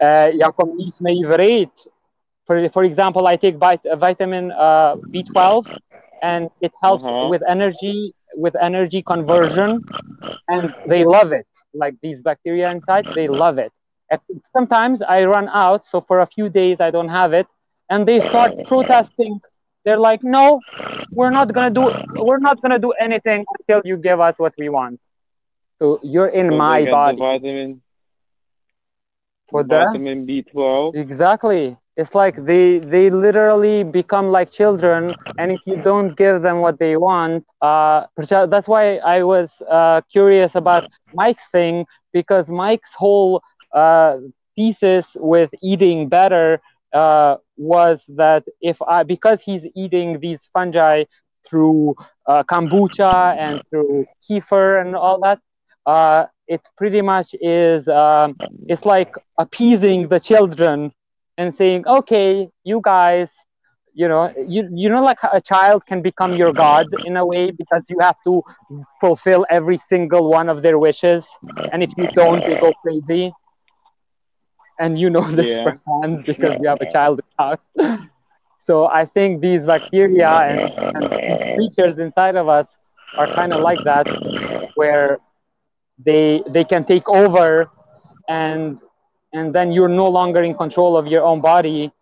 Speaker 4: Uh, me. For, for example, I take vitamin uh, B12 and it helps
Speaker 1: Uh-huh.
Speaker 4: with energy with energy conversion and they love it. Like these bacteria inside, they love it. Sometimes I run out, so for a few days I don't have it, and they start protesting. They're like, "No, we're not gonna do we're not gonna do anything until you give us what we want." So you're in
Speaker 1: So
Speaker 4: my body.
Speaker 1: The vitamin,
Speaker 4: For that?
Speaker 1: vitamin B12.
Speaker 4: Exactly. It's like they they literally become like children, and if you don't give them what they want, uh, that's why I was uh, curious about Mike's thing because Mike's whole uh, thesis with eating better uh, was that if I because he's eating these fungi through uh, kombucha and through kefir and all that, uh, it pretty much is um, it's like appeasing the children and saying, okay, you guys, you know, you you know, like a child can become your god in a way because you have to fulfill every single one of their wishes, and if you don't, they go crazy. And you know this
Speaker 1: Yeah.
Speaker 4: firsthand because you have a child in the house. So I think these bacteria and, and these creatures inside of us are kind of like that, where they they can take over and and then you're no longer in control of your own body.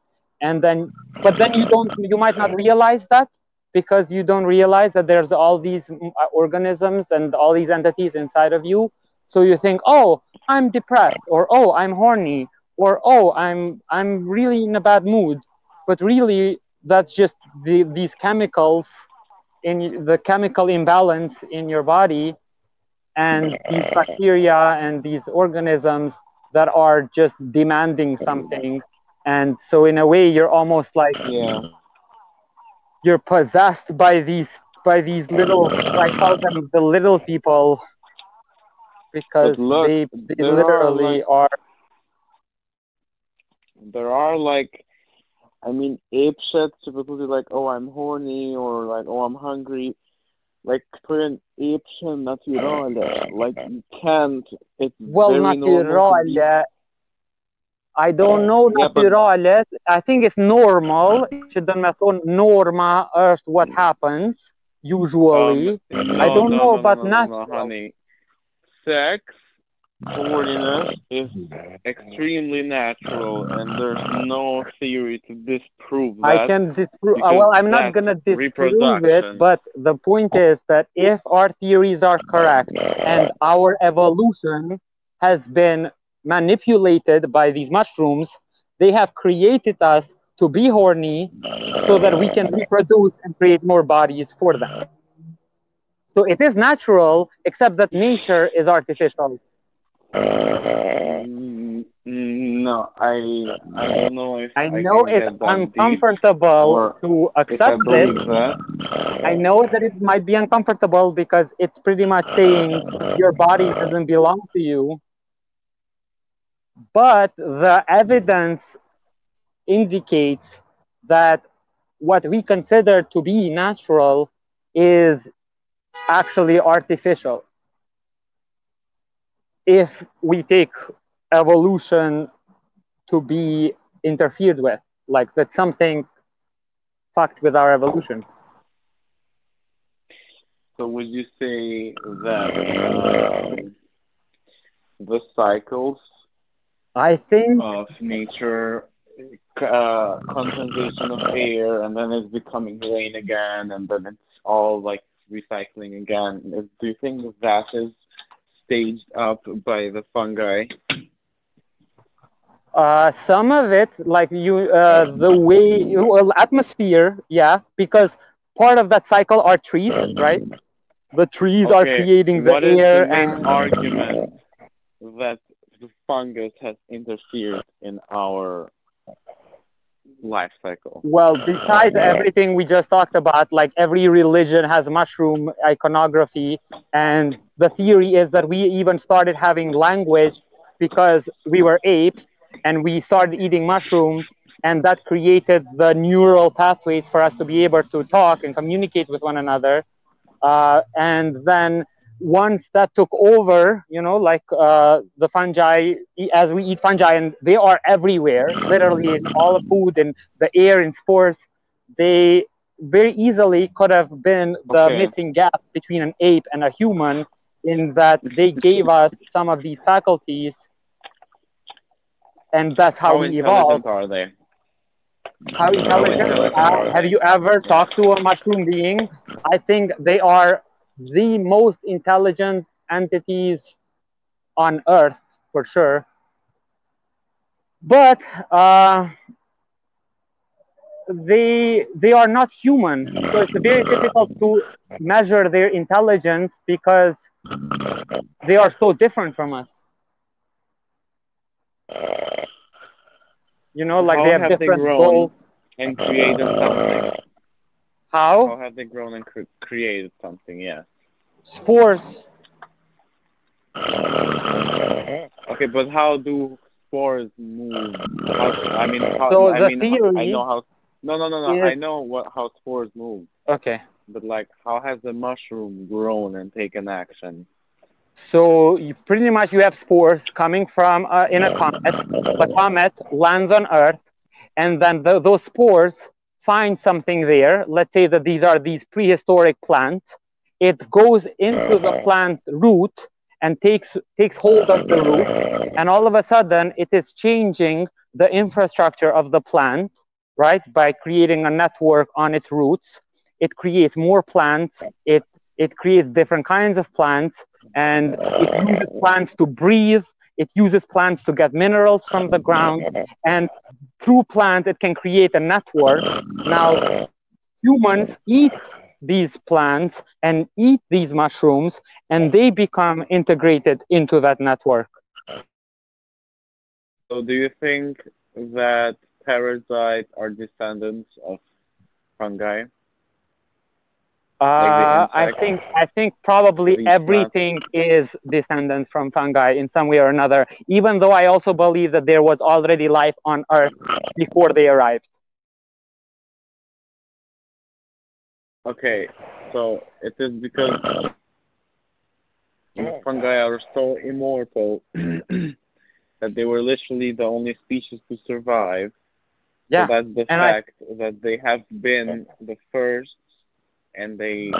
Speaker 4: And then but then you don't you might not realize that because you don't realize that there's all these mm, uh, organisms and all these entities inside of you. So you think oh i'm depressed or oh i'm horny or oh i'm i'm really in a bad mood. But really that's just the, these chemicals in the chemical imbalance in your body and these bacteria and these organisms that are just demanding something. And so in a way you're almost like
Speaker 1: Yeah.
Speaker 4: you're possessed by these by these little I call them the little people because
Speaker 1: look,
Speaker 4: they, they
Speaker 1: there are,
Speaker 4: literally
Speaker 1: like-
Speaker 4: are
Speaker 1: there are like I mean ape shit typically like oh I'm horny or like oh I'm hungry like for an ape shit natural like you can't it's
Speaker 4: well
Speaker 1: very normal to be-
Speaker 4: I don't know
Speaker 1: Yeah, but-
Speaker 4: naturale I think it's normal. Shouldn't matter. Norma is what happens usually.
Speaker 1: Um,
Speaker 4: I don't
Speaker 1: no,
Speaker 4: know
Speaker 1: no,
Speaker 4: about
Speaker 1: no, no,
Speaker 4: natural.
Speaker 1: no, honey. Sex, horniness is extremely natural, and there's no theory to disprove that.
Speaker 4: I can disprove. well, I'm not gonna disprove it, but the point is that if our theories are correct and our evolution has been manipulated by these mushrooms, they have created us to be horny so that we can reproduce and create more bodies for them. So it is natural, except that nature is artificial.
Speaker 1: Mm, no, I I don't know if
Speaker 4: I know
Speaker 1: can
Speaker 4: it's uncomfortable to accept this. I know that it might be uncomfortable because it's pretty much saying your body doesn't belong to you. But the evidence indicates that what we consider to be natural is actually artificial. If we take evolution to be interfered with, like that something fucked with our evolution.
Speaker 1: So would you say that um, the cycles
Speaker 4: I think
Speaker 1: of nature, uh, condensation of air, and then it's becoming rain again, and then it's all like recycling again. Do you think that is staged up by the fungi?
Speaker 4: uh, some of it, like you, uh, the way, well, atmosphere, yeah, because part of that cycle are trees, right? The trees are creating the
Speaker 1: What is
Speaker 4: air
Speaker 1: the main
Speaker 4: and
Speaker 1: argument that the fungus has interfered in our life cycle?
Speaker 4: Well, besides everything we just talked about, like every religion has mushroom iconography, and the theory is that we even started having language because we were apes and we started eating mushrooms, and that created the neural pathways for us to be able to talk and communicate with one another. Uh, and then once that took over, you know, like uh, the fungi, as we eat fungi, and they are everywhere, literally in all the food and the air and spores, they very easily could have been the
Speaker 1: Okay.
Speaker 4: missing gap between an ape and a human in that they gave us some of these faculties and that's how, we
Speaker 1: intelligent
Speaker 4: evolved
Speaker 1: are they?
Speaker 4: how intelligent
Speaker 1: intelligent
Speaker 4: uh,
Speaker 1: are
Speaker 4: have you ever talked to a mushroom being i think they are the most intelligent entities on earth for sure but uh, they they are not human so it's very difficult to measure their intelligence because they are so different from us you know like
Speaker 1: How
Speaker 4: they have
Speaker 1: have
Speaker 4: different
Speaker 1: grown?
Speaker 4: goals
Speaker 1: And created something.
Speaker 4: How
Speaker 1: How have they grown and cre- created something? Yeah.
Speaker 4: spores
Speaker 1: Okay, but how do spores move? How, I mean, how,
Speaker 4: So
Speaker 1: I
Speaker 4: the
Speaker 1: mean,
Speaker 4: theory
Speaker 1: I know how. No, no, no, no. I know what how spores move,
Speaker 4: okay
Speaker 1: but like, how has the mushroom grown and taken action?
Speaker 4: So you pretty much you have spores coming from uh, in a comet. The comet lands on Earth, and then tho- those spores find something there. Let's say that these are these prehistoric plants. It goes into the uh-huh. plant root, and takes takes hold of the root. Uh-huh. And all of a sudden it is changing the infrastructure of the plant right? By creating a network on its roots. It creates more plants. It it creates different kinds of plants. And it uh-huh. uses plants to breathe. It uses plants to get minerals from the ground. And through plant it can create a network now humans eat these plants and eat these mushrooms and they become integrated into that network
Speaker 1: So, do you think that parasites are descendants of fungi?
Speaker 4: Uh, I think I think probably
Speaker 1: These plants.
Speaker 4: everything is descendant from fungi in some way or another. Even though I also believe that there was already life on Earth before they arrived.
Speaker 1: Okay, so it is because fungi are so immortal that they were literally the only species to survive.
Speaker 4: Yeah,
Speaker 1: So that's the
Speaker 4: and I-
Speaker 1: fact that they have been the first and they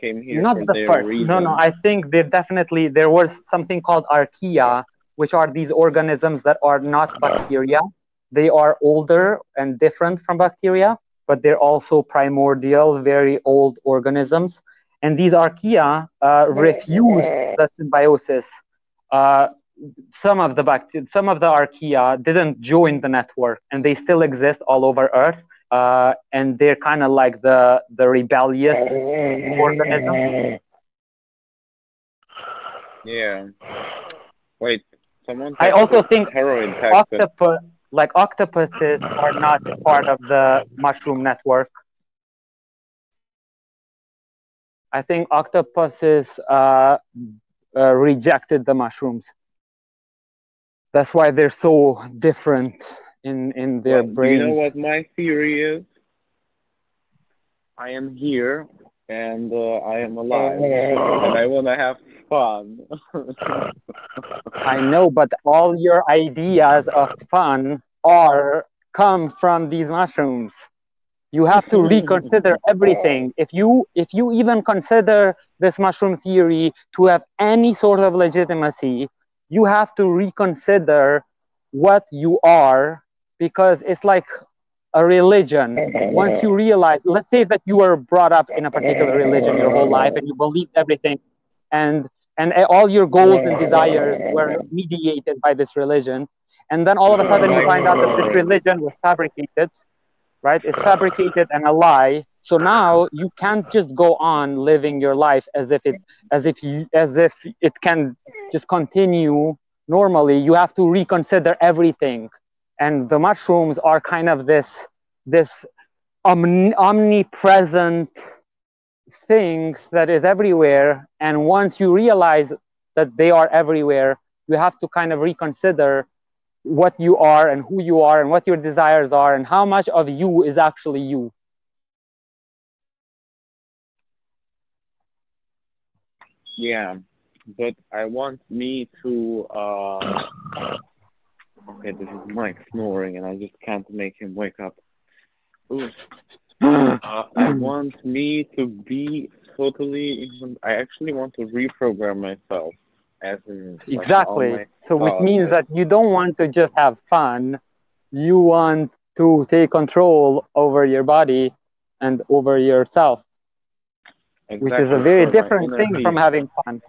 Speaker 1: came here
Speaker 4: not the first.
Speaker 1: reason.
Speaker 4: No, no. I think there definitely there was something called archaea, which are these organisms that are not bacteria. They are older and different from bacteria, but they're also primordial, very old organisms. And these archaea uh, refuse the symbiosis. Uh, some of the bact- some of the archaea didn't join the network, and they still exist all over Earth. Uh, and they're kind of like the the rebellious organisms.
Speaker 1: Yeah. Wait, someone.
Speaker 4: I also think
Speaker 1: heroin
Speaker 4: octopus like octopuses are not part of the mushroom network i think octopuses uh, uh, rejected the mushrooms that's why they're so different in in their
Speaker 1: Well,
Speaker 4: brains
Speaker 1: You know what my theory is? I am here and uh, I am alive and I want to have fun.
Speaker 4: i know but all your ideas of fun are come from these mushrooms you have to reconsider everything if you if you even consider this mushroom theory to have any sort of legitimacy you have to reconsider what you are because it's like a religion. Once you realize let's say that you were brought up in a particular religion your whole life and you believed everything and and all your goals and desires were mediated by this religion and then all of a sudden you find out that this religion was fabricated right? It's fabricated and a lie. So now you can't just go on living your life as if it as if you as if it can just continue normally. You have to reconsider everything and the mushrooms are kind of this this omni- omnipresent thing that is everywhere and once you realize that they are everywhere you have to kind of reconsider what you are and who you are and what your desires are and how much of you is actually you
Speaker 1: yeah, but I want me to. Uh... Okay, this is Mike snoring and I just can't make him wake up. Ooh. Uh, I want me to be totally. I actually want to reprogram myself, as in like,
Speaker 4: exactly. so which means that you don't want to just have fun. You want to take control over your body and over yourself. Which is a very
Speaker 1: for
Speaker 4: different thing from having fun.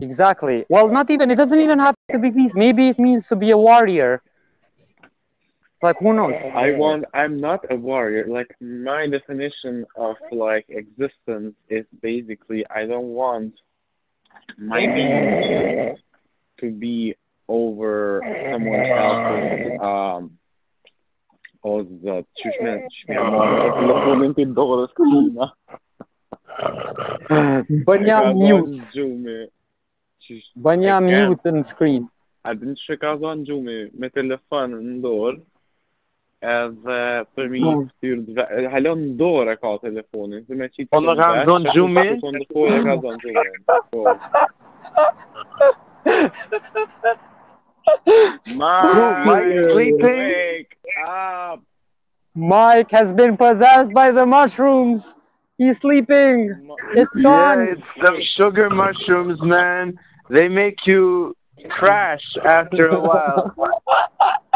Speaker 4: Exactly. Well not even it doesn't even have to be peace. Maybe it means to be a warrior like who knows
Speaker 1: I want. I'm not a warrior. Like my definition of like existence is basically I don't want my being to be over someone else's. Um, о, за чуть меня, чуть меня мама телефон inte доллар skrina.
Speaker 4: Banha mute
Speaker 1: Gjumi.
Speaker 4: Banha
Speaker 1: Again.
Speaker 4: mute and screen
Speaker 1: A din shka zonë gjumi me telefon në dorë edhe për mi ftyrë dve... Halon në dorë ka telefonin, se me qitë
Speaker 3: Po më ka zonë gjumi?
Speaker 1: Po në dorë e ka zonë gjumi. Po. Mike,
Speaker 3: Mike sleeping?
Speaker 1: up!
Speaker 4: Mike has been possessed by the mushrooms. He's sleeping. It's
Speaker 3: Yeah,
Speaker 4: gone.
Speaker 3: Yeah, it's the sugar mushrooms, man. they make you crash after a while.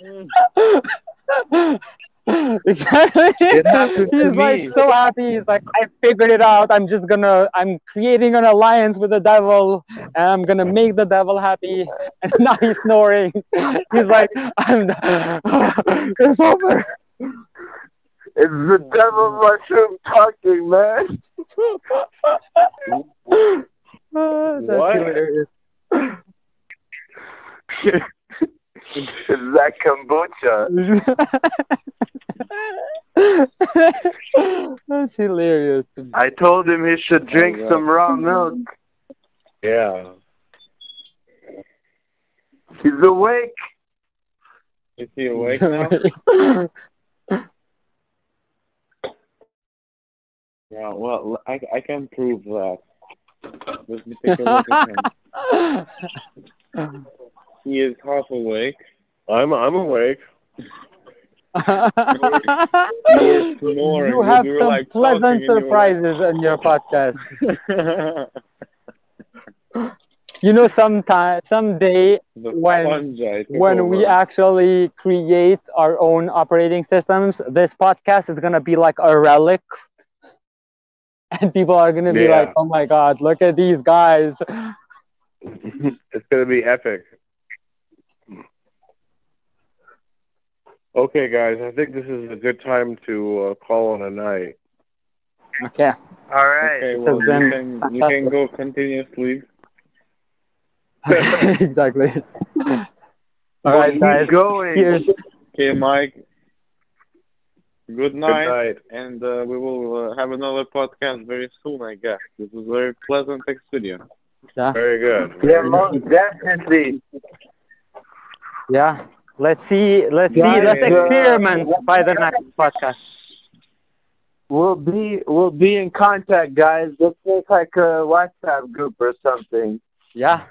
Speaker 4: exactly.
Speaker 3: It happened to
Speaker 4: He's like
Speaker 3: me.
Speaker 4: so happy. He's like, I figured it out. I'm just gonna, I'm creating an alliance with the devil, and I'm gonna make the devil happy. And now he's snoring. He's like, I'm, it's over.
Speaker 3: It's the devil mushroom talking, man.
Speaker 4: Ah, that's
Speaker 2: What?
Speaker 4: hilarious.
Speaker 3: it's that kombucha.
Speaker 4: that's hilarious.
Speaker 3: I told him he should drink
Speaker 2: Oh, yeah.
Speaker 3: some raw milk.
Speaker 2: Yeah.
Speaker 3: He's awake.
Speaker 1: Is he awake now? yeah, well, I, I can prove that. Let me take a look at him. He is half awake.
Speaker 2: I'm I'm awake.
Speaker 1: He is snoring.
Speaker 4: you have
Speaker 1: We
Speaker 4: some
Speaker 1: like,
Speaker 4: pleasant
Speaker 1: talking and you were, like-
Speaker 4: surprises in your podcast. You know, sometime, someday,
Speaker 1: the
Speaker 4: When- when we actually create our own operating systems, this podcast is gonna be like a relic, and people are gonna be
Speaker 2: Yeah.
Speaker 4: like, "Oh my god, look at these guys!"
Speaker 2: it's gonna be epic. Okay, guys, I think this is a good time to uh, call on a night.
Speaker 4: Okay.
Speaker 3: All right.
Speaker 1: Okay,
Speaker 4: This
Speaker 1: well,
Speaker 4: has
Speaker 1: you
Speaker 4: been
Speaker 1: can, you can go continue sleep.
Speaker 4: exactly. All right,
Speaker 3: Keep
Speaker 4: guys.
Speaker 3: going.
Speaker 4: Cheers.
Speaker 1: Okay, Mike. Good night.
Speaker 2: Good
Speaker 1: night.
Speaker 2: night.
Speaker 1: and uh, we will uh, have another podcast very soon, I guess. This was a very pleasant experience.
Speaker 4: Yeah.
Speaker 2: Very good.
Speaker 3: Yeah, most definitely.
Speaker 4: Yeah. Let's see. Let's see. Let's
Speaker 3: uh,
Speaker 4: experiment by the next podcast.
Speaker 3: We'll be we'll be in contact, guys. Let's make like a WhatsApp group or something.
Speaker 4: Yeah.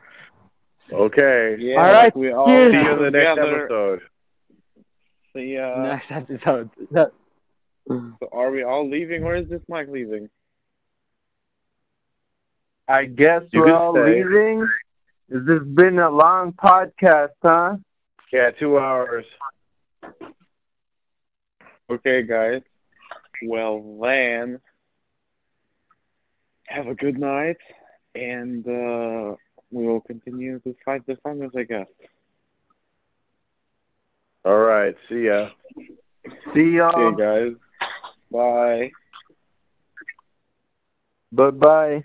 Speaker 2: Okay.
Speaker 1: Yeah,
Speaker 4: All right,
Speaker 1: we all
Speaker 4: cheers.
Speaker 2: See you in the next
Speaker 1: together.
Speaker 2: episode.
Speaker 1: See ya.
Speaker 4: next episode. Yeah.
Speaker 1: So are we all leaving or is this Mike leaving?
Speaker 3: I guess
Speaker 2: You
Speaker 3: we're all
Speaker 2: stay.
Speaker 3: leaving. Has this been a long podcast, huh?
Speaker 2: Yeah, two hours.
Speaker 1: Okay, guys. Well, then, have a good night, and uh, we will continue to fight the fungus, I guess.
Speaker 2: All right. See ya.
Speaker 3: See y'all.
Speaker 1: Okay, guys. Bye.
Speaker 3: Bye bye.